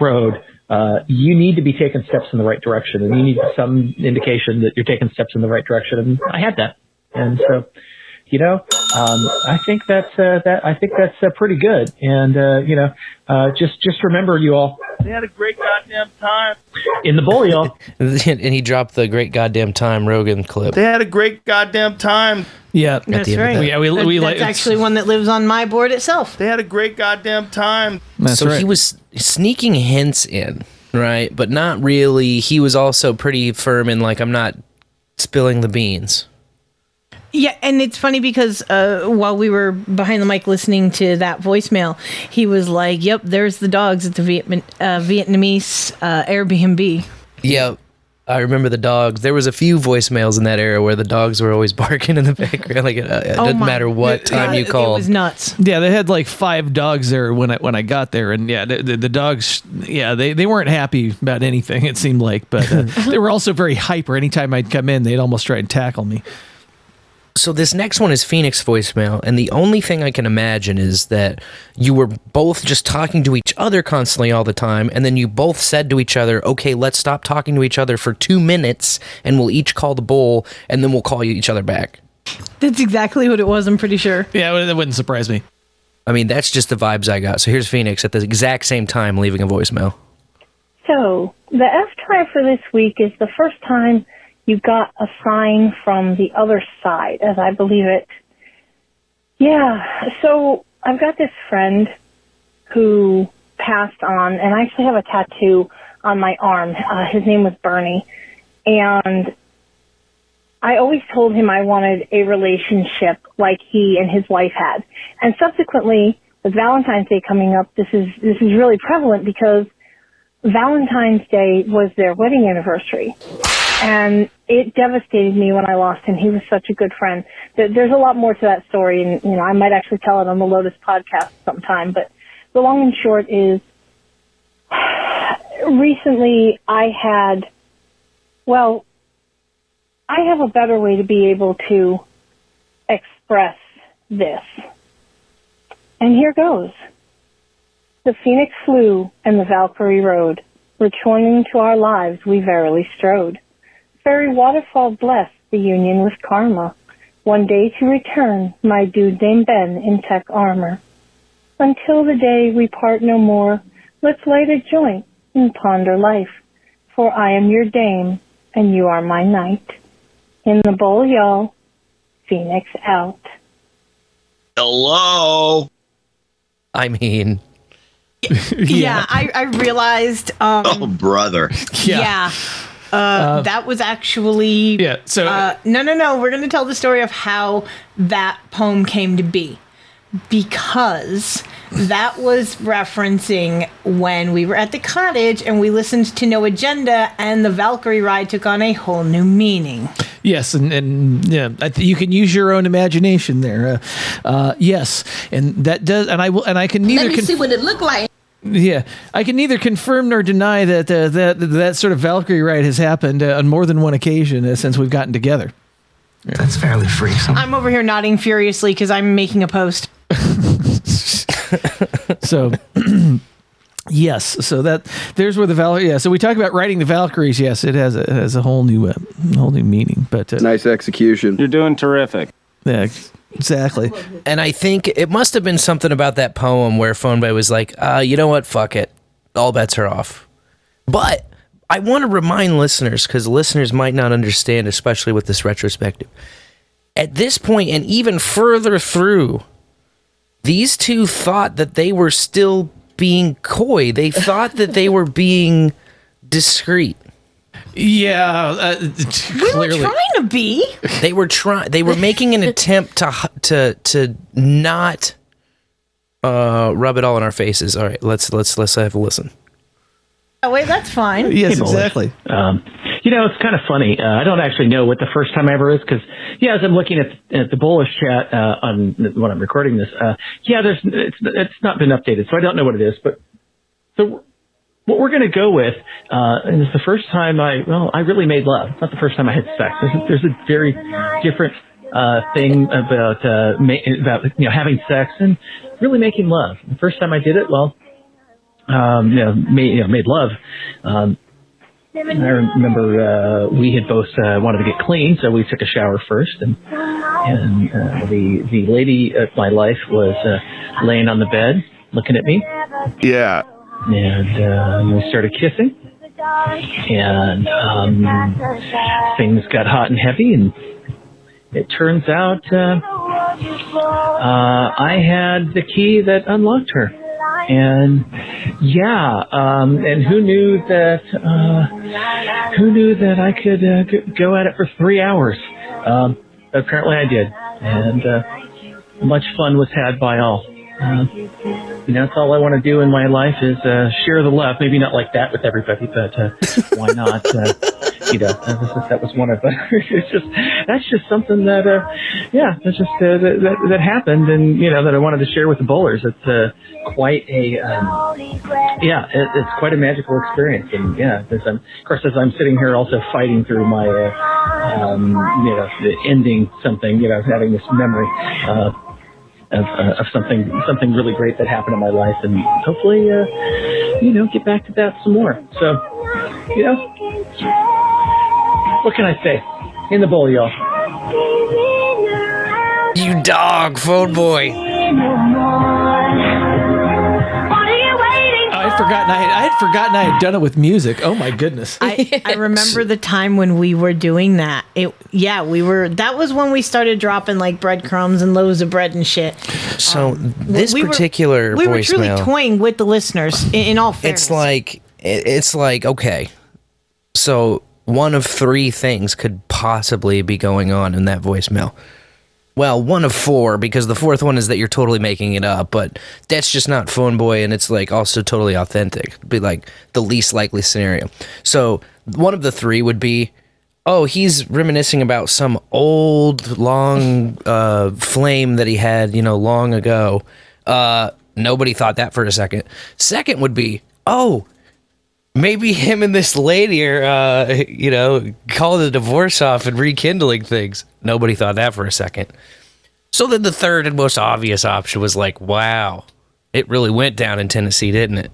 road, uh, you need to be taking steps in the right direction, and you need some indication that you're taking steps in the right direction. And I had that, and so, you know, um, I think that's uh, that. I think that's uh, pretty good. And uh, you know, uh, just just remember, you all, They had a great goddamn time. in the bowl, y'all. [laughs] and he dropped the great goddamn time Rogan clip. They had a great goddamn time. Yeah, That's the end of right. that. Yeah, we- That- we that's like- actually one that lives on my board itself. They had a great goddamn time. That's so right. he was sneaking hints in, right? But not really. He was also pretty firm in like I'm not spilling the beans. Yeah, and it's funny because uh, while we were behind the mic listening to that voicemail, he was like, "Yep, there's the dogs at the Vietnam- uh, Vietnamese uh, Airbnb." Yeah. I remember the dogs. There was a few voicemails in that era where the dogs were always [laughs] barking in the background. Like it, uh, it Oh doesn't my- matter what time Yeah, you called. It was nuts. Yeah, they had like five dogs there when I when I got there, and yeah, the, the, the dogs, yeah, they, they weren't happy about anything. It seemed like, but uh, [laughs] they were also very hyper. Anytime I'd come in, they'd almost try and tackle me. So this next one is Pheonix voicemail, and the only thing I can imagine is that you were both just talking to each other constantly all the time, and then you both said to each other, "Okay, let's stop talking to each other for two minutes, and we'll each call the bowl, and then we'll call each other back." That's exactly what it was. I'm pretty sure. Yeah, that wouldn't surprise me. I mean, that's just the vibes I got. So here's Pheonix at the exact same time leaving a voicemail. So, the F try for this week is the first time you got a sign from the other side, as I believe it. Yeah, so I've got this friend who passed on, and I actually have a tattoo on my arm. Uh, his name was Bernie. And I always told him I wanted a relationship like he and his wife had. And subsequently, with Valentine's Day coming up, this is, this is really prevalent because Valentine's Day was their wedding anniversary. And it devastated me when I lost him. He was such a good friend. There's a lot more to that story, and you know, I might actually tell it on the Lotus podcast sometime. But the long and short is, [sighs] recently I had, well, I have a better way to be able to express this. And here goes. The phoenix flew and the Valkyrie rode. Returning to our lives we verily strode. Fairy waterfall blessed the union with karma. One day to return, my dude named Ben in tech armor. Until the day we part no more, let's light a joint and ponder life. For I am your dame and you are my knight. In the bowl, y'all, Pheonix out. Hello. I mean, yeah, I, I realized. Um, Oh, brother. yeah. Uh, that was actually yeah. So uh, no, no, no. We're going to tell the story of how that poem came to be because that was referencing when we were at the cottage and we listened to No Agenda, and the Valkyrie ride took on a whole new meaning. Yes, and, and yeah, I th- you can use your own imagination there. Uh, uh, yes, and that does, and I will, and I can neither. Let me conf- see what it looked like. Yeah, I can neither confirm nor deny that uh, that that sort of Valkyrie ride has happened uh, on more than one occasion uh, since we've gotten together. Yeah. That's fairly free. I'm over here nodding furiously because I'm making a post. [laughs] so [clears throat] yes so that there's where the Valkyrie yeah so we talk about writing the Valkyries yes it has a, it has a whole new uh, whole new meaning but uh, nice execution. You're doing terrific. yeah exactly and I think it must have been something about that poem where Phoneboy was like, uh, you know what? Fuck it. All bets are off. But I want to remind listeners, because listeners might not understand, especially with this retrospective. At this point, and even further through, these two thought that they were still being coy. They thought that they were being discreet. Yeah, uh, clearly. [laughs] We were trying to be. They were trying. They were making an attempt to to to not uh, rub it all in our faces. All right, let's let's let's have a listen. Oh wait, that's fine. yes, exactly. Um, you know, it's kind of funny. Uh, I don't actually know what the first time ever is because, yeah, as I'm looking at, at the bullish chat uh, on when I'm recording this, uh, yeah, there's it's it's not been updated, so I don't know what it is. But so what we're going to go with uh, is the first time I well, I really made love. Not the first time I had sex. There's a, there's a very different uh, thing about uh, ma- about you know having sex and really making love. The first time I did it, well, um, you know, made, you know, made love. Um, I remember uh, we had both uh, wanted to get clean, so we took a shower first, and and uh, the the lady of my life was uh, laying on the bed looking at me, Yeah. And uh, we started kissing, and um, things got hot and heavy, and it turns out uh, uh, I had the key that unlocked her. And yeah, um, and who knew that? Uh, who knew that I could uh, go at it for three hours? Um, apparently, I did, and uh, much fun was had by all. Uh, you know, that's all I want to do in my life is uh, share the love. Maybe not like that with everybody, but uh, why not? Uh, you know, that was, that was one of the. [laughs] it's just that's just something that, uh, yeah, that's just uh, that, that that happened, and you know that I wanted to share with the bowlers. It's uh, quite a, um, yeah, it, it's quite a magical experience, and yeah, as I'm, of course, as I'm sitting here also fighting through my, uh, um, you know, ending something, you know, having this memory. Uh, of, uh, of something something really great that happened in my life, and hopefully, uh, you know, get back to that some more. So, you know, what can I say? In the bowl, y'all. You dog, phone boy. I had forgotten I had, I had forgotten I had done it with music. Oh my goodness! I, I [laughs] remember the time when we were doing that. It yeah, we were. That was when we started dropping like breadcrumbs and loaves of bread and shit. So um, this we were- particular we were truly voicemail, toying with the listeners. In, in all fairness, it's like it's like okay, so one of three things could possibly be going on in that voicemail. Well, one of four because the fourth one is that you're totally making it up, but that's just not phone boy, and it's like also totally authentic. Be like the least likely scenario. So one of the three would be, oh, he's reminiscing about some old long uh, flame that he had, you know, long ago. Uh, nobody thought that for a second. Second would be, oh, maybe him and this lady are, uh, you know, calling the divorce off and rekindling things. Nobody thought that for a second. So then the third and most obvious option was like, wow, it really went down in Tennessee, didn't it?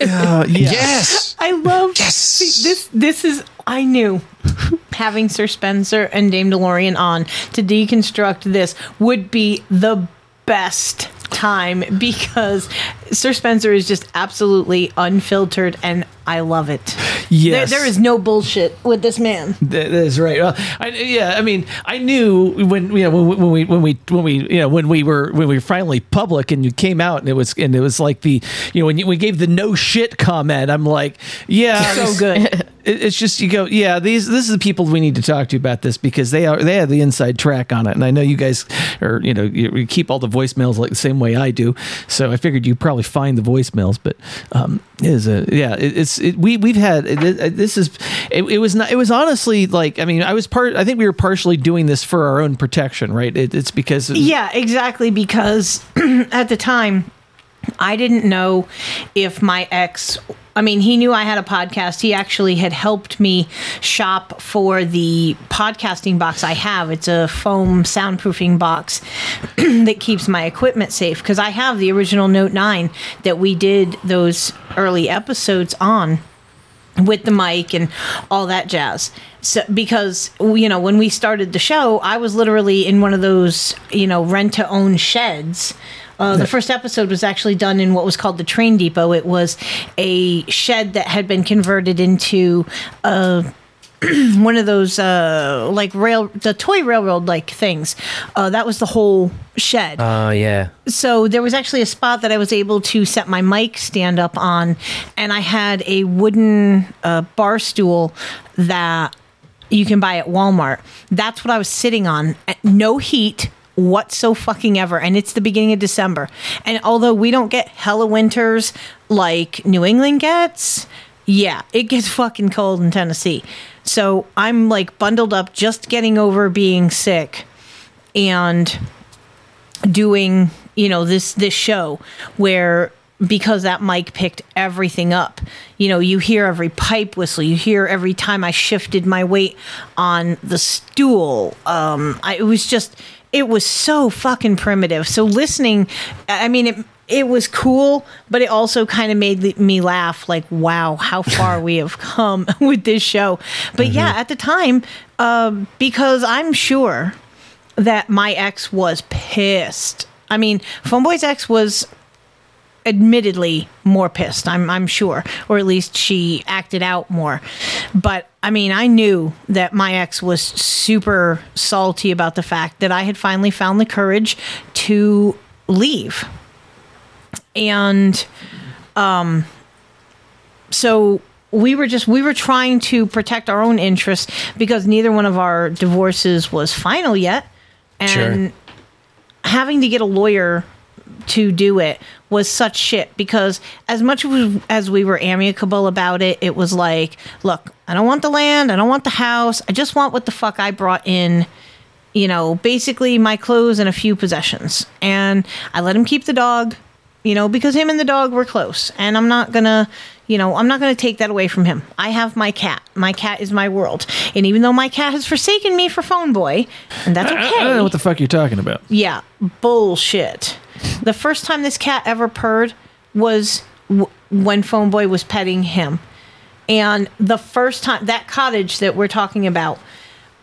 Uh, [laughs] yeah. Yes. I love see, this. This is I knew [laughs] having Sir Spencer and Dame DeLorean on to deconstruct this would be the best time [laughs] because Sir Spencer is just absolutely unfiltered and I love it. Yes. There, there is no bullshit with this man. That is right. Well, I, yeah, I mean, I knew when you know when, when we when we when we you know when we were when we were finally public and you came out and it was and it was like the you know when you, we gave the no shit comment. I'm like, yeah, So good. [laughs] it- it's just you go, yeah, these this is the people we need to talk to about this because they are they have the inside track on it, and I know you guys are you know you, you keep all the voicemails like the same way I do, so I figured you probably find the voicemails, but um, it is a yeah, it, it's it, we we've had it, this is it, was not it was honestly like I mean I was part I think we were partially doing this for our own protection, right? It, it's because Yeah, exactly. Because [clears throat] at the time, I didn't know if my ex. I mean, he knew I had a podcast. He actually had helped me shop for the podcasting box I have. It's a foam soundproofing box [clears throat] that keeps my equipment safe because I have the original Note 9 that we did those early episodes on with the mic and all that jazz. So because you know when we started the show, I was literally in one of those you know rent to own sheds. Uh, the first episode was actually done in what was called the train depot. It was a shed that had been converted into uh, [clears throat] one of those uh, like rail, the toy railroad like things. Uh, that was the whole shed Oh, yeah. so there was actually a spot that I was able to set my mic stand up on, and I had a wooden uh, bar stool that you can buy at Walmart. That's what I was sitting on. No heat whatso fucking ever, and it's the beginning of December. And although we don't get hella winters like New England gets, yeah, it gets fucking cold in Tennessee. So I'm like bundled up, just getting over being sick, and doing you know this this show where because that mic picked everything up you know you hear every pipe whistle you hear every time i shifted my weight on the stool um I, it was just it was so fucking primitive. So listening i mean it it was cool but it also kind of made me laugh like wow how far we have [laughs] come [laughs] with this show. But yeah at the time um because i'm sure that my ex was pissed. I mean, Phoneboy's ex was admittedly more pissed, I'm I'm sure, or at least she acted out more. But I mean, I knew that my ex was super salty about the fact that I had finally found the courage to leave. And um so we were just we were trying to protect our own interests because neither one of our divorces was final yet and Sure. having to get a lawyer to do it was such shit because as much as- as we were amicable about it it was like look i don't want the land i don't want the house i just want what the fuck i brought in you know basically my clothes and a few possessions. And i let him keep the dog you know because him and the dog were close. And i'm not gonna you know i'm not gonna take that away from him. I have my cat. My cat is my world. And even though my cat has forsaken me for phone boy and that's I, I okay. don't know what the fuck you're talking about. yeah, bullshit. The first time this cat ever purred was w- when Phone Boy was petting him. And the first time that cottage that we're talking about,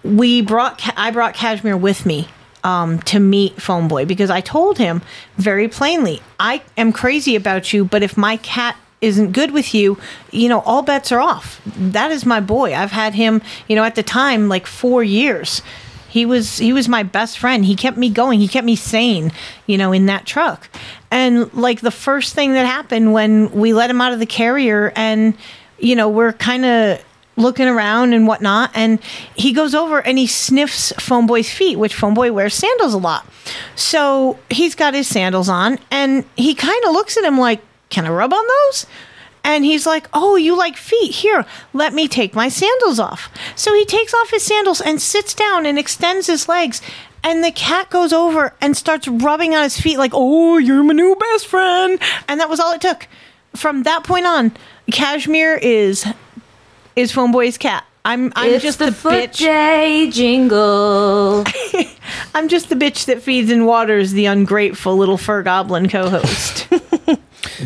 we brought I brought Cashmere with me um, to meet Phone Boy because I told him very plainly, I am crazy about you, but if my cat isn't good with you, you know, all bets are off. That is my boy. I've had him, you know, at the time like 4 years. He was he was my best friend. He kept me going. He kept me sane, you know, in that truck. And like the first thing that happened when we let him out of the carrier and you know, we're kind of looking around and whatnot. And he goes over and he sniffs Phone Boy's feet, which Phone Boy wears sandals a lot. So he's got his sandals on and he kind of looks at him like, Can I rub on those? And he's like, Oh, you like feet? Here, let me take my sandals off. So he takes off his sandals and sits down and extends his legs. And the cat goes over and starts rubbing on his feet, like, Oh, you're my new best friend. And that was all it took. From that point on, Cashmere is is Phone Boy's cat. I'm I'm It's just the the, Foot bitch. Day jingle. [laughs] I'm just the bitch that feeds and waters the ungrateful little fur goblin co-host. [laughs]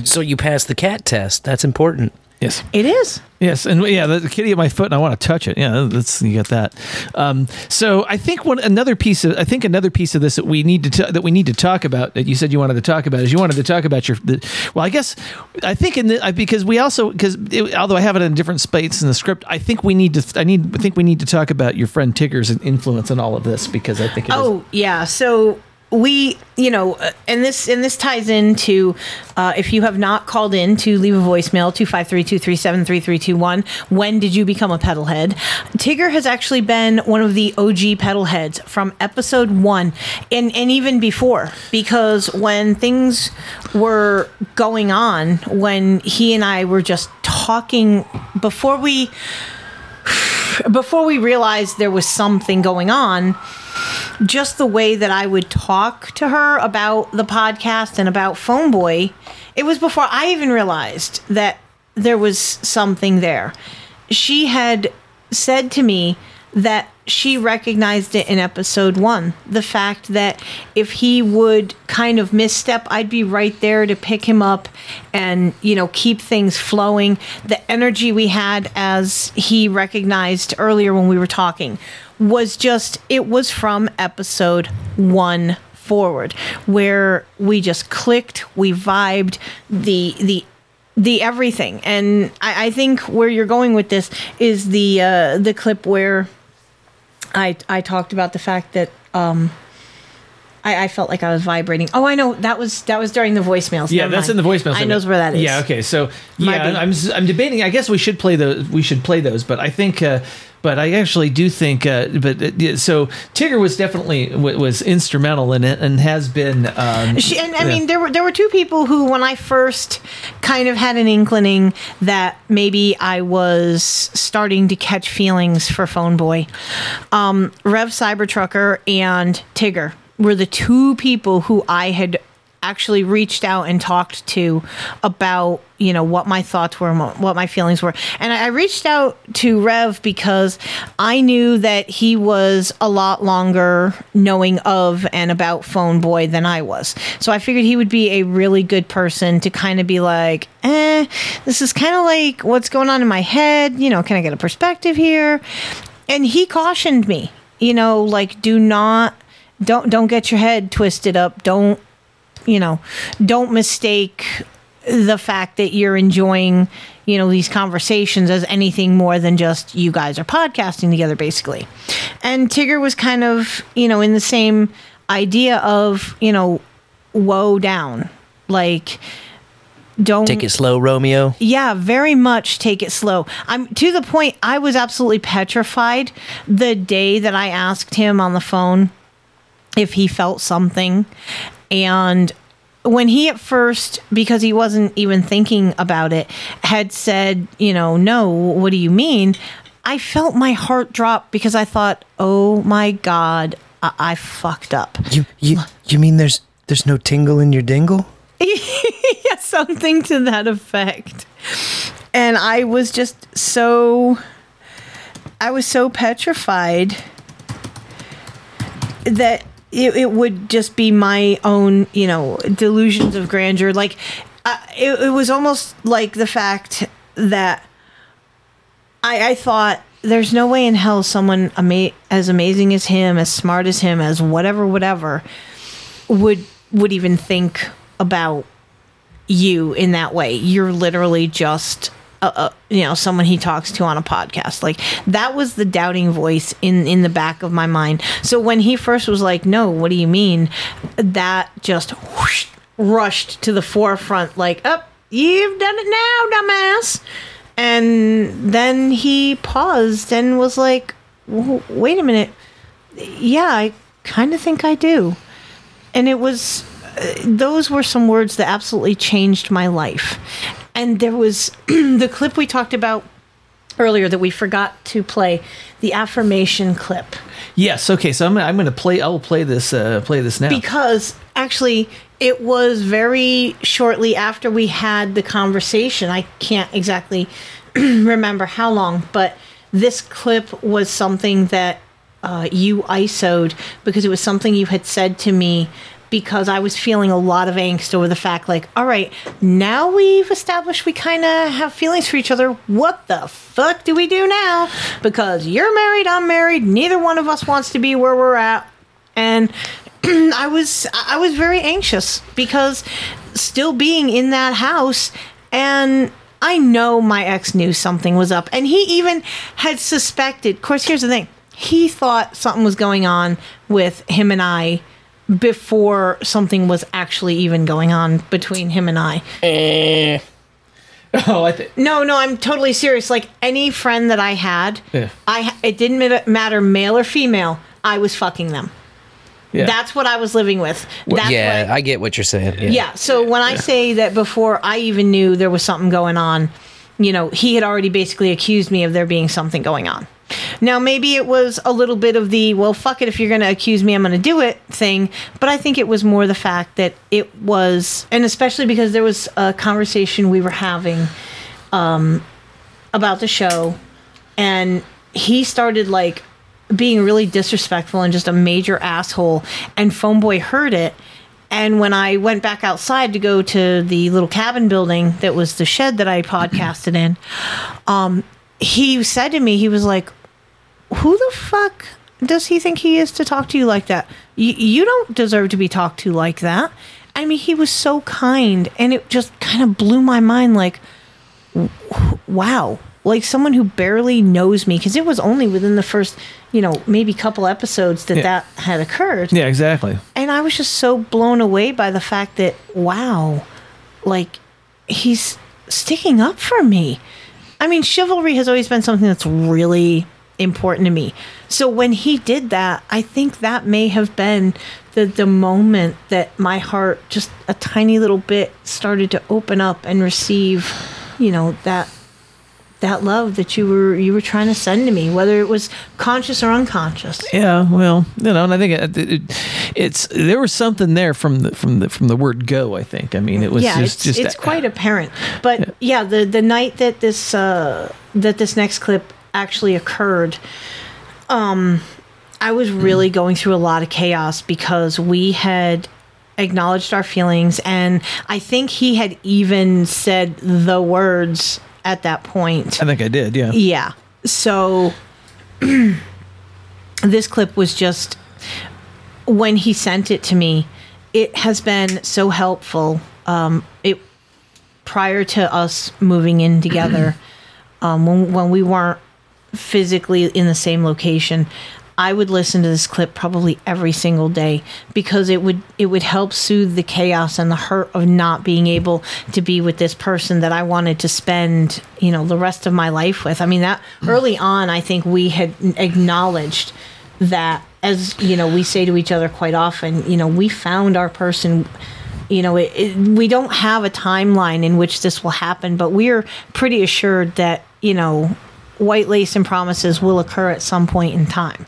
So you passed the cat test. That's important. Yes. it is. Yes, and yeah, the, the kitty at my foot, and I want to touch it. Yeah, that's you got that. Um, so I think one another piece of I think another piece of this that we need to ta- that we need to talk about that you said you wanted to talk about is you wanted to talk about your the, well, I guess I think in the because we also because although I have it in different space in the script, I think we need to I need I think we need to talk about your friend Tigger's influence in all of this because I think it is- Oh yeah, so we, you know, uh, and this and this ties into uh, if you have not called in to leave a voicemail 253-237-3321 when did you become a pedal head tigger has actually been one of the og pedal heads from episode one and and even before because when things were going on when he and i were just talking before we [sighs] before we realized there was something going on just the way that I would talk to her about the podcast and about Phone Boy, it was before I even realized that there was something there. She had said to me that she recognized it in episode one. The fact that if he would kind of misstep, I'd be right there to pick him up and, you know, keep things flowing. The energy we had as he recognized earlier when we were talking was just, it was from episode one forward where we just clicked, we vibed, the, the, the everything. And I, I think where you're going with this is the uh, the clip where I I talked about the fact that um I, I felt like I was vibrating. Oh, I know that was that was during the voicemails. Yeah, Never that's mind. in the voicemails. I segment. knows where that is. Yeah. Okay. So yeah. I'm I'm debating. I guess we should play those. We should play those. But I think. Uh, but I actually do think. Uh, but uh, yeah, so Tigger was definitely w- was instrumental in it and has been. Um, She, and I yeah. mean, there were there were two people who, when I first kind of had an inkling that maybe I was starting to catch feelings for Phone Boy, um, Rev Cybertrucker and Tigger were the two people who I had actually reached out and talked to about you know what my thoughts were and what my feelings were. And I reached out to rev because i knew that he was a lot longer knowing of and about phone boy than i was. So i figured he would be a really good person to kind of be like eh this is kind of like what's going on in my head you know can i get a perspective here? And he cautioned me you know like do not don't don't get your head twisted up don't you know don't mistake the fact that you're enjoying you know these conversations as anything more than just you guys are podcasting together basically and tigger was kind of you know in the same idea of you know whoa down like don't Take it slow, Romeo. yeah, very much take it slow. I'm to the point I was absolutely petrified the day that I asked him on the phone if he felt something. And when he at first, because he wasn't even thinking about it, had said, you know, no, what do you mean? I felt my heart drop because I thought, oh my God, I, I fucked up. You you you mean there's there's no tingle in your dingle? [laughs] yeah, something to that effect. And I was just so I was so petrified that it, it would just be my own, you know, delusions of grandeur. Like, uh, it, it was almost like the fact that I, I thought there's no way in hell someone ama- as amazing as him, as smart as him, as whatever, whatever, would would even think about you in that way. You're literally just a, a, you know someone he talks to on a podcast. Like that was the doubting voice in in the back of my mind. So when he first was like, "No, what do you mean?" That just whoosh, rushed to the forefront. Like, "Up, you've done it now, dumbass." And then he paused and was like, "Wait a minute. Yeah, I kind of think I do." and it was uh, those were some words that absolutely changed my life and there was [clears throat] the clip we talked about earlier that we forgot to play the affirmation clip yes. Okay. So I'm I'm going to play. I'll play this. Uh, play this now. because actually it was very shortly after we had the conversation i can't exactly [clears throat] remember how long but this clip was something that uh, you ISO'd because it was something you had said to me because I was feeling a lot of angst over the fact, like, all right, now we've established we kind of have feelings for each other. What the fuck do we do now? Because you're married, I'm married, neither one of us wants to be where we're at. And [clears throat] I was I was very anxious because still being in that house and I know my ex knew something was up and he even had suspected. Of course, here's the thing. He thought something was going on with him and I before something was actually even going on between him and I. Eh. [laughs] Oh, I think. No, no, I'm totally serious. Like any friend that I had, Yeah. I it didn't matter male or female. I was fucking them. Yeah. That's what I was living with. That's yeah, I get what you're saying. Yeah. yeah. So when I say that before I even knew there was something going on, you know, he had already basically accused me of there being something going on. Now, maybe it was a little bit of the, well, fuck it, if you're going to accuse me, I'm going to do it thing. But I think it was more the fact that it was, and especially because there was a conversation we were having um, about the show, and he started like being really disrespectful and just a major asshole. And Phone Boy heard it. And when I went back outside to go to the little cabin building that was the shed that I podcasted in, um, he said to me, he was like, Who the fuck does he think he is to talk to you like that? Y- you don't deserve to be talked to like that. I mean, he was so kind, and it just kind of blew my mind like, wow. Like someone who barely knows me, because it was only within the first, you know, maybe couple episodes that Yeah. that had occurred. Yeah, exactly. And I was just so blown away by the fact that, wow, like he's sticking up for me. I mean, chivalry has always been something that's really important to me. So when he did that, I think that may have been the the moment that my heart just a tiny little bit started to open up and receive, you know, that that love that you were you were trying to send to me, whether it was conscious or unconscious. Yeah, well, you know, and I think it, it, it's there was something there from the from the from the word go. I think. I mean, it was yeah, just it's, just it's quite apparent. But yeah. the the night that this uh, that this next clip actually occurred, um, I was really going through a lot of chaos because we had acknowledged our feelings, and I think he had even said the words at that point. I think I did. Yeah. Yeah. So [clears throat] this clip was just when he sent it to me, it has been so helpful. Um, it prior to us moving in together, [clears throat] um, when when we weren't physically in the same location, I would listen to this clip probably every single day because it would it would help soothe the chaos and the hurt of not being able to be with this person that I wanted to spend, you know, the rest of my life with. I mean that mm. early on I think we had acknowledged that as, you know, we say to each other quite often, you know, we found our person you know, it, it, we don't have a timeline in which this will happen, but we're pretty assured that, you know, white lace and promises will occur at some point in time.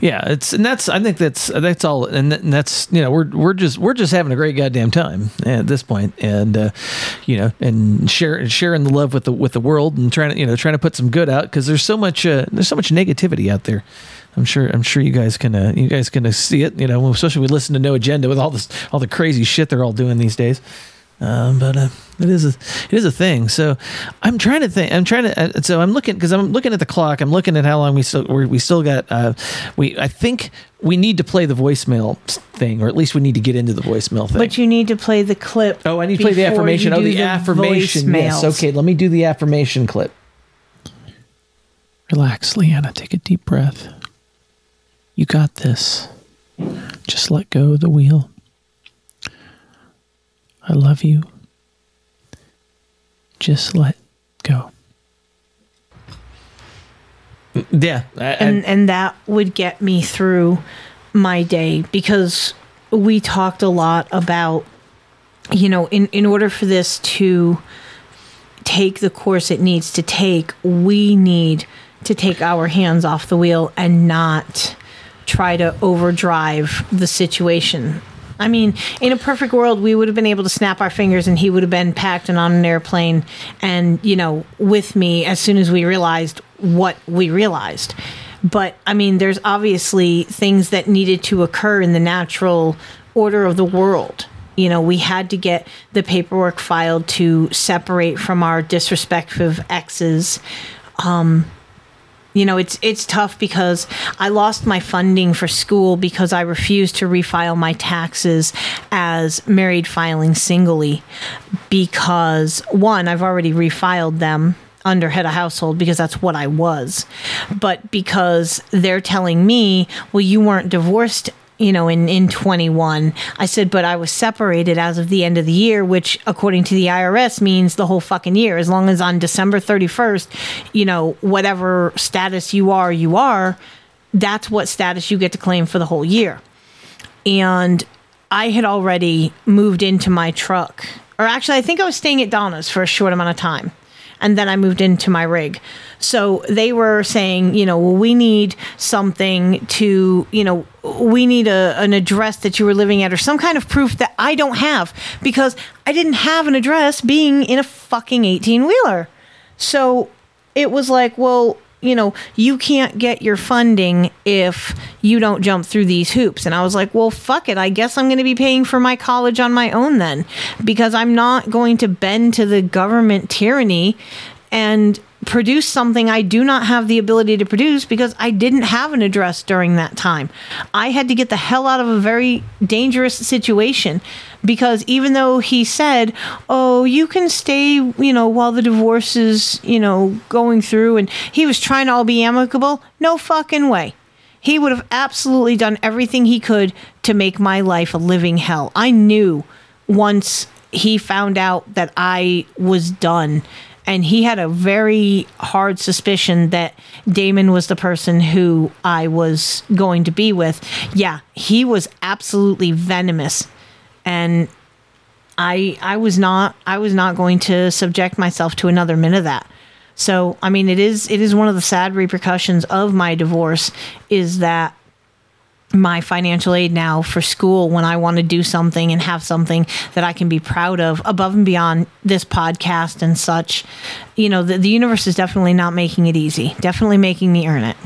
Yeah, it's and that's I think that's that's all, and, that's you know we're we're just we're just having a great goddamn time at this point, and uh, you know, and share, sharing the love with the with the world, and trying to you know trying to put some good out because there's so much uh, there's so much negativity out there. I'm sure I'm sure you guys can uh, you guys can see it, you know, especially we listen to No Agenda with all this all the crazy shit they're all doing these days. Um, but uh, it is a it is a thing. So I'm trying to think. I'm trying to. Uh, so I'm looking because I'm looking at the clock. I'm looking at how long we still we're, we still got. Uh, we I think we need to play the voicemail thing, or at least we need to get into the voicemail thing. But you need to play the clip. oh, I need to play the affirmation. Oh, do the, affirmation. Yes. Okay. Let me do the affirmation clip. Relax, Leanna. Take a deep breath. You got this. Just let go of the wheel. I love you. Just let go. Yeah. and and that would get me through my day because we talked a lot about you know in in order for this to take the course it needs to take we need to take our hands off the wheel and not try to overdrive the situation I mean, in a perfect world, we would have been able to snap our fingers and he would have been packed and on an airplane and, you know, with me as soon as we realized what we realized. But I mean, there's obviously things that needed to occur in the natural order of the world. You know, we had to get the paperwork filed to separate from our disrespectful exes. Um, you know, it's it's tough because I lost my funding for school because I refused to refile my taxes as married filing singly because one, I've already refiled them under head of household because that's what I was. But because they're telling me, well, you weren't divorced you know, in, in 21. I said, but I was separated as of the end of the year, which according to the IRS means the whole fucking year. As long as on December 31st, you know, whatever status you are, you are, that's what status you get to claim for the whole year. And I had already moved into my truck. Or actually, I think I was staying at Donna's for a short amount of time. And then I moved into my rig. So they were saying, you know, well, we need something to, you know, we need a, an address that you were living at or some kind of proof that I don't have because I didn't have an address being in a fucking 18 wheeler. So it was like, well, you know, you can't get your funding if you don't jump through these hoops. And I was like, well, fuck it. I guess I'm going to be paying for my college on my own then because I'm not going to bend to the government tyranny and produce something I do not have the ability to produce because I didn't have an address during that time. I had to get the hell out of a very dangerous situation because even though he said, "Oh, you can stay, you know, while the divorce is, you know, going through," and he was trying to all be amicable, no fucking way. He would have absolutely done everything he could to make my life a living hell. I knew once he found out that I was done and he had a very hard suspicion that Damon was the person who I was going to be with. Yeah, he was absolutely venomous and I I was not I was not going to subject myself to another minute of that. So, I mean, it is it is one of the sad repercussions of my divorce is that my financial aid now for school when I want to do something and have something that I can be proud of above and beyond this podcast and such. You know, the, the universe is definitely not making it easy, definitely making me earn it.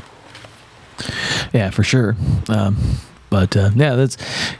Yeah, for sure. Um, but uh, yeah, that's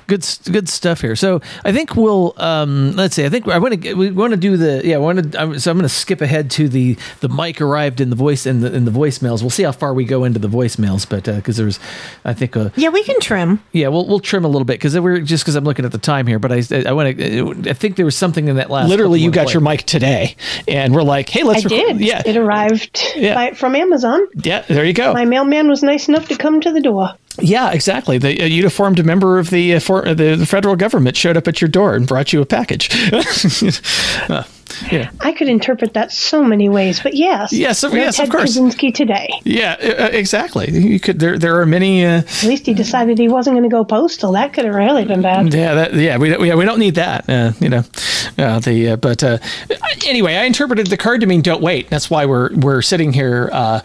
good good stuff here. So I think we'll um, let's see. I think I want to we want to do the yeah. I want to so I'm going to skip ahead to the the mic arrived in the voice in the in the voicemails. We'll see how far we go into the voicemails, but because uh, there's I think uh, yeah we can trim. Yeah, we'll we'll trim a little bit because we're just because I'm looking at the time here. But I I want to I think there was something in that last. Literally, you got play. your mic today, and we're like, hey, let's. I rec- did. Yeah, it arrived yeah. By, from Amazon. Yeah, there you go. My mailman was nice enough to come to the door. Yeah, exactly. The uh, uniformed member of the, uh, for, the, the federal government showed up at your door and brought you a package. [laughs] uh, yeah. I could interpret that so many ways, but yes, yes, no yes, Ted of course. Kaczynski today. Yeah, uh, exactly. You could. There, there are many. Uh, At least he decided he wasn't going to go postal. That could have really been bad. Yeah, that, yeah. We, we, we don't need that. Uh, you know, uh, the but uh, anyway, I interpreted the card to mean don't wait. That's why we're we're sitting here. Uh,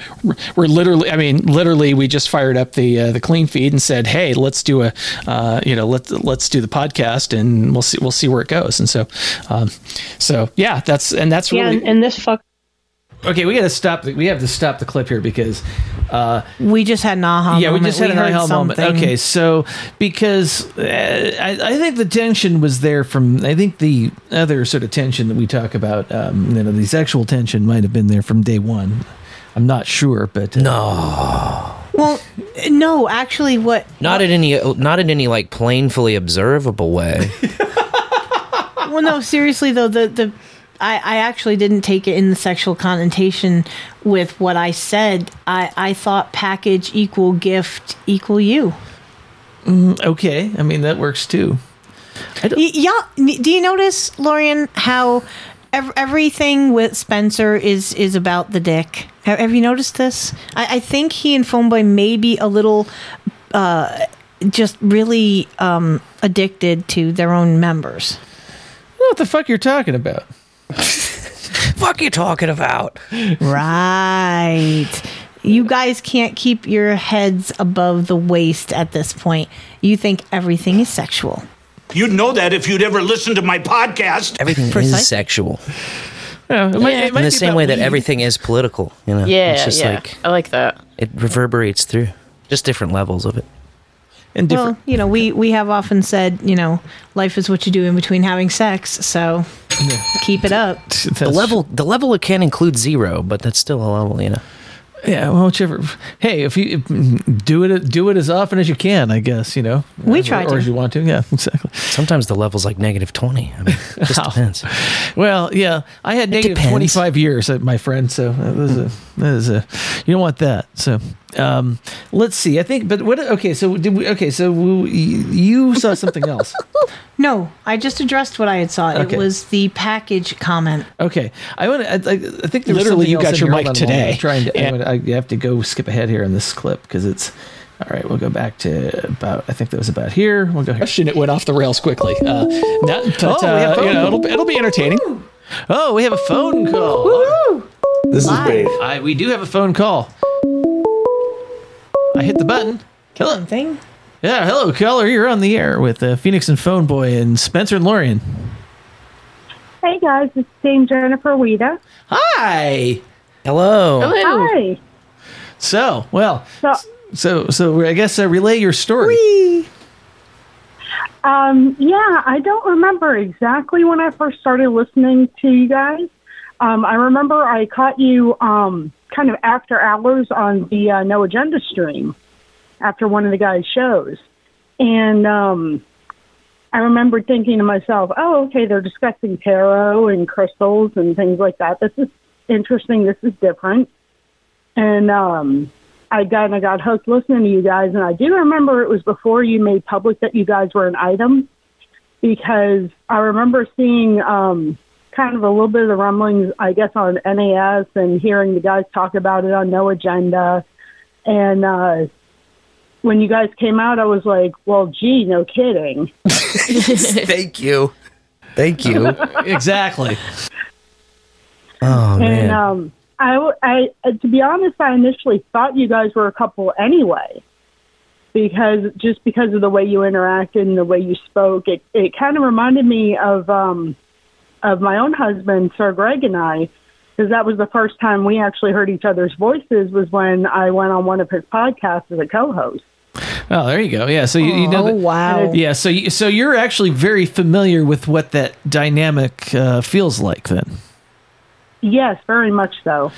we're literally. I mean, literally, we just fired up the uh, the clean feed and said, hey, let's do a uh, you know let's let's do the podcast and we'll see we'll see where it goes. And so, um, so yeah, that's and that's really yeah, and this fuck. Okay, we got to stop. The, we have to stop the clip here because uh, we just had an aha. Yeah, moment. we just had we an aha moment. Okay, so because uh, I, I, think the tension was there from. I think the other sort of tension that we talk about, um, you know, the sexual tension might have been there from day one. I'm not sure, but uh, no. Well, no, actually, what? Not what, in any, not in any like plainfully observable way. [laughs] well, no, seriously though, the the I, I actually didn't take it in the sexual connotation with what I said. I, I thought package equal gift equal you. Mm, okay, I mean that works too. yeah, do you notice, Lorian, how ev- everything with Spencer is is about the dick? Have, have you noticed this? I, I, think he and Phoneboy may be a little. Uh, just really um, addicted to their own members. What the fuck you're talking about? [laughs] fuck you talking about? Right. You guys can't keep your heads above the waist at this point. You think everything is sexual. You'd know that if you'd ever listened to my podcast. Everything is sexual. Yeah, it might- it in the be same way that weed. everything is political. You know, Yeah, it's just yeah. like I like that. it reverberates through, just different levels of it. And Well, you know, we we have often said, you know, life is what you do in between having sex. So keep it up. the level, the level, it can include zero, but that's still a level. You know. Yeah, well, whichever. Hey, if you if- do it, do it as often as you can. I guess you know. We or, try or to. as you want to. Yeah, [laughs] exactly. Sometimes the level's like negative twenty. I mean, it just [laughs] depends. Well, yeah, I had negative twenty five years, uh, my friend. So that was a that is a you don't want that. So um, let's see. I think, but what? Okay, so did we? Okay, so we, you saw something else. [laughs] No, I just addressed what I had saw. Okay. It was the package comment. Okay, I want to. I, I I think there Literally, you got in your mic on today. I'm trying to. And- I'm gonna, I have to go skip ahead here in this clip because it's. All right, we'll go back to about. I think that was about here. We'll go here. Question it went off the rails quickly. Uh, not, but, Oh, we have uh, phone you know, it'll, it'll be entertaining. Oh, we have a phone call. This is Live. brave. I, we do have a phone call. I hit the button. Hello. Thing. Yeah, hello, caller. You're on the air with uh, Phoenix and Phone Boy and Spencer and Lorian. Hey guys, it's Dame Jennifer Weta. Hi. Hello. Hi. So, well, So, so, so I guess uh, relay your story. um, yeah, I don't remember exactly when I first started listening to you guys. Um, I remember I caught you um, kind of after hours on the uh, No Agenda stream after one of the guys' shows. And um, I remember thinking to myself, oh, okay, they're discussing tarot and crystals and things like that. This is interesting. This is different. And um, I got I got hooked listening to you guys, and I do remember it was before you made public that you guys were an item, because I remember seeing um, kind of a little bit of the rumblings, I guess, on NAS and hearing the guys talk about it on No Agenda, and uh, when you guys came out, I was like, well, gee, no kidding. [laughs] Thank you. Thank you. exactly. Oh and man. um, I, w- I, uh, to be honest, I initially thought you guys were a couple anyway, because just because of the way you interacted and the way you spoke, it it kind of reminded me of um, of my own husband, Sir Greg, and I, because that was the first time we actually heard each other's voices was when I went on one of his podcasts as a co-host. Oh, there you go. Yeah. So you, you know. Oh, that- wow. Yeah. So you, so you're actually very familiar with what that dynamic uh, feels like then. Yes, very much so.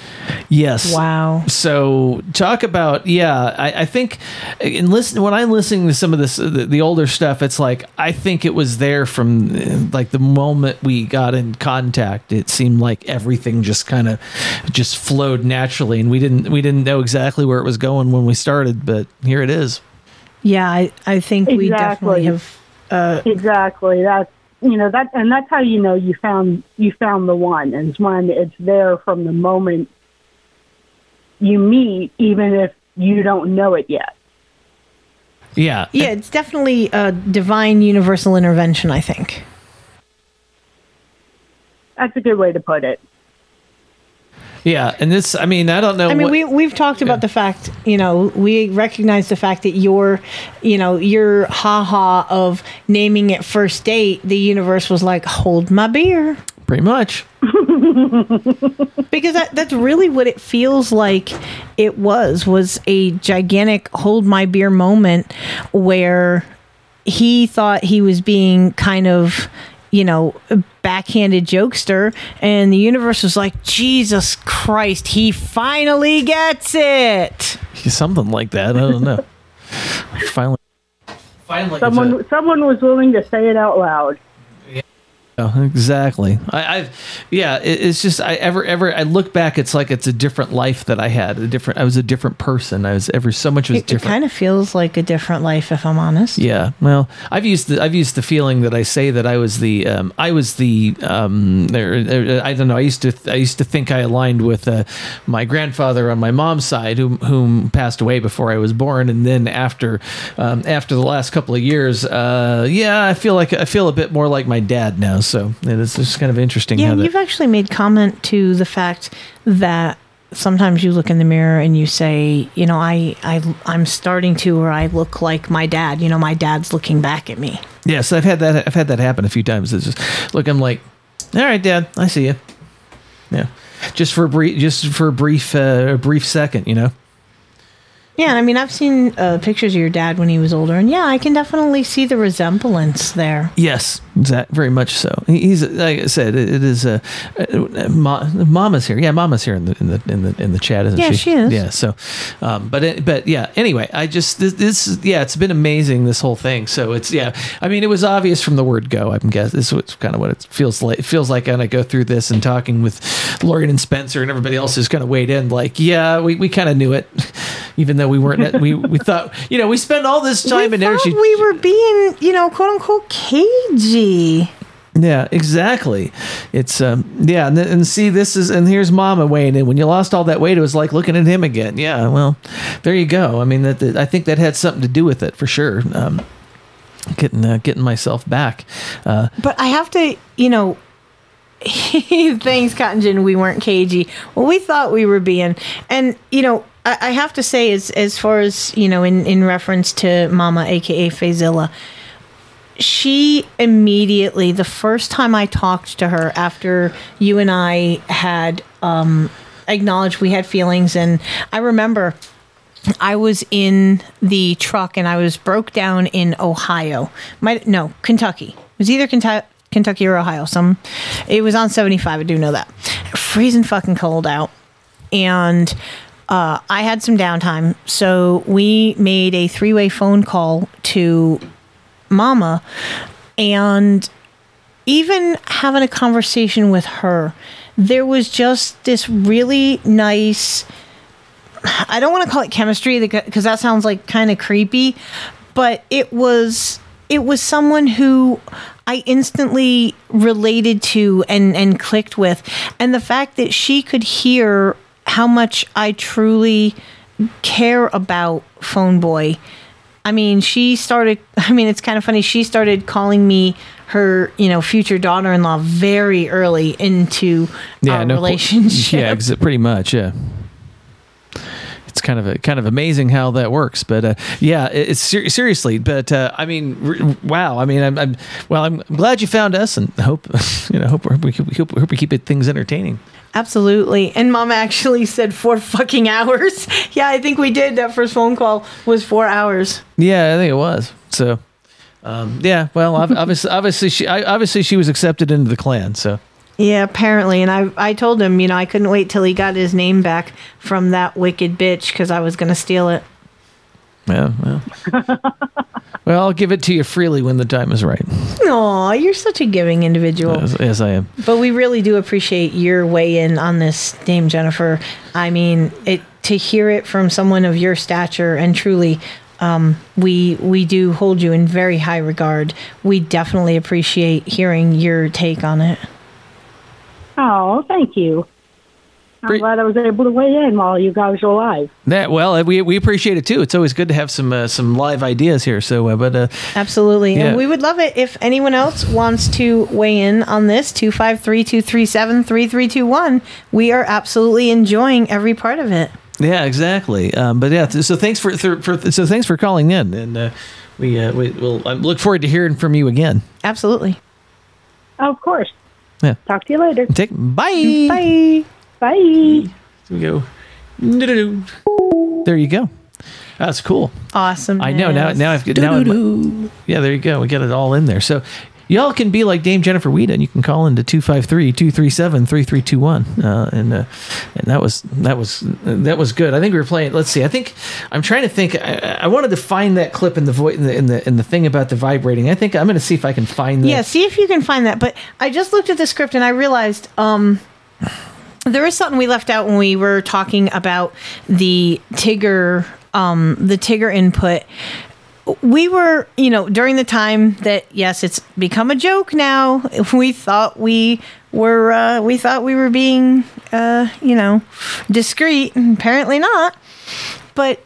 Yes. Wow. So talk about yeah. I, I think in listen when I'm listening to some of this the, the older stuff, it's like I think it was there from like the moment we got in contact. It seemed like everything just kind of just flowed naturally, and we didn't we didn't know exactly where it was going when we started, but here it is. Yeah, I, I think we definitely have. Uh, exactly. That's you know that, and that's how you know you found you found the one. Is when it's there from the moment you meet, even if you don't know it yet. Yeah. Yeah, it's definitely a divine universal intervention, I think. That's a good way to put it. Yeah, and this I mean I don't know. I mean, what, we we've talked about the fact, you know, we recognize the fact that your, you know, your ha ha of naming it first date, the universe was like, hold my beer. pretty much. because that, that's really what it feels like it was was a gigantic hold my beer moment where he thought he was being kind of you know backhanded jokester and the universe was like jesus christ he finally gets it Something like that. I don't know. [laughs] Finally. Finally. Someone someone was willing to say it out loud. Oh, exactly. I, I've, yeah. It, it's just I ever, ever. I look back. It's like it's a different life that I had. A different. I was a different person. I was ever so much was it, it kind of feels like a different life if i'm honest Yeah, well, I've used the I've used the feeling that I say that I was the um, I was the um, there, there- I don't know I used to I used to think I aligned with uh, my grandfather on my mom's side whom whom passed away before I was born and then after um, after the last couple of years uh, yeah I feel like I feel a bit more like my dad now so it's just kind of interesting Yeah, you've actually made comment to the fact that sometimes you look in the mirror and you say, you know, I, I, I'm starting to, or I look like my dad. You know, my dad's looking back at me. yes I've had that I've had that happen a few times it's just look I'm like all right dad I see you Yeah, just for a brief, just for a brief, uh, a brief second, you know. Yeah, I mean, I've seen uh, pictures of your dad when he was older, and yeah, I can definitely see the resemblance there. Yes, exact, very much so. He's like I said, it, is a uh, Ma, Mama's here. Yeah, Mama's here in the in the in the in the chat, isn't Yeah, she? she is. Yeah. So, um, but it, but yeah. Anyway, I just this, this yeah, it's been amazing this whole thing. So it's yeah. I mean, it was obvious from the word go. I'm guess this is kind of what it feels like. It feels like when I go through this and talking with Lorian and Spencer and everybody else who's kind of weighed in. Like, yeah, we, we kind of knew it, [laughs] even though we weren't. We we thought you know we spend all this time and energy. We were being, you know, quote unquote cagey. Yeah, exactly. It's um yeah, and, and see this is and here's Mama weighing in. When you lost all that weight, it was like looking at him again. Yeah, well, there you go. I mean, that, that I think that had something to do with it for sure. Um, getting uh, getting myself back. Uh, But I have to, you know, [laughs] thanks, cottongin, we weren't cagey. Well, we thought we were being. And, you know, I, I have to say, as, as far as, you know, in, in reference to Mama, aka Fazilla, she immediately, the first time I talked to her after you and I had um, acknowledged we had feelings, and I remember I was in the truck and I was broke down in Ohio. My no, Kentucky. It was either Kentucky. Kentucky or Ohio. Some it was on 75, I do know that. Freezing fucking cold out. And uh, I had some downtime. So we made a three way phone call to Mama and even having a conversation with her, there was just this really nice I don't want to call it chemistry because that sounds like kind of creepy, but it was it was someone who I instantly related to and and clicked with, and the fact that she could hear how much I truly care about Phone Boy. I mean, she started. [laughs] I mean, it's kind of funny. She started calling me her, you know, future daughter-in-law very early into yeah, our no, relationship. Yeah, ex- pretty much. Yeah. It's kind of a, kind of amazing how that works, but uh, yeah, it's ser- seriously. But uh, I mean, r- wow. I mean, I'm, I'm well. I'm, glad you found us, and hope [laughs] you know. Hope we hope, hope, hope we keep it, things entertaining. Absolutely. And mom actually [laughs] said four fucking hours. [laughs] yeah, I think we did. That first phone call was four hours. Yeah, I think it was. So, um, yeah. Well, [laughs] obviously, obviously, she obviously she was accepted into the clan. So. Yeah, apparently. And I, I told him, you know, I couldn't wait till he got his name back from that wicked bitch because I was going to steal it. Yeah, well. Well, I'll give it to you freely when the time is right, Aw, you're such a giving individual. as, as I am. But we really do appreciate your weigh in on this, Dame Jennifer. I mean, it to hear it from someone of your stature and truly, um, we we do hold you in very high regard. We definitely appreciate hearing your take on it. Oh, thank you. I'm glad I was able to weigh in while you guys were live. That well, we we appreciate it too. It's always good to have some uh, some live ideas here. So, uh, but uh, Absolutely. Yeah. And we would love it if anyone else wants to weigh in on this 253 237 3321. We are absolutely enjoying every part of it. yeah, exactly. Um, but yeah, th- so thanks for, for, for so thanks for calling in, and uh, we uh, we will I look forward to hearing from you again. Absolutely. Of course. Yeah. Talk to you later. Take bye. Bye. Bye. Here we go. There you go. That's cool. Awesome. I know now. Now I've got now. I'm- Yeah, there you go. We got it all in there. So y'all can be like Dame Jennifer Weeda, and you can call into 253-237-3321. Uh, and uh, and that was that was that was good. I think we were playing. Let's see. I think I'm trying to think. I, I wanted to find that clip in the voice in the, in the in the thing about the vibrating. I think I'm going to see if I can find that. Yeah, see if you can find that. But I just looked at the script and I realized um, there is something we left out when we were talking about the Tigger, um, the Tigger input. We were, you know, during the time that yes, it's become a joke now. [laughs] We thought we were, uh, we thought we were being, uh, you know, discreet. Apparently not. But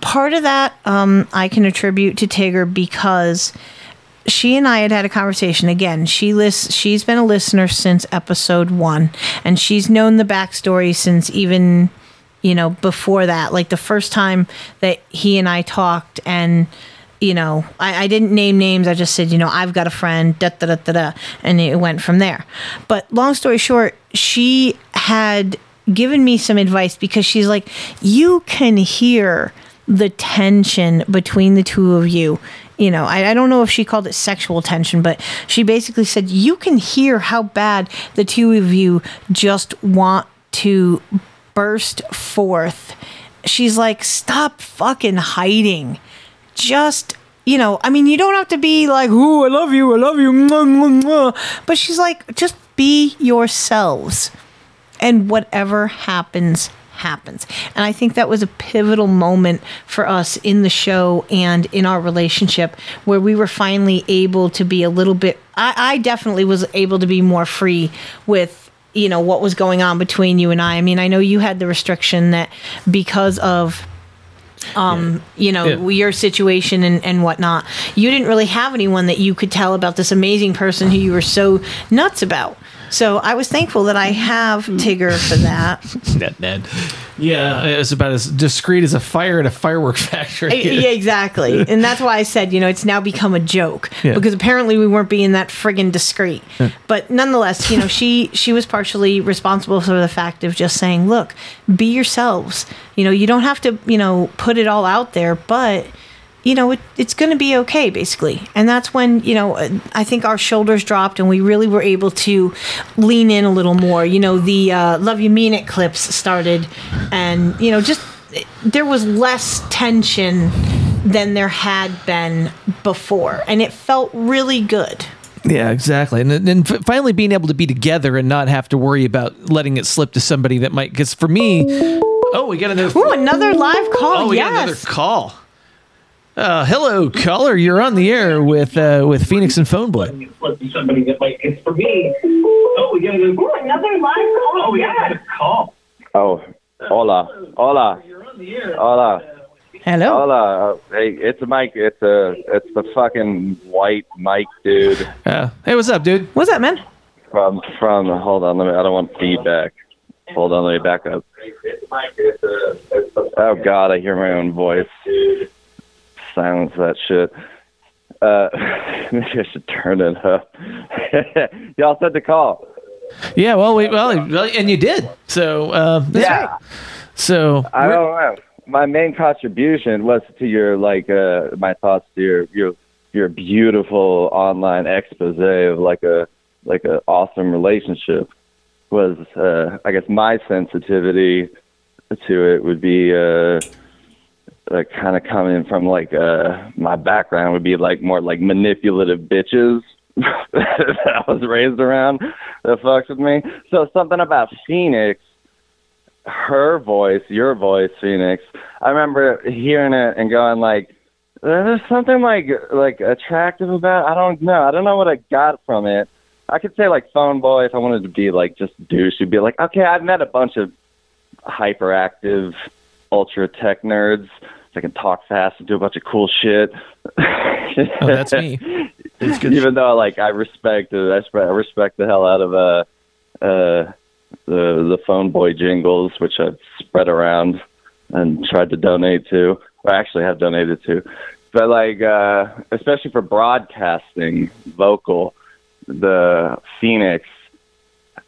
part of that um, I can attribute to Tigger because she and I had had a conversation. Again, she list, she's been a listener since episode one, and she's known the backstory since even you know before that. Like the first time that he and I talked, and you know, I, I didn't name names. I just said, you know, I've got a friend, da da da da da, and it went from there. But long story short, she had given me some advice because she's like, you can hear the tension between the two of you. You know, I, I don't know if she called it sexual tension, but she basically said, you can hear how bad the two of you just want to burst forth. She's like, stop fucking hiding. Just, you know, I mean, you don't have to be like, ooh, I love you, I love you. mwah, mwah, mwah." But she's like, just be yourselves. And whatever happens, happens. And I think that was a pivotal moment for us in the show and in our relationship where we were finally able to be a little bit, I, I definitely was able to be more free with you know what was going on between you and I. I mean, I know you had the restriction that because of um you know Yeah. your situation and, and whatnot you didn't really have anyone that you could tell about this amazing person who you were so nuts about so i was thankful that i have hmm. tigger for that [laughs] Ned, Ned. Yeah, it was about as discreet as a fire at a firework [laughs] factory. yeah exactly and that's why i said you know it's now become a joke Yeah. because apparently we weren't being that friggin' discreet Yeah. but nonetheless you know she she was partially responsible for the fact of just saying look be yourselves you know you don't have to you know put it all out there but you know it, it's going to be okay basically and that's when you know i think our shoulders dropped and we really were able to lean in a little more you know the uh, love you mean it clips started and you know just there was less tension than there had been before and it felt really good Yeah, exactly. And then finally being able to be together and not have to worry about letting it slip to somebody that might. Because for me, oh, we got another. Ooh, another live call Oh, we yes got another call. Uh, hello, caller. You're on the air with uh, with Phoenix and Phone Boy. Somebody that might, it's for me. Oh, we got another another live call Oh, we got another call. Oh, hola, hola, hola. Hello. Hola. Uh, hey, it's Mike. It's a, it's the fucking white Mike dude Uh, hey, what's up, dude? What's up, man? from from. Hold on, let me. I don't want feedback. Hold on, let me back up. Oh God, I hear my own voice. Silence that shit. Uh, [laughs] maybe I should turn it up. [laughs] Y'all said to call. Yeah, well, we, well, and you did. So, uh, Yeah. right. So, I don't know. My main contribution was to your like uh my thoughts to your your your beautiful online expose of like a like a awesome relationship was uh I guess my sensitivity to it would be uh like kind of coming from like uh my background would be like more like manipulative bitches [laughs] that I was raised around that fucks with me. So something about Phoenix her voice, your voice, Phoenix. I remember hearing it and going like, "There's something like like attractive about." I don't know. I don't know what I got from it. I could say like phone boy if I wanted to be like just douche. You'd be like, okay, I've met a bunch of hyperactive, ultra tech nerds that can talk fast and do a bunch of cool shit. Oh, that's me. [laughs] Even though like I respect it, I respect, I respect the hell out of uh uh the the phone boy jingles, which I've spread around and tried to donate to, or actually have donated to. But like, uh, especially for broadcasting, vocal, the Phoenix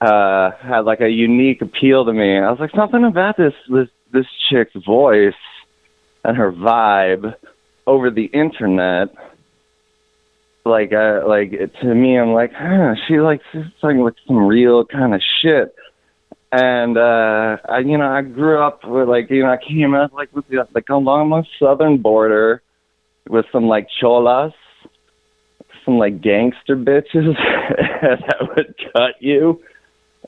uh, had like a unique appeal to me. I was like, something about this this this chick's voice and her vibe over the internet. Like, uh, like to me, I'm like, huh, she likes something like some real kind of shit and uh I you know I grew up with like you know I came up like with like along the southern border with some like cholas some like gangster bitches [laughs] that would cut you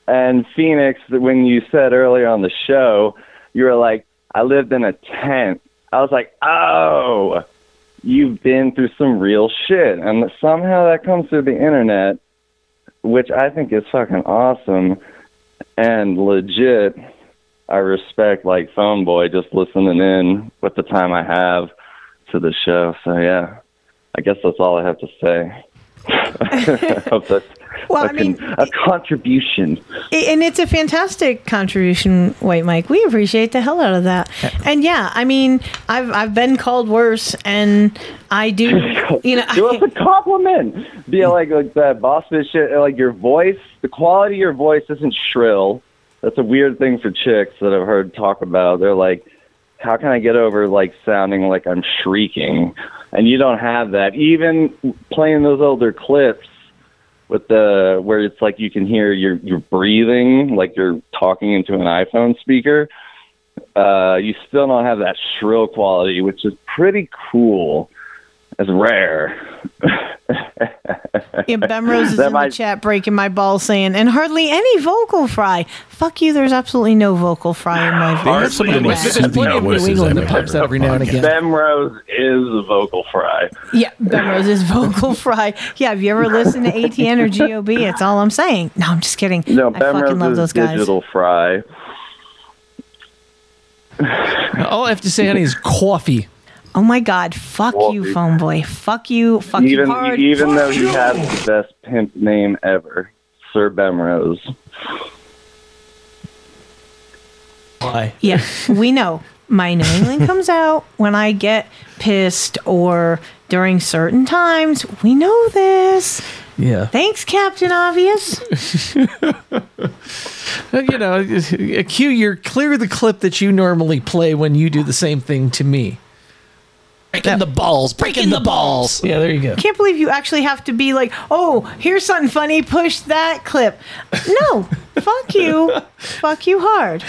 and Phoenix when you said earlier on the show you were like I lived in a tent I was like oh you've been through some real shit and somehow that comes through the internet which I think is fucking awesome and legit I respect like phone boy just listening in with the time I have to the show. So yeah. I guess that's all I have to say. [laughs] hope Well, a, I mean- a contribution. And it's a fantastic contribution, White Mike. We appreciate the hell out of that. And yeah, I mean, I've I've been called worse, and I do, [laughs] you know, It was a compliment. Be like like that boss bitch shit. Like your voice, the quality of your voice isn't shrill. That's a weird thing for chicks that I've heard talk about. They're like, how can I get over like sounding like I'm shrieking? And you don't have that. Even playing those older clips with the where it's like you can hear your your breathing, like you're talking into an iPhone speaker. Uh, you still don't have that shrill quality, which is pretty cool. It's rare. yeah, Bemrose is That in might- the chat breaking my balls saying, and hardly any vocal fry. Fuck you. There's absolutely no vocal fry in my voice. Somebody Yeah. there's plenty of New England that pops out every now and again. Bemrose is a vocal fry. Yeah, Bemrose is vocal fry. Yeah, have you ever listened to ATN or GOB? That's all I'm saying. No, I'm just kidding. No, I fucking love is those guys. digital fry. All I have to say, honey, is coffee. Oh my God! Fuck you, phone boy. Fuck you. Fuck even you hard. even though he has the best pimp name ever, Sir Bemrose. Why? Yeah, we know. My New England comes out when I get pissed or during certain times. We know this. Yeah. Thanks, Captain Obvious. [laughs] you know, [laughs] cue your clear the clip that you normally play when you do the same thing to me. Breaking the balls, breaking the balls. Yeah, there you go. Can't believe you actually have to be like, oh, here's something funny. Push that clip. No, [laughs] fuck you. Fuck you hard.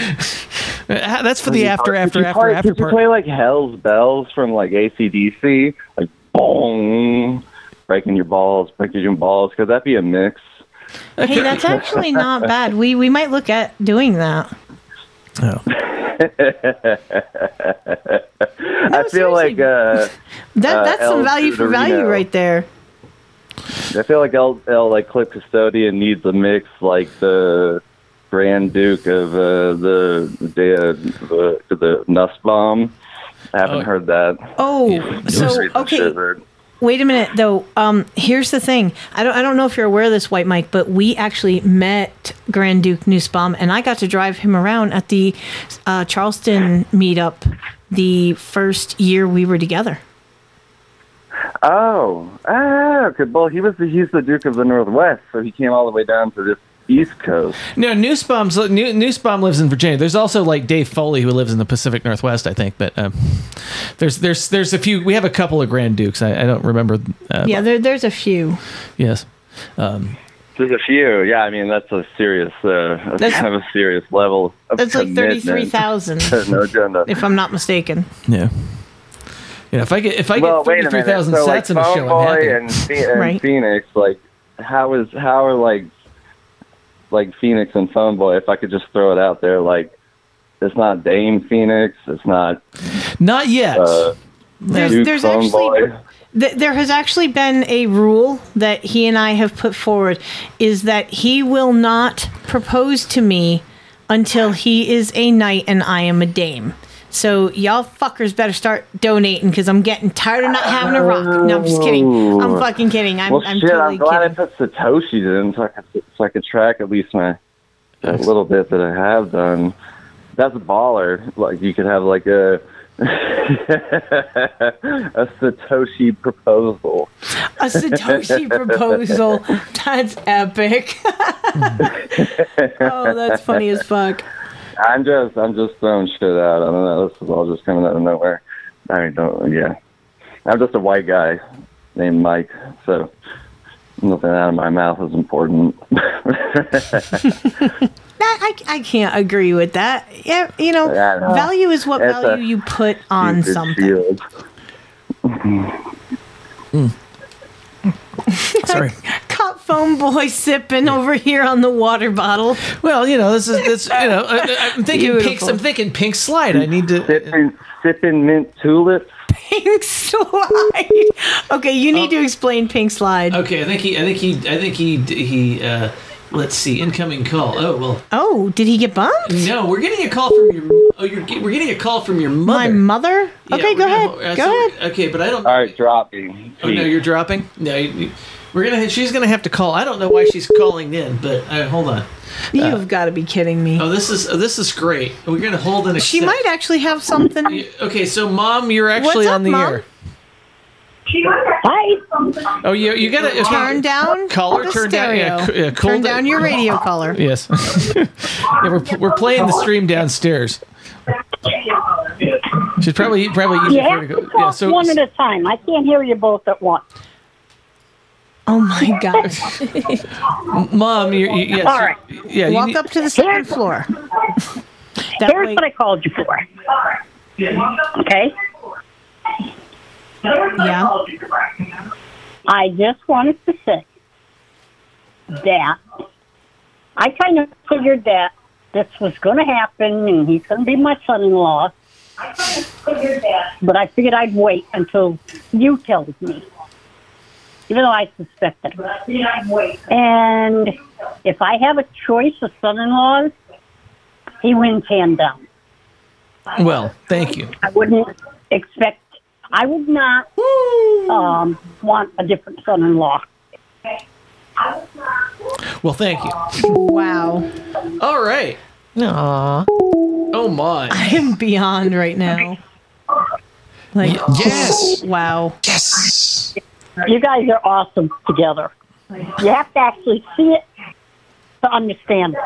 Uh, That's for the after, Could after, you after, play, after could you part. play like Hell's Bells from like ACDC, like boom, breaking your balls, breaking your balls? Could that be a mix? Hey, that's [laughs] actually not bad. We we might look at doing that. Oh. [laughs] I feel like uh, [laughs] That uh, that's some value for value right there. I feel like El, El like Clip Custodian needs a mix like the Grand Duke of uh, the the the, the Nussbaum. I haven't heard that. Oh, so okay. shivered. Wait a minute though. Um, here's the thing. I don't I don't know if you're aware of this, White Mike, but we actually met Grand Duke Nussbaum, and I got to drive him around at the uh, Charleston meetup the first year we were together. Oh, ah, good. Well, he was the, he's the Duke of the Northwest, so he came all the way down to this East Coast. No, Nussbaum's New, Nussbaum lives in Virginia. There's also like Dave Foley who lives in the Pacific Northwest, I think. But um, there's there's there's a few. We have a couple of Grand Dukes. I, I don't remember. Uh, yeah, there, there's a few. Yes. Um, There's a few. Yeah, I mean that's a serious, uh, that's That's- kind of a serious level. Of That's like 33,000. [laughs] no agenda. If I'm not mistaken. yeah. Yeah. If I get if I well, get wait a thirty three minute. thousand So, like, in a show, I'm happy. And, and Right. Phoenix, like, how is how are like like Phoenix and Phone Boy? If I could just throw it out there, like, it's not Dame Phoenix. It's not. Not yet. Uh, There's, Duke there's Phone actually Boy. th- there has actually been a rule that he and I have put forward is that he will not propose to me until he is a knight and I am a dame. So y'all fuckers better start donating because I'm getting tired of not having a rock. No, I'm just kidding. I'm fucking kidding. I'm, well, I'm shit, totally I'm glad kidding. I put Satoshi in so I could so I could track at least my that little bit that I have done. That's a baller. Like you could have like a [laughs] a Satoshi proposal. A Satoshi proposal. [laughs] That's epic. [laughs] oh, that's funny as fuck. I'm just I'm just throwing shit out. I don't know. This is all just coming out of nowhere. I don't yeah. I'm just a white guy named Mike, so nothing out of my mouth is important. [laughs] [laughs] That, I, I can't agree with that. Yeah, you know, Yeah, know. value is what It's value you put on something. shield. Hmm. [laughs] Sorry. Caught phone boy sipping over here on the water bottle. Well, you know, this is this. You know, I, I'm thinking pink. Beautiful. I'm thinking pink slide. I need to. Sipping, sipping mint tulips. Pink slide. [laughs] Okay, you need to explain pink slide. Okay, I think he. I think he. I think he. He. Uh, let's see. Incoming call. Oh well. Oh, did he get bumped? No, we're getting a call from your. Oh, you're. We're getting a call from your mother. My mother? Yeah, Okay, go gonna- ahead. uh, Go so- ahead. Okay, but I don't. All right, dropping. Oh no, you're dropping. No. You, We're gonna. She's gonna have to call. I don't know why she's calling in, but uh, hold on. You've got to be kidding me. Oh, this is oh, this is great. We're gonna hold an. She might actually have something. Okay, so mom, you're actually What's up, on the Mom? air. Hi. Oh, you you gotta turn down Caller, the turn down- stereo. yeah, c- yeah, cool turn down- down your radio color. Yes. [laughs] yeah, we're we're playing the stream downstairs. She's probably probably You easier for her have to to talk Yeah, so one at a time. I can't hear you both at once. Oh my [laughs] god. mom, you, you yes, All right. yeah, you Walk need- up to the second floor. [laughs] Here's what I called you for. Okay? Yeah. I just wanted to say that I kind of figured that this was going to happen and he's going to be my son in law. I kinda figured that. But I figured I'd wait until you told me. Even though I suspected it. And if I have a choice of son in laws, he wins hand down. well, thank you. I wouldn't expect, I would not um, want a different son in law. Well, thank you. Wow. All right. Aww. Oh my. I am beyond right now. Like yes. Wow. Yes. You guys are awesome together. You have to actually see it to understand.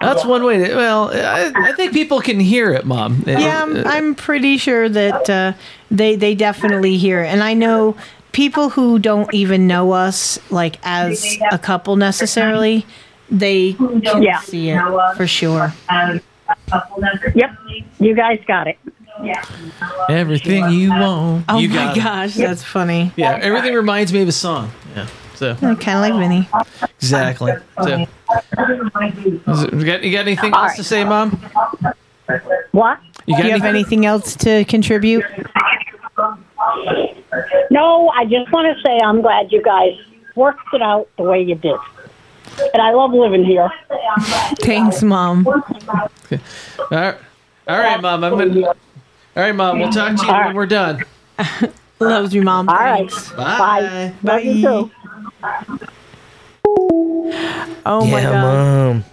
That's one way. To, well, I, I think people can hear it, mom. Yeah, I'm, I'm pretty sure that uh, they they definitely hear it, and I know people who don't even know us like as a couple necessarily. They can Yeah. see it for sure. Yep, you guys got it. Yeah. Everything you want. Oh you my got it. gosh, that's funny. Yeah, everything reminds me of a song. Yeah. So oh, Kind of like Vinnie. exactly. So, you got you got anything else to say, mom? What? You Do got you have anything? anything else to contribute? No, I just want to say I'm glad you guys worked it out the way you did. And I love living here. Thanks, mom. All right, all right, mom. I'm gonna. All right, mom. We'll talk to you when we're done. [laughs] Loves you, mom. All right. Thanks. Bye. Love you too. Oh my yeah, god. mom.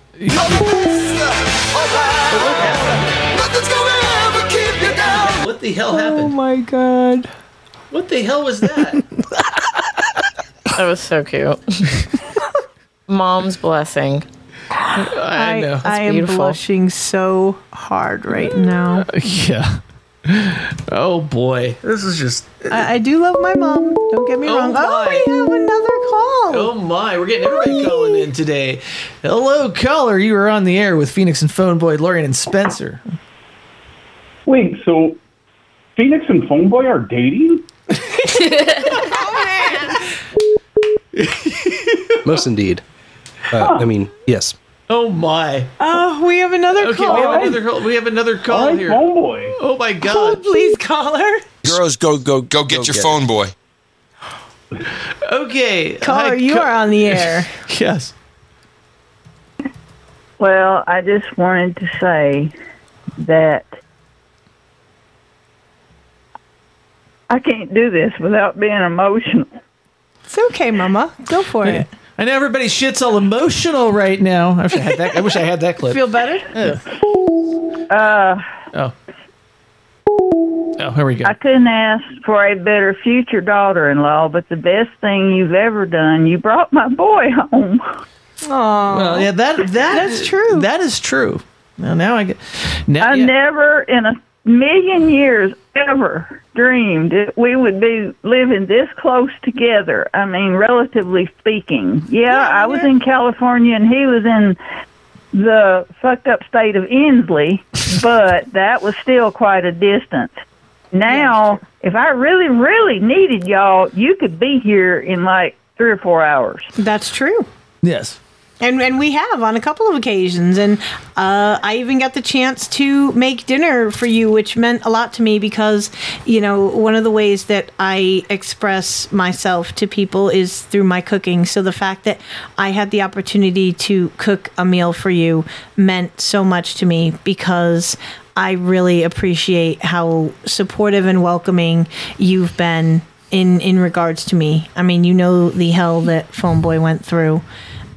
What the hell oh happened? Oh my god. What the hell was that? [laughs] That was so cute. [laughs] Mom's blessing. I know. I am beautiful. blushing so hard right now. [laughs] yeah. Oh boy, this is just. I, I do love my mom. Don't get me Oh wrong. my. Oh, we have another call. Oh my, we're getting everybody calling in today. Hello, caller. You are on the air with Phoenix and Phone Boy, Lorian and Spencer. Wait, so Phoenix and Phone Boy are dating? [laughs] Most indeed. Uh, I mean, yes. Oh my. Oh, we have another Okay, call. we have another call. We have another call Hi, here. Phone Boy. Oh my Oh, god. please call her. Girls, go go go get your phone, boy. Okay. Caller, hi, you ca- are on the [laughs] air. Yes. Well, I just wanted to say that I can't do this without being emotional. It's okay, Mama. Go for it. I know everybody's shit's all emotional right now. I wish I had that. I wish I had that clip. Feel better? Uh, Oh. Oh, here we go. I couldn't ask for a better future daughter-in-law, but the best thing you've ever done, you brought my boy home. Oh, Well, yeah, that that That's true. That is true. Now, now I get. Now, I yeah. never in a million years ever dreamed that we would be living this close together. I mean, relatively speaking. Yeah, I was in California and he was in the fucked up state of Inslee, [laughs] but that was still quite a distance. Now, if I really, really needed y'all, you could be here in like three or four hours. That's true. Yes. And and we have on a couple of occasions, and uh, I even got the chance to make dinner for you, which meant a lot to me because you know one of the ways that I express myself to people is through my cooking. So the fact that I had the opportunity to cook a meal for you meant so much to me because I really appreciate how supportive and welcoming you've been in in regards to me. I mean, you know the hell that Phone Boy went through,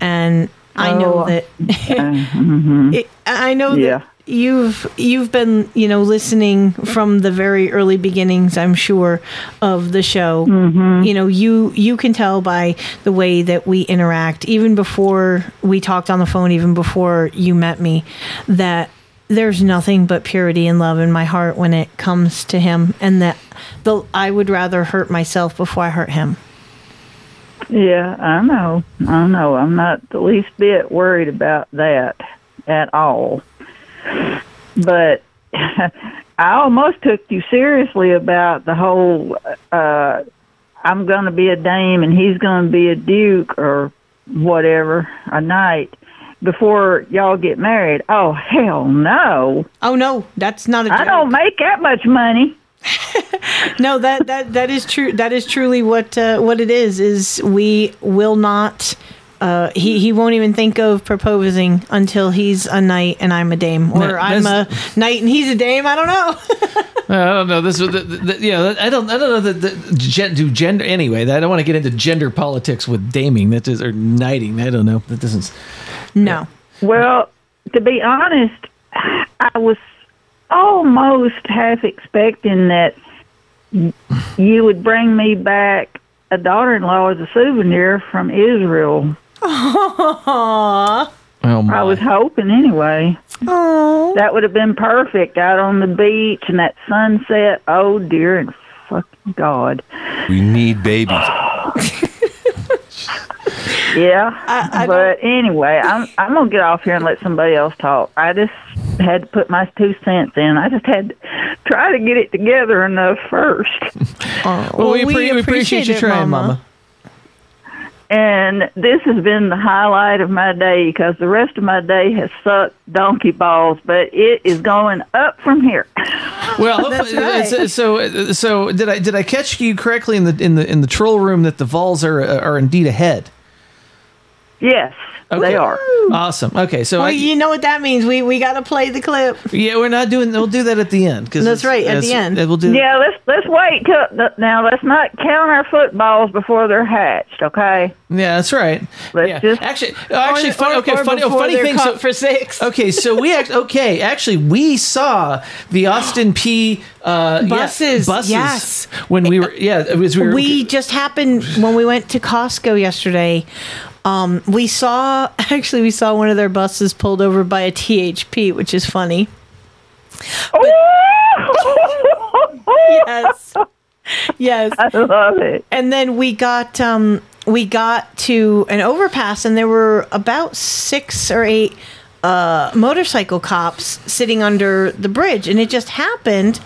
and I know Oh, that. mhm. [laughs] it, I know Yeah. that you've you've been you know listening from the very early beginnings. I'm sure of the show. Mm-hmm. You know, you you can tell by the way that we interact, even before we talked on the phone, even before you met me, that there's nothing but purity and love in my heart when it comes to him, and that the I would rather hurt myself before I hurt him. Yeah, I know. I know. I'm not the least bit worried about that at all. But [laughs] I almost took you seriously about the whole uh I'm going to be a dame and he's going to be a duke or whatever, a knight before y'all get married. Oh, hell no. Oh no, that's not a I don't make that much money. No, that that that is true. That is truly what uh, what it is. Is we will not. Uh, he he won't even think of proposing until he's a knight and I'm a dame, or No, I'm a knight and he's a dame. I don't know. [laughs] I don't know. This was the, the, the, yeah. I don't. I don't know that the, gen, do gender anyway. I don't want to get into gender politics with daming. That is or knighting. I don't know. That doesn't. No. Well, to be honest, I was almost half expecting that you would bring me back a daughter-in-law as a souvenir from Israel. Aww. Oh my. I was hoping anyway. Oh. That would have been perfect out on the beach and that sunset. Oh dear and fucking God. We need babies. Yeah. but anyway, I'm I'm gonna get off here and let somebody else talk. I just had to put my two cents in. I just had to try to get it together enough first. [laughs] Oh, well, we, appre- we appreciate, you trying, Mama. And this has been the highlight of my day because the rest of my day has sucked donkey balls, but it is going up from here. [laughs] Well, That's right. so, so so did I did I catch you correctly in the in the in the troll room that the Vols are are indeed ahead? Yes, they are. Awesome. Okay, so well, I, you know what that means. We we got to play the clip. yeah, we're not doing. We'll do that at the end because That's right, at the end. We'll do. Yeah, let's let's wait till now. Let's not count our footballs before they're hatched. Okay. Yeah, that's right. Let's Yeah. just actually, oh, actually, Or- funny. or- okay, or funny. Oh, funny they're thing. So, for six. [laughs] okay, so we act. Okay, actually, we saw the Austin Peay. Uh, yeah, Buses, buses. yes. When we were, yeah, it was. We, were, we just happened when we went to Costco yesterday. Um, we saw [laughs] actually we saw one of their buses pulled over by a THP, which is funny. [laughs] yes, yes, I love it. And then we got um, we got to an overpass, and there were about six or eight uh, motorcycle cops sitting under the bridge, and it just happened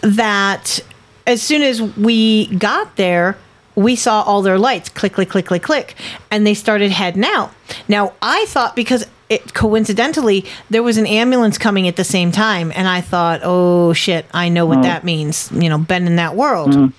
that as soon as we got there. We saw all their lights click, click, click, click, click, and they started heading out. Now, I thought because it coincidentally there was an ambulance coming at the same time, and I thought, oh shit, I know what Oh. that means. You know, been in that world. Mm.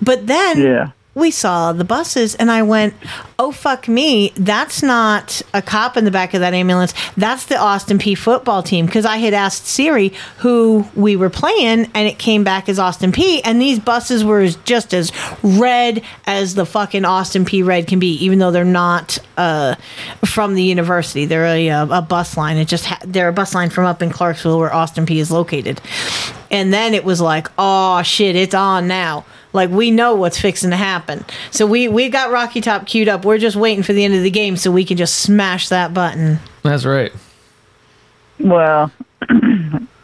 But then Yeah. We saw the buses, and I went, "Oh fuck me! That's not a cop in the back of that ambulance. That's the Austin Peay football team." Because I had asked Siri who we were playing, and it came back as Austin Peay. And these buses were just as red as the fucking Austin Peay red can be, even though they're not uh, from the university. They're a, uh, a bus line. It just ha- they're a bus line from up in Clarksville, where Austin Peay is located. And then it was like, "Oh shit, it's on now." Like we know what's fixing to happen. So we we got Rocky Top queued up. We're just waiting for the end of the game so we can just smash that button. That's right. Well, [clears throat]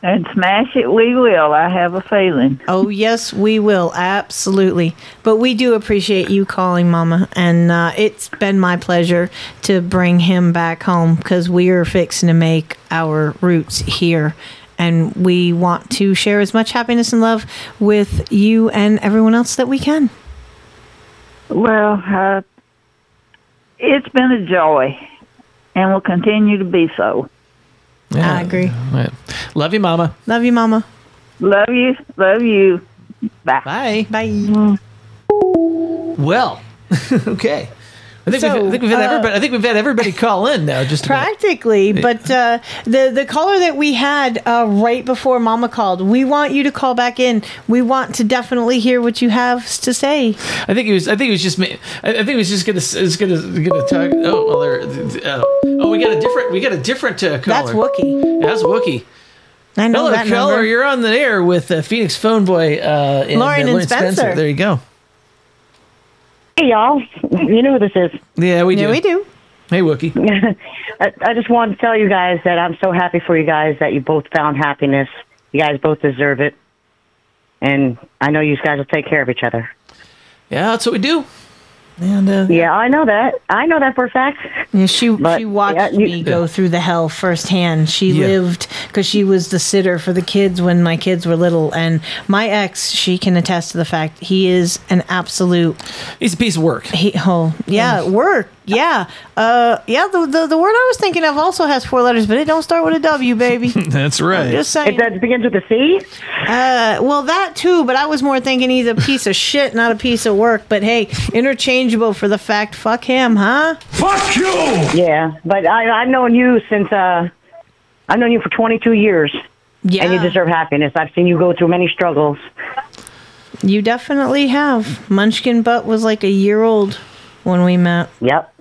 and smash it we will. I have a feeling. Oh yes, we will absolutely. But we do appreciate you calling, Mama, and uh, it's been my pleasure to bring him back home because we are fixing to make our roots here. And we want to share as much happiness and love with you and everyone else that we can. Well, uh, it's been a joy, and will continue to be so. I agree. Right. Love you, Mama. Love you, Mama. Love you. Love you. Bye. Bye. Bye. Well, [laughs] okay. I think, we've, I think we've had everybody. I think we've had everybody call in now. Just about. Practically, but uh, the the caller that we had uh, right before Mama called, we want you to call back in. We want to definitely hear what you have to say. I think he was. I think he was just. ma- I think he was just gonna. Is gonna gonna talk. Oh, well, there. Uh, oh, we got a different. We got a different uh, caller. That's Wookie. That's Wookie. I know Hello, that caller. number. You're on the air with uh, Phoenix Phone Boy. Uh, and, Lorian uh, and Spencer. There you go. Hey, y'all. You know who this is. Yeah, we do. Yeah, we do. Hey, Wookie. [laughs] I, I just wanted to tell you guys that I'm so happy for you guys that you both found happiness. You guys both deserve it. And I know you guys will take care of each other. Yeah, that's what we do. And uh, yeah, I know that. I know that for a fact. Yeah, she she watched yeah, you- me go through the hell firsthand. She Yeah. lived because she was the sitter for the kids when my kids were little, and my ex, she can attest to the fact he is an absolute. He's a piece of work. He oh yeah work yeah uh yeah the, the the word I was thinking of also has four letters, but it don't start with a W, baby. [laughs] That's right. Just saying. It begins with a C? Uh, well, that too, but I was more thinking he's a piece of shit, not a piece of work. But hey, interchangeable for the fact, fuck him, huh? Fuck you! Yeah, but I, I've known you since, uh, I've known you for 22 years. Yeah. And you deserve happiness. I've seen you go through many struggles. You definitely have. Munchkin Butt was like a year old when we met. Yep.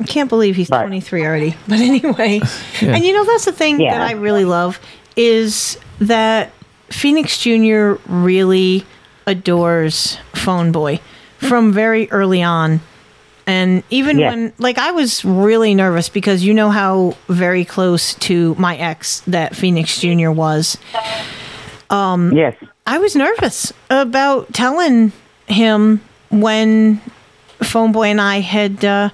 I can't believe he's 23 already. [laughs] But anyway, [laughs] Yeah. and you know, that's the thing Yeah. that I really love is that Phoenix Jr. really adores Phone Boy from very early on. And even Yeah. when, like, I was really nervous because you know how very close to my ex that Phoenix Jr. was. Um, yes. I was nervous about telling him when Phone Boy and I had uh,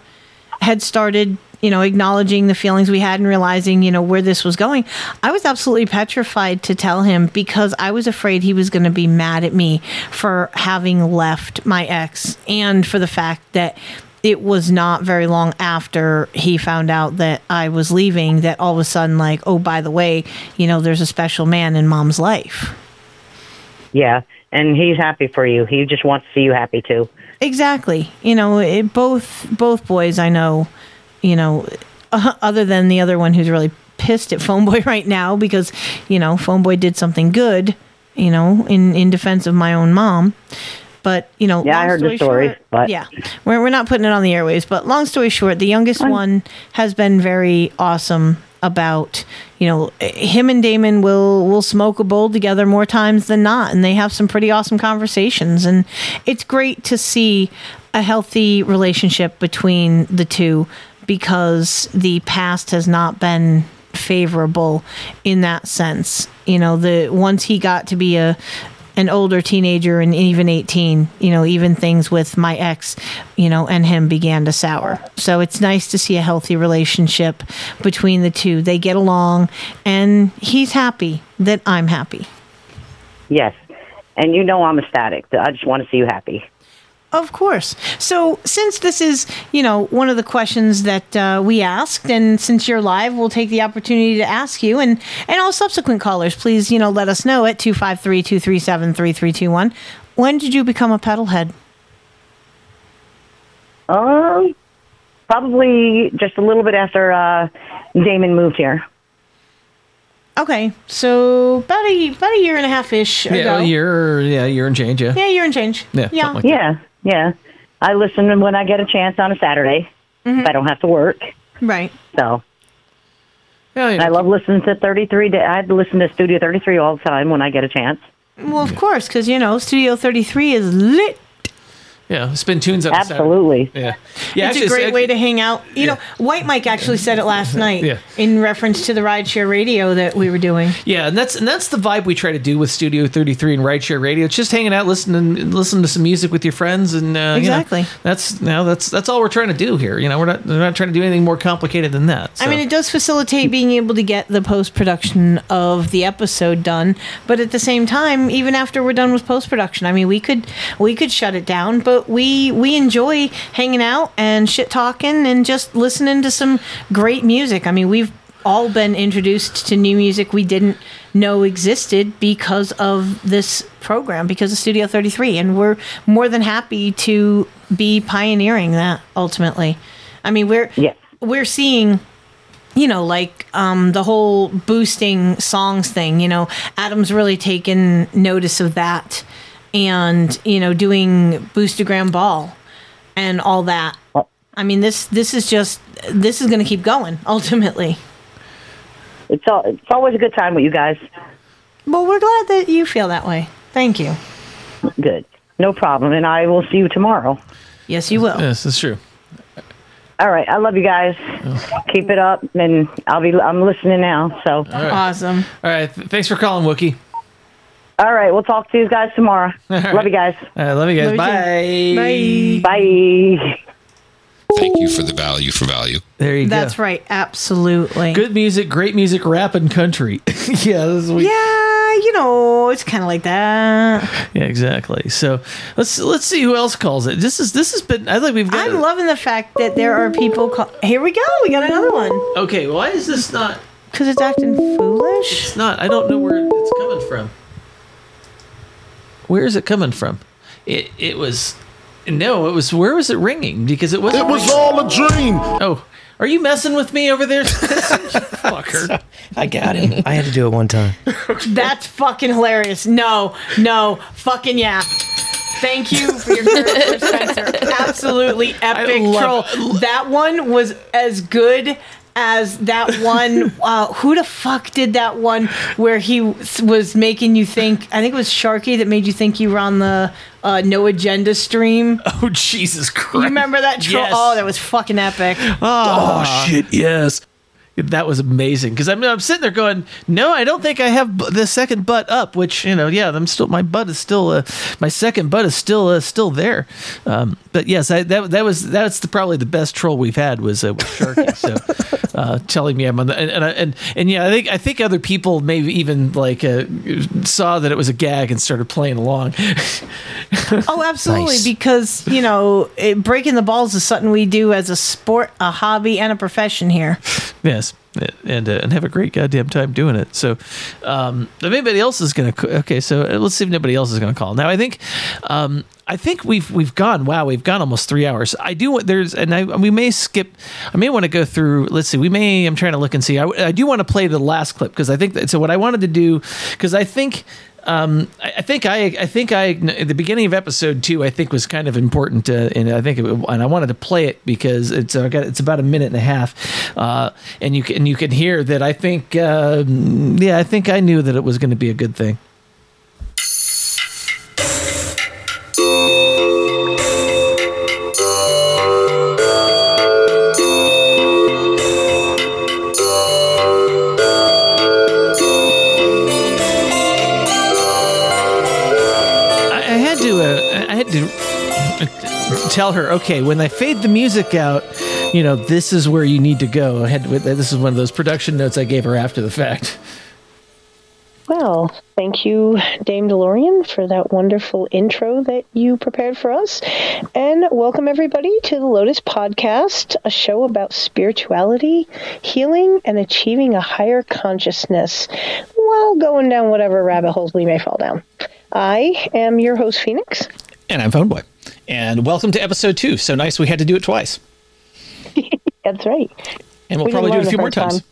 had started, you know, acknowledging the feelings we had and realizing, you know, where this was going. I was absolutely petrified to tell him because I was afraid he was going to be mad at me for having left my ex and for the fact that it was not very long after he found out that I was leaving that all of a sudden like, oh, by the way, you know, there's a special man in mom's life. Yeah. And he's happy for you. He just wants to see you happy too. Exactly. You know, it, both both boys I know, you know, uh, other than the other one who's really pissed at [laughs] Phone Boy right now because, you know, Phone Boy did something good, you know, in in defense of my own mom. But, you know, Yeah, I long heard the story short- but- yeah. We're we're not putting it on the airwaves, but long story short, the youngest one has been very awesome about you know him and Damon will will smoke a bowl together more times than not and they have some pretty awesome conversations. And it's great to see a healthy relationship between the two because the past has not been favorable in that sense. You know the once he got to be a an older teenager and even 18 you know even things with my ex you know and him began to sour so it's nice to see a healthy relationship between the two they get along and he's happy that i'm happy Yes. And you know I'm ecstatic. I just want to see you happy. Of course. So, since this is, you know, one of the questions that uh, we asked, and since you're live, we'll take the opportunity to ask you, and and all subsequent callers, please, you know, let us know at 253-237-3321. When did you become a pedal head? Um, probably just a little bit after uh, Damon moved here. Okay, so about a about a year and a half ish ago. Yeah, a year. Yeah, year and change. Yeah. Yeah, year and change. Yeah, yeah. like yeah, yeah. I listen when I get a chance on a Saturday. If I mm-hmm. don't have to work. Right. So. Yeah, I love listening to 33. da- I listen to Studio 33 all the time when I get a chance. Well, of course, because you know, Studio Thirty Three is lit. Yeah, spin tunes on a Saturday. Absolutely. Yeah. Yeah, it's actually, a great it's- way to hang out. You know, White Mike actually said it last [laughs] night Yeah. in reference to the rideshare radio that we were doing. Yeah, and that's and that's the vibe we try to do with Studio 33 and Rideshare Radio. It's just hanging out, listening, listening to some music with your friends, and uh, you know, Exactly. that's you know, that's that's all we're trying to do here. You know, we're not we're not trying to do anything more complicated than that. I mean, it does facilitate being able to get the post production of the episode done, but at the same time, even after we're done with post production, I mean, we could we could shut it down, but we we enjoy hanging out and shit talking and just listening to some great music. I mean, we've all been introduced to new music we didn't know existed because of this program, because of Studio 33, and we're more than happy to be pioneering that ultimately. I mean, we're we're seeing you know, like um, the whole boosting songs thing. You know, Adam's really taken notice of that, and you know, doing Boostagram Ball and all that. Uh, I mean, this this is just this is going to keep going [laughs] ultimately. It's all, it's always a good time with you guys. Well, we're glad that you feel that way. Thank you. Good. No problem. And I will see you tomorrow. Yes, you will. Yes, that's true. All right. I love you guys. Oh. Keep it up, and I'll be. I'm listening now. So All right. awesome. All right. thanks for calling, Wookie. All right. We'll talk to you guys tomorrow. [laughs] Love you guys. I love you guys. Bye. Bye. Thank you for the value for value. There you That's go. That's right. Absolutely. Good music, great music, rap and country. [laughs] yeah, this is what- Yeah, you know, it's kind of like that. yeah, exactly. So let's let's see who else calls it. This is this has been. I think we've got. I'm loving the fact that there are people. Call- Here we go. We got another one. Okay, why is this not? Because it's acting foolish. It's not. I don't know where it's coming from. Where is it coming from? It it was. No, it was. Where was it ringing? Because it was. It was all a dream. Oh, are you messing with me over there? [laughs] Fucker. [laughs] I got him. I had to do it one time. [laughs] That's fucking hilarious. No, no, fucking yeah. Thank you for your character, Spencer. Absolutely epic love- troll. That one was as good as that one. [laughs] Uh, who the fuck did that one where he was making you think? I think it was Sharky that made you think you were on the uh, No Agenda stream. Oh Jesus Christ! You remember that troll? Yes. Oh, that was fucking epic. Oh, shit! Yes, that was amazing. Because I'm, I'm sitting there going, no, I don't think I have bu- the second butt up. Which you know, yeah, I'm still my butt is still uh, my second butt is still uh, still there. Um, but yes, I, that that was that's the, probably the best troll we've had was uh, with Sharky. [laughs] so uh, telling me I'm on the and and, and and yeah, I think I think other people maybe even like uh, saw that it was a gag and started playing along. [laughs] Oh, absolutely. Nice. Because, you know, it, breaking the balls is something we do as a sport, a hobby, and a profession here. Yes, and uh, and have a great goddamn time doing it. So, um, if anybody else is gonna, okay, so uh, let's see if nobody else is gonna call. Now, I think, um, I think we've we've gone. Wow, we've gone almost three hours. I do want there's, and I we may skip. I may want to go through. Let's see. We may. I'm trying to look and see. I, I do want to play the last clip because I think that. So what I wanted to do because I think. Um, I, I think I, I think I, the beginning of episode two, I think was kind of important, uh, and I think, it, and I wanted to play it because it's, it's about a minute and a half, uh, and you can, you can hear that I think, uh, yeah, I think I knew that it was going to be a good thing. Tell her, okay, when I fade the music out, you know, this is where you need to go. I had to, this is one of those production notes I gave her after the fact. Well, thank you, Dame DeLorean, for that wonderful intro that you prepared for us. And welcome, everybody, to the Lotus Podcast, a show about spirituality, healing, and achieving a higher consciousness while going down whatever rabbit holes we may fall down. I am your host, Phoenix. And I'm Phone Boy. And welcome to episode two. So nice we had to do it twice. [laughs] That's right. And we'll We probably do it a few more times.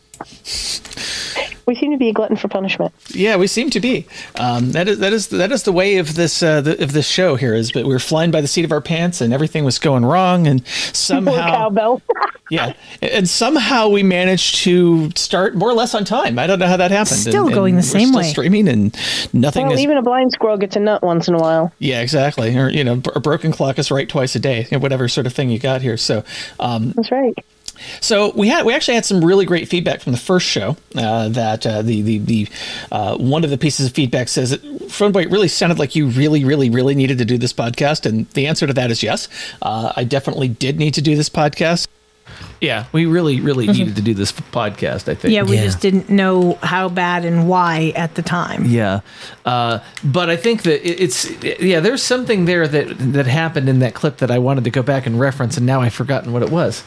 We seem to be a glutton for punishment. Yeah, we seem to be. Um, that is that is that is the way of this uh, the, of this show here. Is but we were flying by the seat of our pants, and everything was going wrong, and [laughs] somehow cowbell. [laughs] yeah, and somehow we managed to start more or less on time. I don't know how that happened. Still and, going and the we're same still way. streaming, and nothing well, is. even a blind squirrel gets a nut once in a while. yeah, exactly. Or you know, a broken clock is right twice a day. You know, whatever sort of thing you got here. So um, that's right. So we had we actually had some really great feedback from the first show. Uh, that uh, the the the uh, one of the pieces of feedback says that Phoneboy it really sounded like you really really really needed to do this podcast, and the answer to that is yes. Uh, I definitely did need to do this podcast. Yeah, we really really needed to do this podcast. I think. Yeah, we just didn't know how bad and why at the time. Yeah, uh, but I think that it, it's yeah. There's something there that that happened in that clip that I wanted to go back and reference, and now I've forgotten what it was.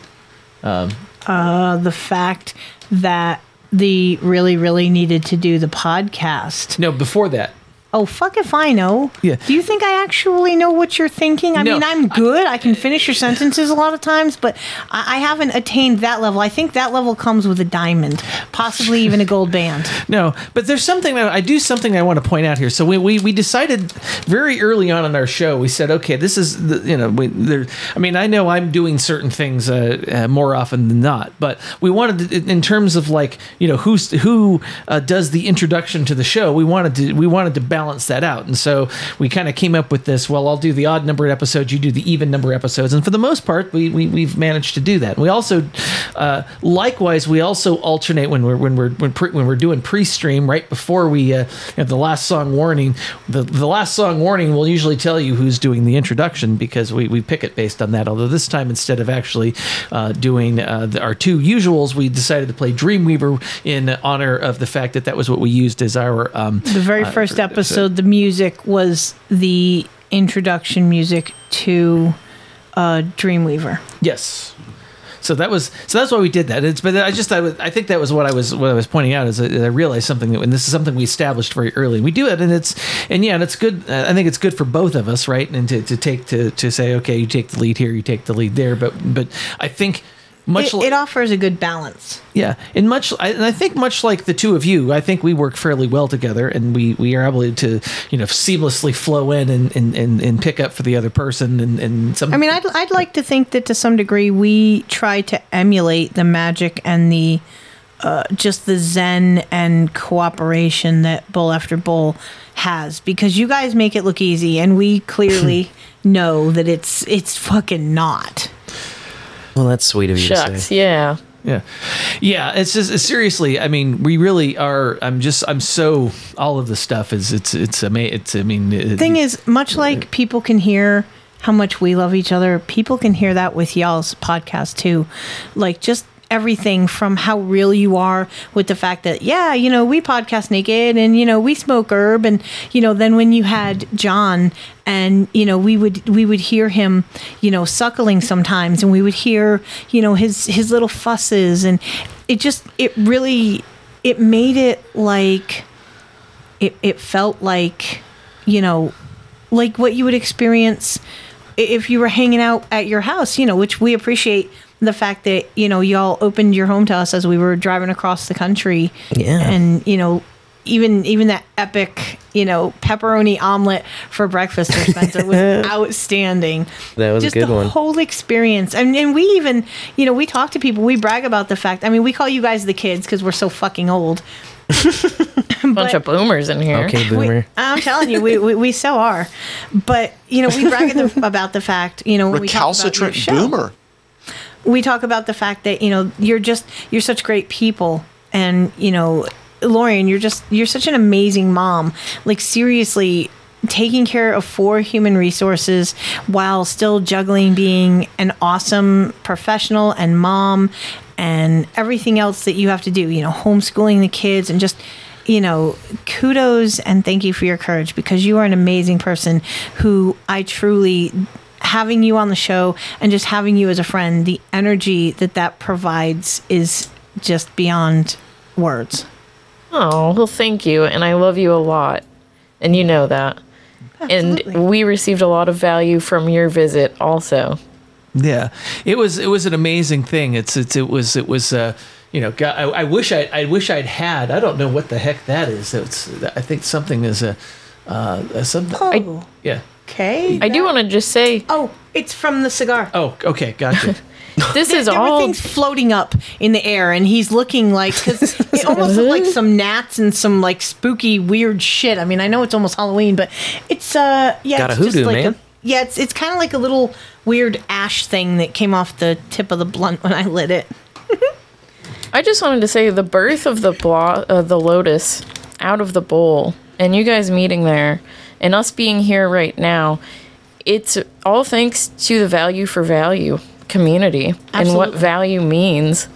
Um, Uh, the fact that the really, really needed to do the podcast. no, before that. Oh, fuck if I know. Yeah. Do you think I actually know what you're thinking? I No, mean, I'm good. I can finish your sentences a lot of times, but I, I haven't attained that level. I think that level comes with a diamond, possibly even a gold band. [laughs] No, but there's something that I do something I want to point out here. So we, we, we decided very early on in our show, we said, okay, this is the, you know, we, there. I mean, I know I'm doing certain things uh, uh, more often than not, but we wanted to, in terms of like you know who's who uh, does the introduction to the show. We wanted to we wanted to balance that out, and so we kind of came up with this. Well, I'll do the odd number episodes, you do the even number episodes, and for the most part, we, we we've managed to do that. We also, uh, likewise, we also alternate when we're when we're when, pre, when we're doing pre-stream right before we uh, have the last song warning. The the last song warning will usually tell you who's doing the introduction because we, we pick it based on that. Although this time instead of actually uh, doing uh, the, our two usuals, we decided to play Dreamweaver in honor of the fact that that was what we used as our um, The very uh, first episode, the music was the introduction music to uh, Dreamweaver. Yes. So that was so that's why we did that. It's but I just I, was- I think that was what I was what I was pointing out is that I realized something that and this is something we established very early. We do it and it's and yeah, and it's good. I think it's good for both of us, right? And to, to take to to say okay, you take the lead here, you take the lead there. But but I think much It, like it offers a good balance. yeah, and much, I, and I think much like the two of you, I think we work fairly well together, and we, we are able to, you know, seamlessly flow in and, and, and, and pick up for the other person, and, and some. I mean, I'd, I'd like to think that to some degree we try to emulate the magic and the uh, just the zen and cooperation that Bowl After Bowl has because you guys make it look easy, and we clearly [clears throat] know that it's it's fucking not. Well, that's sweet of you to Shucks, say. yeah. Yeah, yeah. It's just seriously. I mean, we really are. I'm just. I'm so. All of the stuff is. It's. It's amazing. It's. I mean. It, thing is, much like people can hear how much we love each other, people can hear that with y'all's podcast too. Like just everything from how real you are with the fact that yeah, you know, we podcast naked and you know, we smoke herb. And you know, then when you had John and you know, we would we would hear him, you know, suckling sometimes and we would hear, you know, his his little fusses. And it just it really it made it like it, it felt like you know like what you would experience if you were hanging out at your house you know which we appreciate the fact that you know y'all opened your home to us as we were driving across the country Yeah. and you know even even that epic you know pepperoni omelet for breakfast for spencer was [laughs] outstanding That was a just good the one. whole experience and, and we even you know we talk to people we brag about the fact i mean we call you guys the kids because we're so fucking old [laughs] Bunch of boomers in here. Okay, boomer. I'm telling you, we, we, we so are. But, you know, we brag the, about the fact, you know, when we talk about your Recalcitrant show, boomer. We talk about the fact that, you know, you're just, you're such great people. And, you know, Lorian, you're just, you're such an amazing mom. Like, seriously, taking care of four human resources while still juggling being an awesome professional and mom and everything else that you have to do, you know, homeschooling the kids and just, you know, kudos and thank you for your courage because you are an amazing person who I truly having you on the show and just having you as a friend, the energy that that provides is just beyond words. Oh, well, thank you. And I love you a lot. And you know that. And we received a lot of value from your visit also. Yeah, it was it was an amazing thing. It's it's it was it was uh you know God, I, I wish I I wish I'd had I don't know what the heck that is. It's I think something is a uh a something. Oh. yeah. Okay. I do want to just say. Oh, it's from the cigar. Oh, okay, gotcha. [laughs] This is there all. things floating up in the air, and he's looking like because [laughs] it almost looked like some gnats and some like spooky weird shit. I mean, I know it's almost Halloween, but it's uh yeah, Got a it's just hoodoo, like man. A, yeah, it's it's kind of like a little weird ash thing that came off the tip of the blunt when I lit it. I just wanted to say the birth of the blo- uh, the lotus out of the bowl, and you guys meeting there, and us being here right now. It's all thanks to the value for value community and what value means.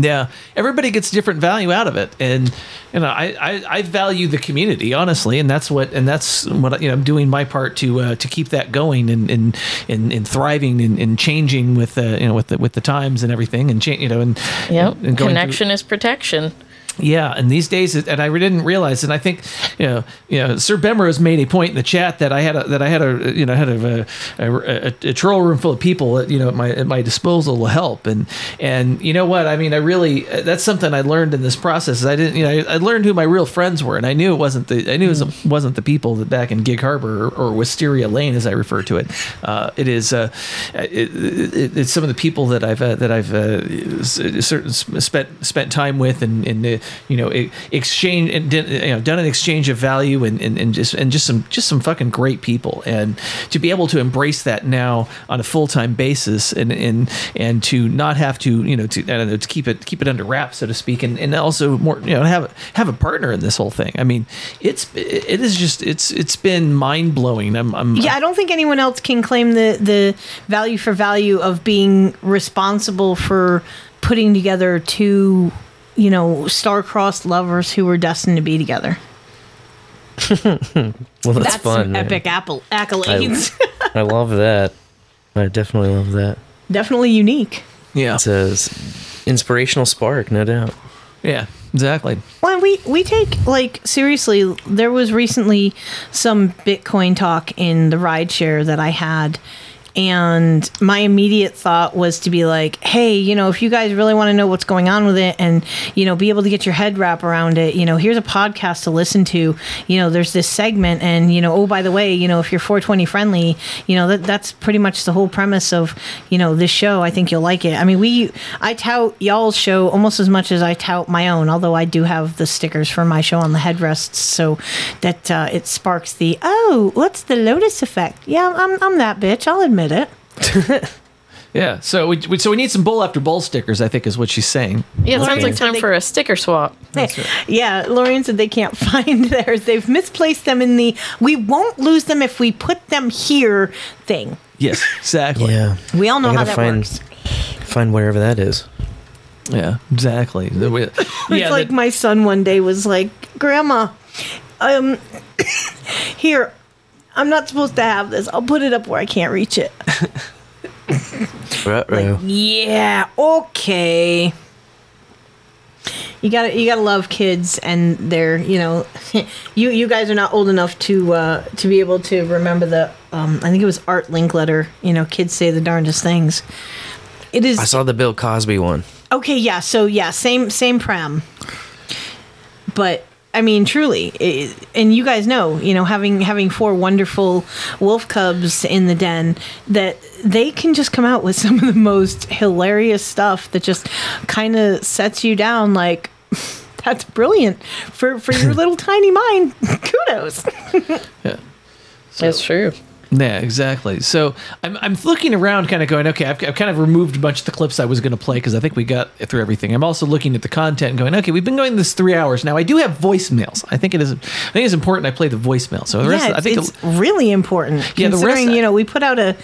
Yeah, everybody gets different value out of it, and you know, I, I, I value the community honestly, and that's what and that's what you know I'm doing my part to uh, to keep that going and and and, and thriving and, and changing with uh, you know with the with the times and everything and cha- you know and yeah, and through- Connection is protection. Yeah, and these days, and I didn't realize, and I think, you know, you know, Sir Bemrose made a point in the chat that I had a that I had a you know had a a, a, a troll room full of people, at, you know, at my at my disposal to help, and and you know what, I mean, I really that's something I learned in this process. Is I didn't, you know, I, I learned who my real friends were, and I knew it wasn't the I knew it was, wasn't the people that back in Gig Harbor or, or Wisteria Lane, as I refer to it. Uh, it is uh, it, it, it's some of the people that I've uh, that I've uh, certain spent spent time with, and and uh, you know exchange you know done an exchange of value and, and, and just and just some just some fucking great people, and to be able to embrace that now on a full time basis, and and and to not have to you know to I don't know to keep it keep it under wraps so to speak, and, and also more you know have have a partner in this whole thing. I mean, it's it is just it's it's been mind blowing. I'm, I'm Yeah, I don't think anyone else can claim the the value for value of being responsible for putting together two, you know, star-crossed lovers who were destined to be together. [laughs] well, that's, fun. some epic apple accolades. I love that. I definitely love that. Definitely unique. Yeah, it's a s- inspirational spark, no doubt. Yeah, exactly. Well, we we take like seriously. There was recently some Bitcoin talk in the rideshare that I had, and my immediate thought was to be like, "Hey, you know, if you guys really want to know what's going on with it, and you know, be able to get your head wrap around it, you know, here's a podcast to listen to. You know, there's this segment, and you know, oh by the way, you know, if you're 420 friendly, you know, that that's pretty much the whole premise of you know this show. I think you'll like it. I mean, we I tout y'all's show almost as much as I tout my own, although I do have the stickers for my show on the headrests, so that uh, it sparks the oh, what's the Lotus effect? Yeah, I'm I'm that bitch. I'll admit it. [laughs] Yeah, so we, we so we need some bowl after bowl stickers. I think is what she's saying. Yeah, it sounds like time they- for a sticker swap. Yeah, Lorian said they can't [laughs] find theirs. They've misplaced them in the we won't lose them if we put them here thing. Yes, exactly. Yeah. We all know how gotta that find, works. Find wherever that is. Yeah, exactly. [laughs] It's yeah, like the- my son one day was like, "Grandma, um, [coughs] here, I'm not supposed to have this. I'll put it up where I can't reach it." Ruh-roh. Yeah, okay. You got to you got to love kids and they're, you know, [laughs] you you guys are not old enough to uh to be able to remember the um I think it was Art Linkletter, you know, kids say the darndest things. It is I saw the Bill Cosby one. Okay, yeah. So yeah, same same prem. But I mean, truly, it, and you guys know, you know, having having four wonderful wolf cubs in the den, that they can just come out with [laughs] some of the most hilarious stuff that just kind of sets you down. Like, [laughs] that's brilliant for for your [laughs] little tiny mind. Kudos. Yeah, so. that's true. Yeah, exactly. So I'm, I'm looking around, kind of going, okay, I've, I've kind of removed a bunch of the clips I was going to play because I think we got through everything. I'm also looking at the content and going, okay, we've been going this three hours now. I do have voicemails. I think it is. I think it's important I play the voicemail. So the rest, yeah, of, I think it's really important. Yeah, the rest- you know we put out a,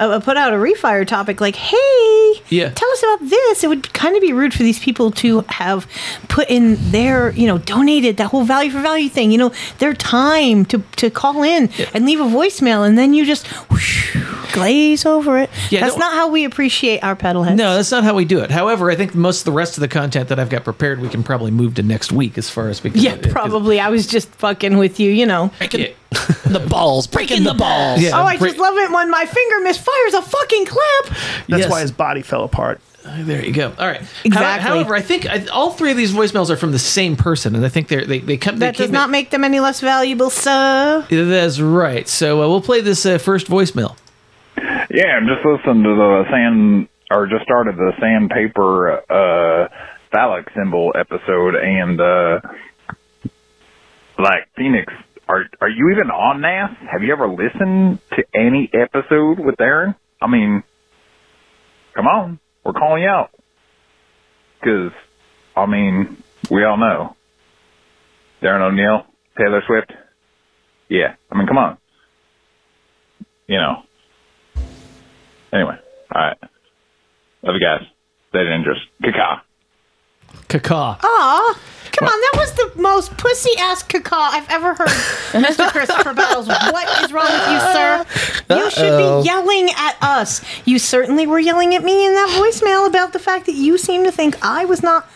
a put out a refire topic like, hey, Yeah. tell us about this. It would kind of be rude for these people to have put in their you know donated that whole value for value thing. You know their time to to call in and leave a voicemail, and then you just whoosh, glaze over it. Yeah, That's don't- how we appreciate our pedal heads. No, that's not how we do it. However, I think most of the rest of the content that I've got prepared, we can probably move to next week as far as because Yeah, probably. I was just fucking with you, you know. [laughs] the balls, breaking the balls. oh, I just love it when my finger misfires a fucking clip. That's Yes. why his body fell apart. There you go. All right. Exactly. How- However, I think I, all three of these voicemails are from the same person, and I think they're, they they come. That they does not make them any less valuable, sir. That's right. So uh, we'll play this uh, first voicemail. Yeah, I'm just listening to the sand, or just started the sandpaper uh, phallic symbol episode, and uh, like Pheonix, are are you even on NAS? Have you ever listened to any episode with Aaron? I mean, come on, we're calling you out because I mean we all know Darren O'Neill, Taylor Swift. Yeah, I mean, come on, you know. Anyway, all right. Love you guys. Stay dangerous. Kaka. Kaka. Aw, come on, that was the most pussy ass caca I've ever heard. Mr. [laughs] Christopher Battles, what is wrong with you, sir? You should Uh-oh. be yelling at us. You certainly were yelling at me in that voicemail about the fact that you seem to think I was not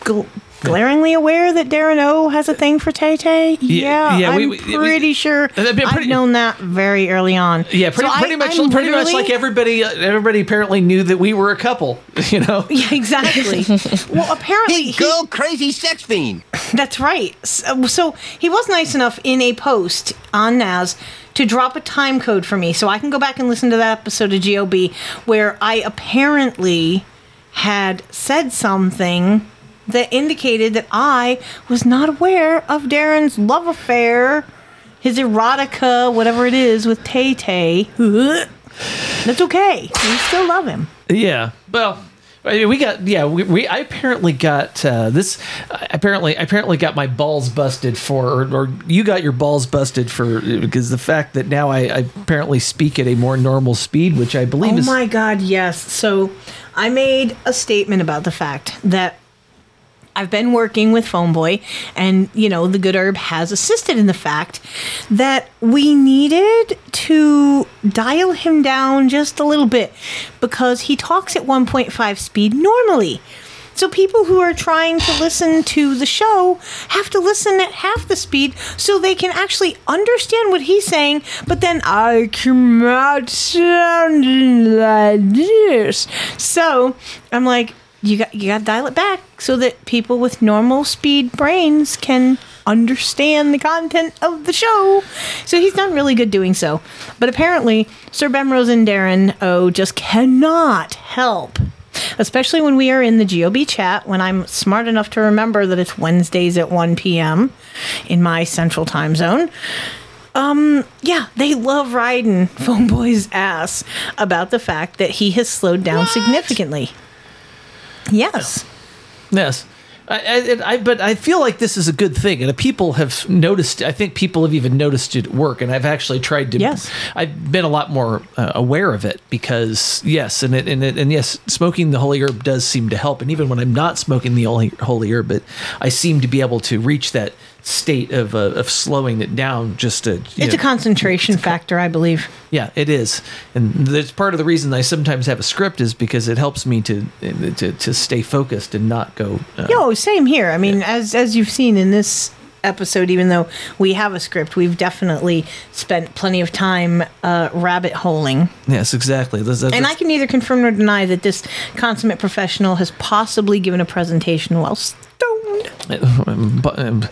gl- glaringly aware that Darren O has a thing for Tay Tay? Yeah, yeah, I'm we- we- pretty sure. That'd be I've pretty- known that very early on. Yeah, pretty, So I- pretty much, I'm pretty much literally- like everybody. Uh, everybody apparently knew that we were a couple. [laughs] You know. [laughs] Yeah, exactly. [laughs] well, apparently, he, Girl, crazy sex fiend. That's right. So, so he was nice enough in a post on Naz to drop a time code for me so I can go back and listen to that episode of GOB where I apparently had said something that indicated that I was not aware of Darren's love affair, his erotica, whatever it is, with Tay Tay. [laughs] That's okay. We still love him. Yeah. Well, we got yeah. We, we I apparently got uh, this. I Apparently, I apparently got my balls busted for, or, or you got your balls busted for because the fact that now I, I apparently speak at a more normal speed, which I believe Oh is my God, yes. So I made a statement about the fact that I've been working with Phoneboy, and you know, the good herb has assisted in the fact that we needed to dial him down just a little bit because he talks at 1.5 speed normally. So people who are trying to listen to the show have to listen at half the speed so they can actually understand what he's saying, but then I cannot sound like this. So I'm like, you got you got to dial it back so that people with normal speed brains can understand the content of the show. So he's done really good doing so. But apparently, Sir Bemrose and Darren O just cannot help. Especially when we are in the GOB chat, when I'm smart enough to remember that it's Wednesdays at 1 p.m. in my central time zone. Um, yeah, they love riding [laughs] Phoneboy's ass about the fact that he has slowed down significantly. Yes. Yes. I, I, I, but I feel like this is a good thing, and people have noticed. I think people have even noticed it at work, and I've actually tried to. Yes, I've been a lot more uh, aware of it because yes, and it, and it, and yes, smoking the holy herb does seem to help, and even when I'm not smoking the holy, holy herb, it, I seem to be able to reach that state of uh, of slowing it down. Just to It's know, a concentration factor, I believe. yeah, it is, and that's part of the reason I sometimes have a script is because it helps me to to, to stay focused and not go. Uh, Yo, same here. I mean, as as you've seen in this episode, even though we have a script, we've definitely spent plenty of time uh, rabbit holing. Yes, exactly. That's- that's- And I can neither confirm nor deny that this consummate professional has possibly given a presentation while stoned. [laughs] Um, po-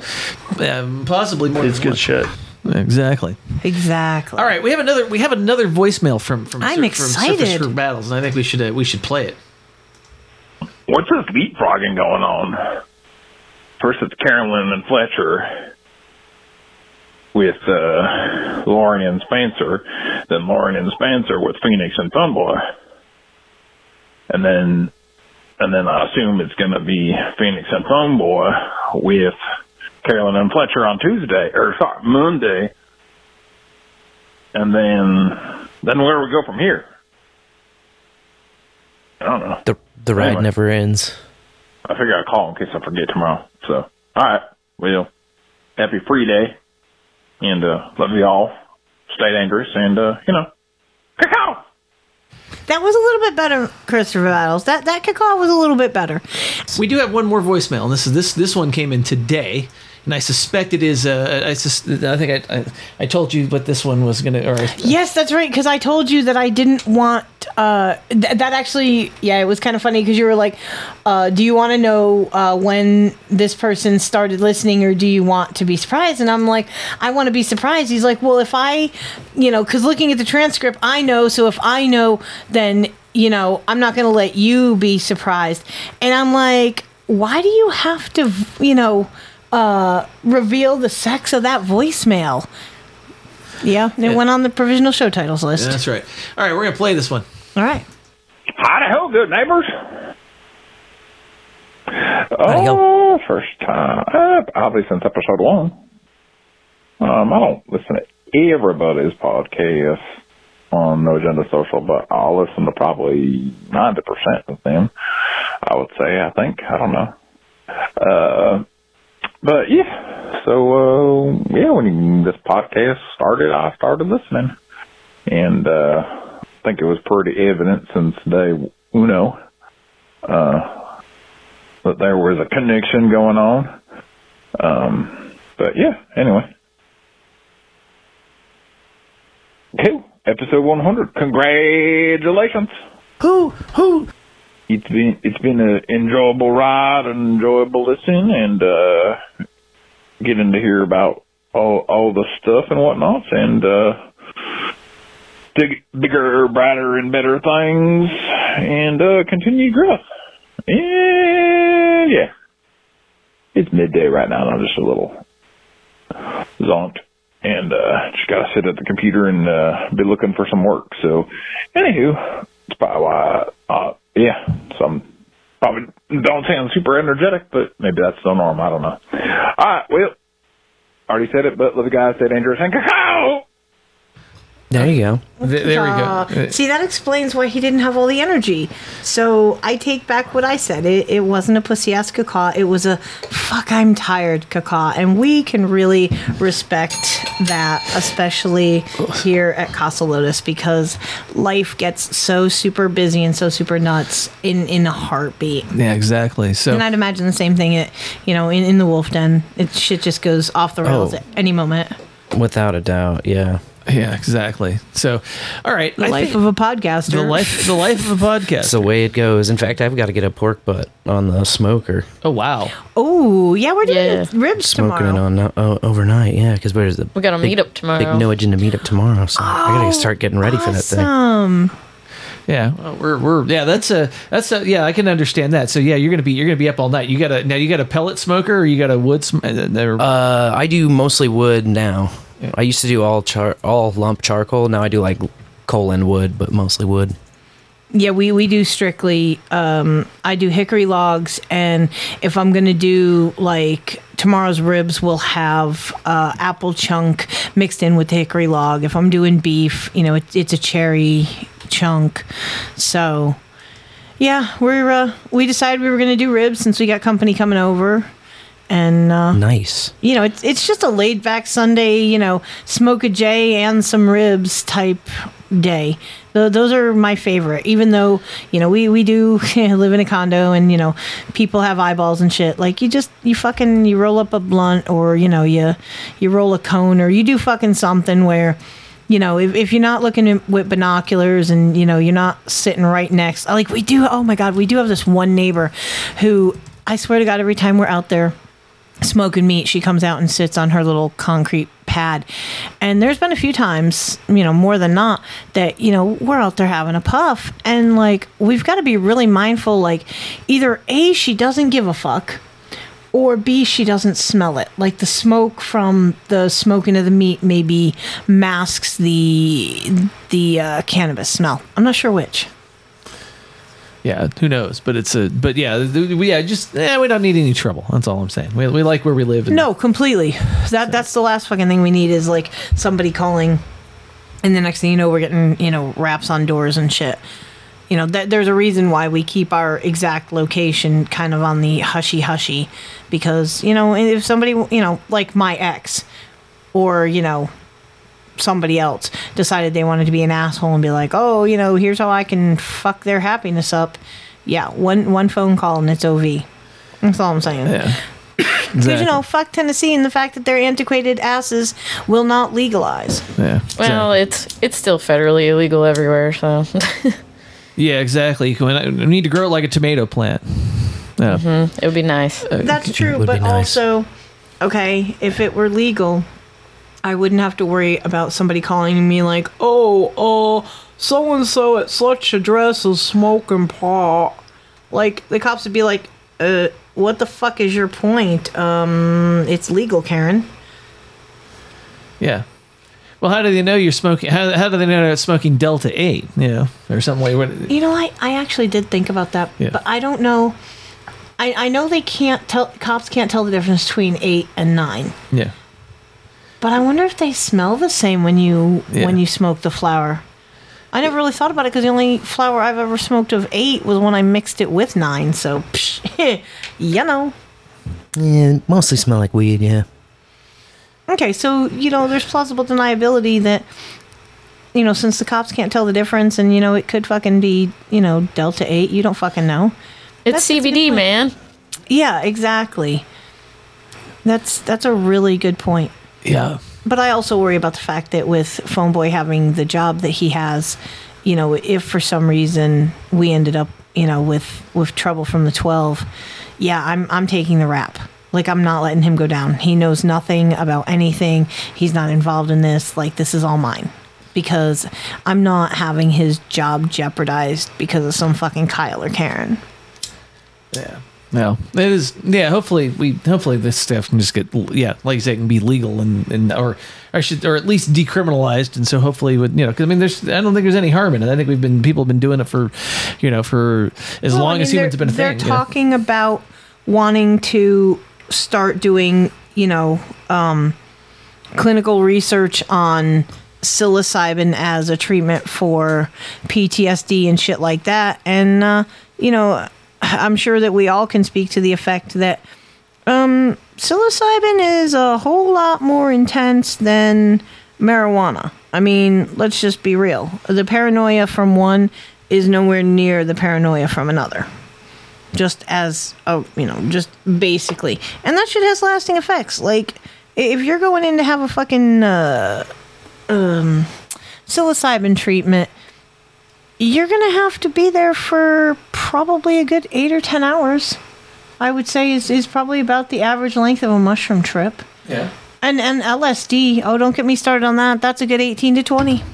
um, possibly more. It's good shit. Exactly. Exactly. All right, we have another. We have another voicemail from from, I'm Sur- excited. from Sir Christopher Battles, and I think we should uh, we should play it. What's this leapfrogging going on? First it's Carolyn and Fletcher with uh, Lauren and Spencer, then Lauren and Spencer with Pheonix and Phoneboy. And then and then I assume it's gonna be Pheonix and Phoneboy with Carolyn and Fletcher on Tuesday or sorry, Monday. And then then where do we go from here? I don't know. The the ride Anyway. never ends. I figure I'd call in case I forget tomorrow. So, all right. Well, happy free day. And, uh, love you all. Stay dangerous and, uh, you know, cacao! That was a little bit better, Christopher Battles. That that cacao was a little bit better. We do have one more voicemail, and this is this this one came in today, and I suspect it is. Uh, I sus- I think I, I I told you what this one was gonna. Or Yes, that's right. Because I told you that I didn't want. Uh, th- that actually, yeah, it was kind of funny because you were like, uh, "Do you want to know uh, when this person started listening, or do you want to be surprised?" And I'm like, "I want to be surprised." He's like, "Well, if I, you know, because looking at the transcript, I know. So if I know, then you know, I'm not going to let you be surprised." And I'm like, "Why do you have to, you know?" Uh reveal the sex of that voicemail yeah it went on the provisional show titles list Yeah, that's right. All right, we're gonna play this one. all right Howdy ho, good neighbors. Oh, first time. Uh, probably since episode one. Um, I don't listen to everybody's podcast on No Agenda Social, but I'll listen to probably 90% of them. I would say, I think. I don't know. Uh, but yeah, so, uh, yeah, when this podcast started, I started listening. And, uh, I think it was pretty evident since day uno, uh, that there was a connection going on. Um, but yeah, anyway. Cool. Episode 100. Congratulations. Who? Who? It's been it's been an enjoyable ride, an enjoyable listen, and uh, getting to hear about all all the stuff and whatnot, and uh, big, bigger, brighter, and better things, and uh, continued growth. And yeah, it's midday right now, and I'm just a little zonked, and uh, just gotta sit at the computer and uh, be looking for some work. So, anywho, it's probably why. Uh, yeah, so I'm probably don't sound super energetic, but maybe that's the norm. I don't know. All right, well, already said it, but let the guy say dangerous and cacao. There you go. Uh, we go. see, that explains why he didn't have all the energy. So I take back what I said. It, it wasn't a pussy ass caca. It was a fuck, I'm tired caca. And we can really respect that, especially here at Casa Lotus, because life gets so super busy and so super nuts in, in a heartbeat. Yeah, exactly. So and I'd imagine the same thing at, you know, in, in the Wolf Den. It shit just goes off the rails Oh. at any moment. Without a doubt, yeah. Yeah, exactly. So, all right, The I life of a podcaster. The life, the life of a podcast. That's the way it goes. In fact, I've got to get a pork butt on the smoker. Oh wow! Oh yeah, we're doing ribs Smoking tomorrow. it on no- oh, overnight, yeah. Because where's the We got a big- meetup tomorrow. Big no agenda meetup tomorrow, so I gotta start getting ready for that thing. Awesome. Yeah, well, we're we're yeah. That's a that's a yeah. I can understand that. So yeah, you're gonna be you're gonna be up all night. You got a now you got a pellet smoker or you got a wood. Sm- uh, Uh, I do mostly wood now. I used to do all char all lump charcoal. Now I do like coal and wood, but mostly wood. Yeah, we, we do strictly. Um, I do hickory logs, and if I'm gonna do like tomorrow's ribs, we'll have uh, apple chunk mixed in with the hickory log. If I'm doing beef, you know, it, it's a cherry chunk. So, yeah, we're uh, we decided we were gonna do ribs since we got company coming over, and uh, Nice. you know, it's it's just a laid back Sunday, you know, smoke a J and some ribs type day. Th- those are my favorite. Even though you know we we do [laughs] live in a condo and you know people have eyeballs and shit. Like you just you fucking you roll up a blunt or you know you you roll a cone or you do fucking something where. You know, if, if you're not looking at- with binoculars and you know you're not sitting right next, like we do. Oh my God, we do have this one neighbor who I swear to God, every time we're out there, smoking meat, she comes out and sits on her little concrete pad. And there's been a few times, you know, more than not, that, you know, we're out there having a puff. And like, we've got to be really mindful, like, either A, she doesn't give a fuck. Or B, she doesn't smell it. Like the smoke from the smoking of the meat maybe masks the the uh, cannabis smell. I'm not sure which. Yeah, who knows? But it's a but yeah, we yeah just eh, we don't need any trouble. That's all I'm saying. We, we like where we live. And, No, completely. That that's the last fucking thing we need is like somebody calling, and the next thing you know, we're getting you know raps on doors and shit. You know, that there's a reason why we keep our exact location kind of on the hushy hushy, because you know if somebody you know like my ex, or you know somebody else decided they wanted to be an asshole and be like, oh, you know, here's how I can fuck their happiness up. Yeah, one one phone call and it's OV. That's all I'm saying. Yeah. Because you know, fuck Tennessee and the fact that their antiquated asses will not legalize. Yeah. Well, it's it's still federally illegal everywhere, so [laughs] Yeah, exactly. We we need to grow it like a tomato plant. Yeah. Mhm, it would be nice. That's true, but also, okay, if it were legal, I wouldn't have to worry about somebody calling me like, "Oh, uh, so and so at such address is smoking pot." Like the cops would be like, "Uh, what the fuck is your point? Um, it's legal, Karen." Yeah. Well, how do they know you're smoking? How, how do they know you're smoking Delta 8? You know, or something like? You know, I, I actually did think about that, Yeah. but I don't know. I, I know they can't tell cops can't tell the difference between eight and nine. Yeah. But I wonder if they smell the same when you Yeah. when you smoke the flower. I never really thought about it because the only flower I've ever smoked of eight was when I mixed it with nine. So, psh, [laughs] you know. Yeah, mostly smell like weed. Yeah. Okay, so you know, there's plausible deniability that you know, since the cops can't tell the difference, and you know, it could fucking be you know Delta Eight. You don't fucking know. It's CBD, man. Yeah, exactly. That's that's a really good point. Yeah. But I also worry about the fact that with Phone Boy having the job that he has, you know, if for some reason we ended up, you know, with with trouble from the 12, yeah, I'm I'm taking the rap. Like I'm not letting him go down. He knows nothing about anything. He's not involved in this. Like this is all mine. Because I'm not having his job jeopardized because of some fucking Kyle or Karen. Yeah. No, it is. Yeah, hopefully we, hopefully this stuff can just get, yeah, like you say, it can be legal and, and or I should, or at least decriminalized. And so hopefully, with you know, because I mean, there's, I don't think there's any harm in it. I think we've been, people have been doing it for, you know, for as Well, I long mean, as humans have they're- been a They're thing. you know. talking about wanting to start doing, you know, um, clinical research on psilocybin as a treatment for PTSD and shit like that. And, uh, you know, I'm sure that we all can speak to the effect that um, psilocybin is a whole lot more intense than marijuana. I mean, let's just be real. The paranoia from one is nowhere near the paranoia from another. Just as a, you know, just basically. And that shit has lasting effects. Like, if you're going in to have a fucking uh, um, psilocybin treatment, you're gonna have to be there for probably a good eight or ten hours. I would say is is probably about the average length of a mushroom trip. Yeah. And and LSD. Oh, don't get me started on that. That's a good eighteen to twenty.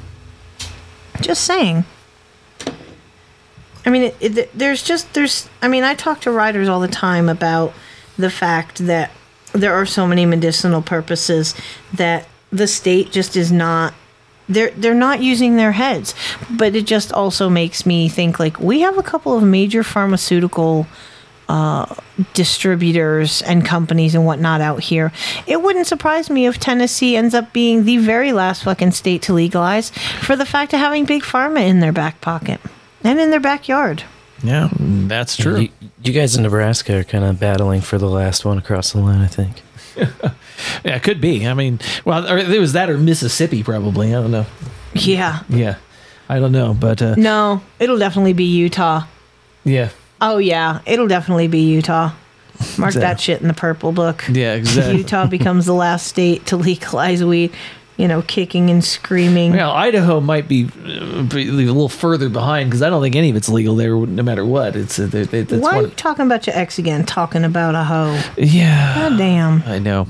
Just saying. I mean, it, it, there's just there's. I mean, I talk to writers all the time about the fact that there are so many medicinal purposes that the state just is not they're they're not using their heads but it just also makes me think like we have a couple of major pharmaceutical uh, distributors and companies and whatnot out here. It wouldn't surprise me if Tennessee ends up being the very last fucking state to legalize for the fact of having big pharma in their back pocket and in their backyard. Yeah, that's true. You, you guys in Nebraska are kind of battling for the last one across the line, I think. [laughs] Yeah, it could be. I mean, well, or it was that or Mississippi, probably. I don't know. Yeah. Yeah, I don't know, but uh, No, it'll definitely be Utah. yeah, Oh yeah, it'll definitely be Utah. Mark Exactly. that shit in the purple book. yeah, exactly. Utah becomes the last state to legalize weed. You know, kicking and screaming. Well, Idaho might be, uh, be a little further behind because I don't think any of it's legal there, no matter what. It's uh, they, they, Why are one. you talking about your ex again? Talking about a hoe. Yeah. God damn. I know.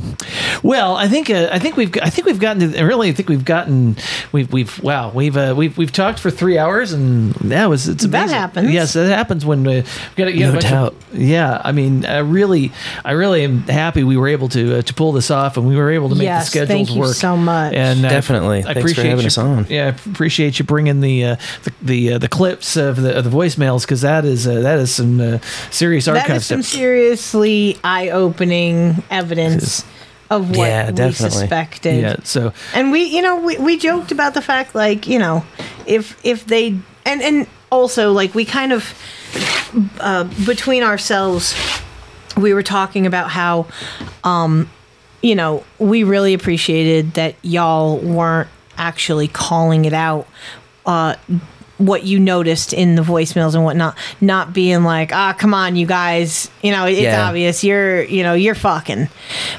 Well, I think uh, I think we've I think we've gotten to I really I think we've gotten we've we've wow we've uh, we've we've talked for three hours and that was it's That happens. Yes, that happens when uh, we got to No a bunch doubt. Of, yeah, I mean, I really I really am happy we were able to uh, to pull this off and we were able to make Yes, the schedules thank you work. so much. And uh, Definitely. Thanks for appreciate having you, us on. Yeah, I appreciate you bringing the uh, the the, uh, the clips of the of the voicemails because that is uh, that is some uh, serious That archive is some seriously eye-opening evidence of what Yeah, we suspected. Yeah, so And we, you know, we, we joked about the fact, like, you know, if if they and and also like we kind of uh, between ourselves, we were talking about how, um, you know, we really appreciated that y'all weren't actually calling it out. Uh, what you noticed in the voicemails and whatnot, not being like, ah, come on, you guys, you know, it's Yeah. obvious you're, you know, you're fucking.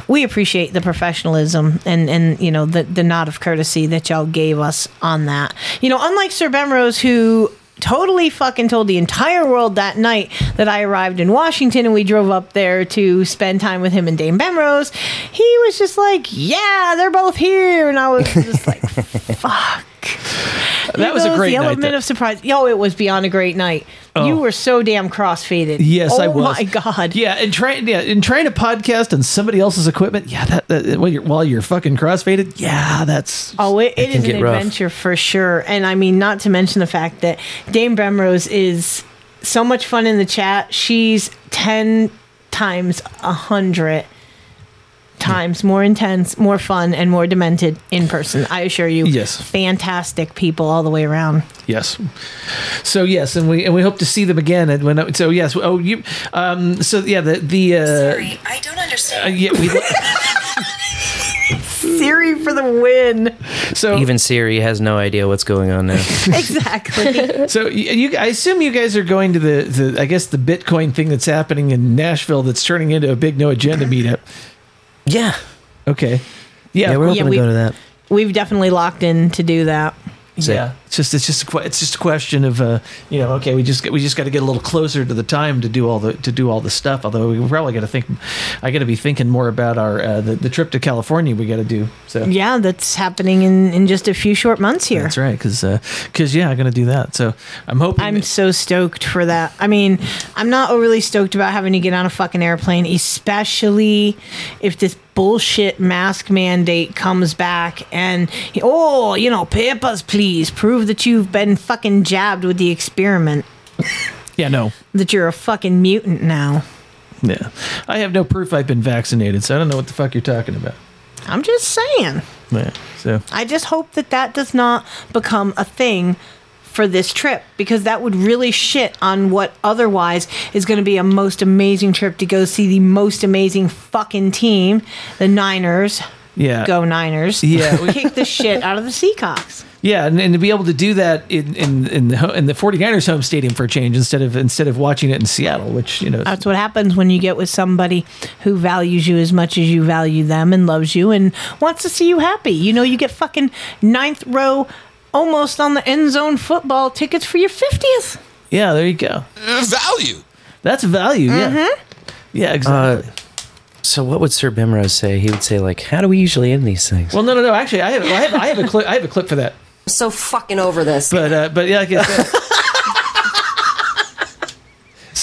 We appreciate the professionalism and and you know the the nod of courtesy that y'all gave us on that. You know, unlike Sir Bemrose, who totally fucking told the entire world that night that I arrived in Washington and we drove up there to spend time with him and Dame Bemrose, he was just like, yeah, they're both here, and I was just like, [laughs] fuck. That was a great the element of surprise. Yo, it was beyond a great night. Oh. You were so damn crossfaded. Yes, oh I was. Oh my god. Yeah, and trying yeah, and trying to podcast on somebody else's equipment. Yeah, that, that while you're while you're fucking crossfaded. Yeah, that's Oh, it, it can an rough. adventure for sure. And I mean, not to mention the fact that Dame Bemrose is so much fun in the chat. She's 10 times a 100 times more intense, more fun, and more demented in person. I assure you. Yes. Fantastic people all the way around. Yes. So yes, and we and we hope to see them again. And when so yes. Oh, you. Um. So yeah. The the. Uh, Sorry, I don't uh, understand. yeah. We. Siri for the win. So even Siri has no idea what's going on now. [laughs] exactly. so you, you, I assume you guys are going to the, the, I guess the Bitcoin thing that's happening in Nashville that's turning into a big no agenda meetup. Yeah. Okay. Yeah, Yeah, we're Yeah, hoping we- to go to that. We've definitely locked in to do that. Yeah, it's just it's just a, it's just a question of uh, you know okay we just we just got to get a little closer to the time to do all the to do all the stuff. Although we probably got to think, I got to be thinking more about our uh, the, the trip to California we got to do. So Yeah, that's happening in, in just a few short months here. that's right because because yeah I'm gonna do that. So I'm hoping I'm so stoked for that. I mean, I'm not overly stoked about having to get on a fucking airplane, especially if this bullshit mask mandate comes back and oh, you know, papers please prove that you've been fucking jabbed with the experiment. yeah no That you're a fucking mutant now. yeah I have no proof I've been vaccinated, so I don't know what the fuck you're talking about. I'm just saying. Yeah, so I just hope that that does not become a thing for this trip because that would really shit on what otherwise is going to be a most amazing trip to go see the most amazing fucking team, the Niners. Yeah. Go Niners. Yeah. Kick the shit out of the Seacocks. Yeah, and, and to be able to do that in in in the ho- in the 49ers home stadium for a change instead of instead of watching it in Seattle, which you know That's what happens when you get with somebody who values you as much as you value them and loves you and wants to see you happy. You know, you get fucking ninth row, almost on the end zone football tickets for your 50th. Yeah, there you go. value. That's value. Yeah. Mhm. Yeah, exactly. Uh, so what would Sir Bemrose say? He would say like, "How do we usually end these things?" Well, no, no, no. Actually, I have I have I have a clip I have a clip for that. So fucking over this. But uh, but yeah, like I said. [laughs]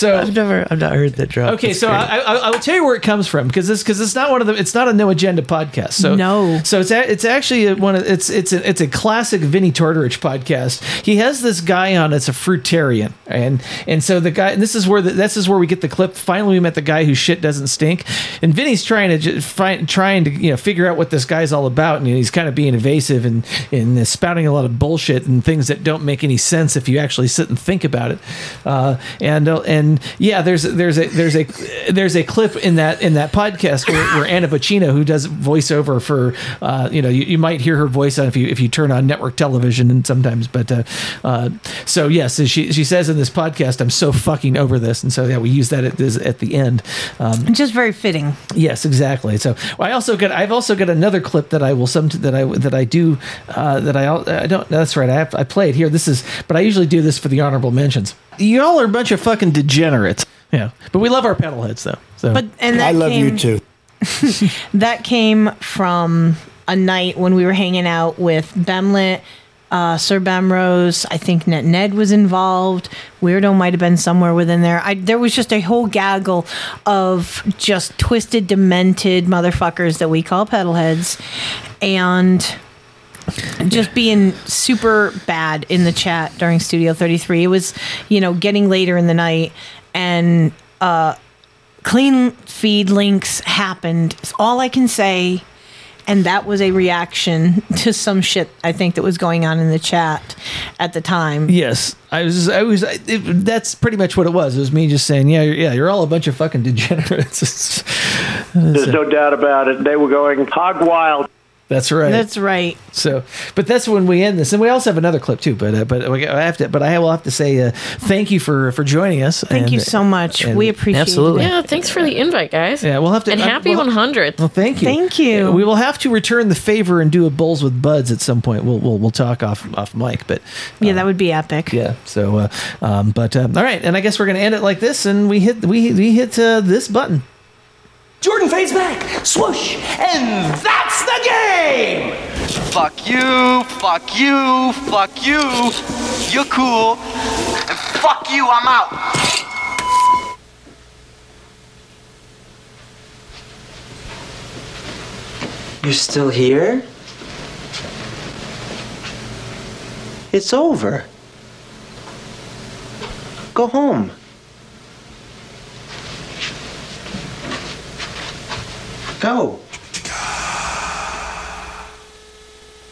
So I've never I've not heard that drop. Okay, That's so. I, I, I will tell you where it comes from because this because it's not one of the it's not a no agenda podcast. So No. so it's a, it's actually a, one of it's it's a, it's a classic Vinnie Tortorich podcast. He has this guy on. It's a fruitarian, and and so the guy and this is where the, this is where we get the clip. Finally, we met the guy whose shit doesn't stink, and Vinnie's trying to ju- find trying to you know figure out what this guy's all about, and he's kind of being evasive and and spouting a lot of bullshit and things that don't make any sense if you actually sit and think about it. Uh, and uh, and yeah, there's there's a there's a there's a clip in that in that podcast where, where Anna Vocino, who does voiceover for uh, you know you, you might hear her voice on if you if you turn on network television and sometimes, but uh, uh, so yes, so she she says in this podcast, I'm so fucking over this, and so yeah, we use that at this at the end. Um, Just very fitting. Yes, exactly. So well, I also got I've also got another clip that I will some that I that I do uh, that I I don't that's right I have I play it here. This is but I usually do this for the honorable mentions. You all are a bunch of fucking degenerates. Yeah, but we love our pedal heads though. So But and that I love you too. [laughs] that came from a night when we were hanging out with Bemlet, uh, Sir Bemrose. I think Ned, Ned was involved. Wiirdo might have been somewhere within there. I, there was just a whole gaggle of just twisted, demented motherfuckers that we call pedal heads, and just being super bad in the chat during Studio 33. It was, you know, getting later in the night and uh clean feed links happened. It's all I can say. And that was a reaction [laughs] to some shit I think that was going on in the chat at the time. Yes, I was. I was. I, it, that's pretty much what it was. It was me just saying, yeah, yeah, you're all a bunch of fucking [laughs] degenerates. [laughs] There's no doubt about it. They were going hog wild. That's right. That's right. So, but that's when we end this, and we also have another clip too. But uh, but we- I have to. But I will have to say uh, thank you for for joining us. Thank you so much. We appreciate it. Yeah, thanks for the invite, guys. Yeah, we'll have to. And uh, happy well- 100th. Well, thank you. Thank you. We will have to return the favor and do a bowls with buds at some point. We'll we'll, we'll talk off off mic, but Yeah, that would be epic. yeah. So, uh, um, but um, all right, and I guess we're gonna end it like this, and we hit we we hit uh, this button. Jordan fades back, swoosh, and that's the game! Fuck you, fuck you, fuck you. You're cool. And fuck you, I'm out. You're still here? It's over. Go home. Go.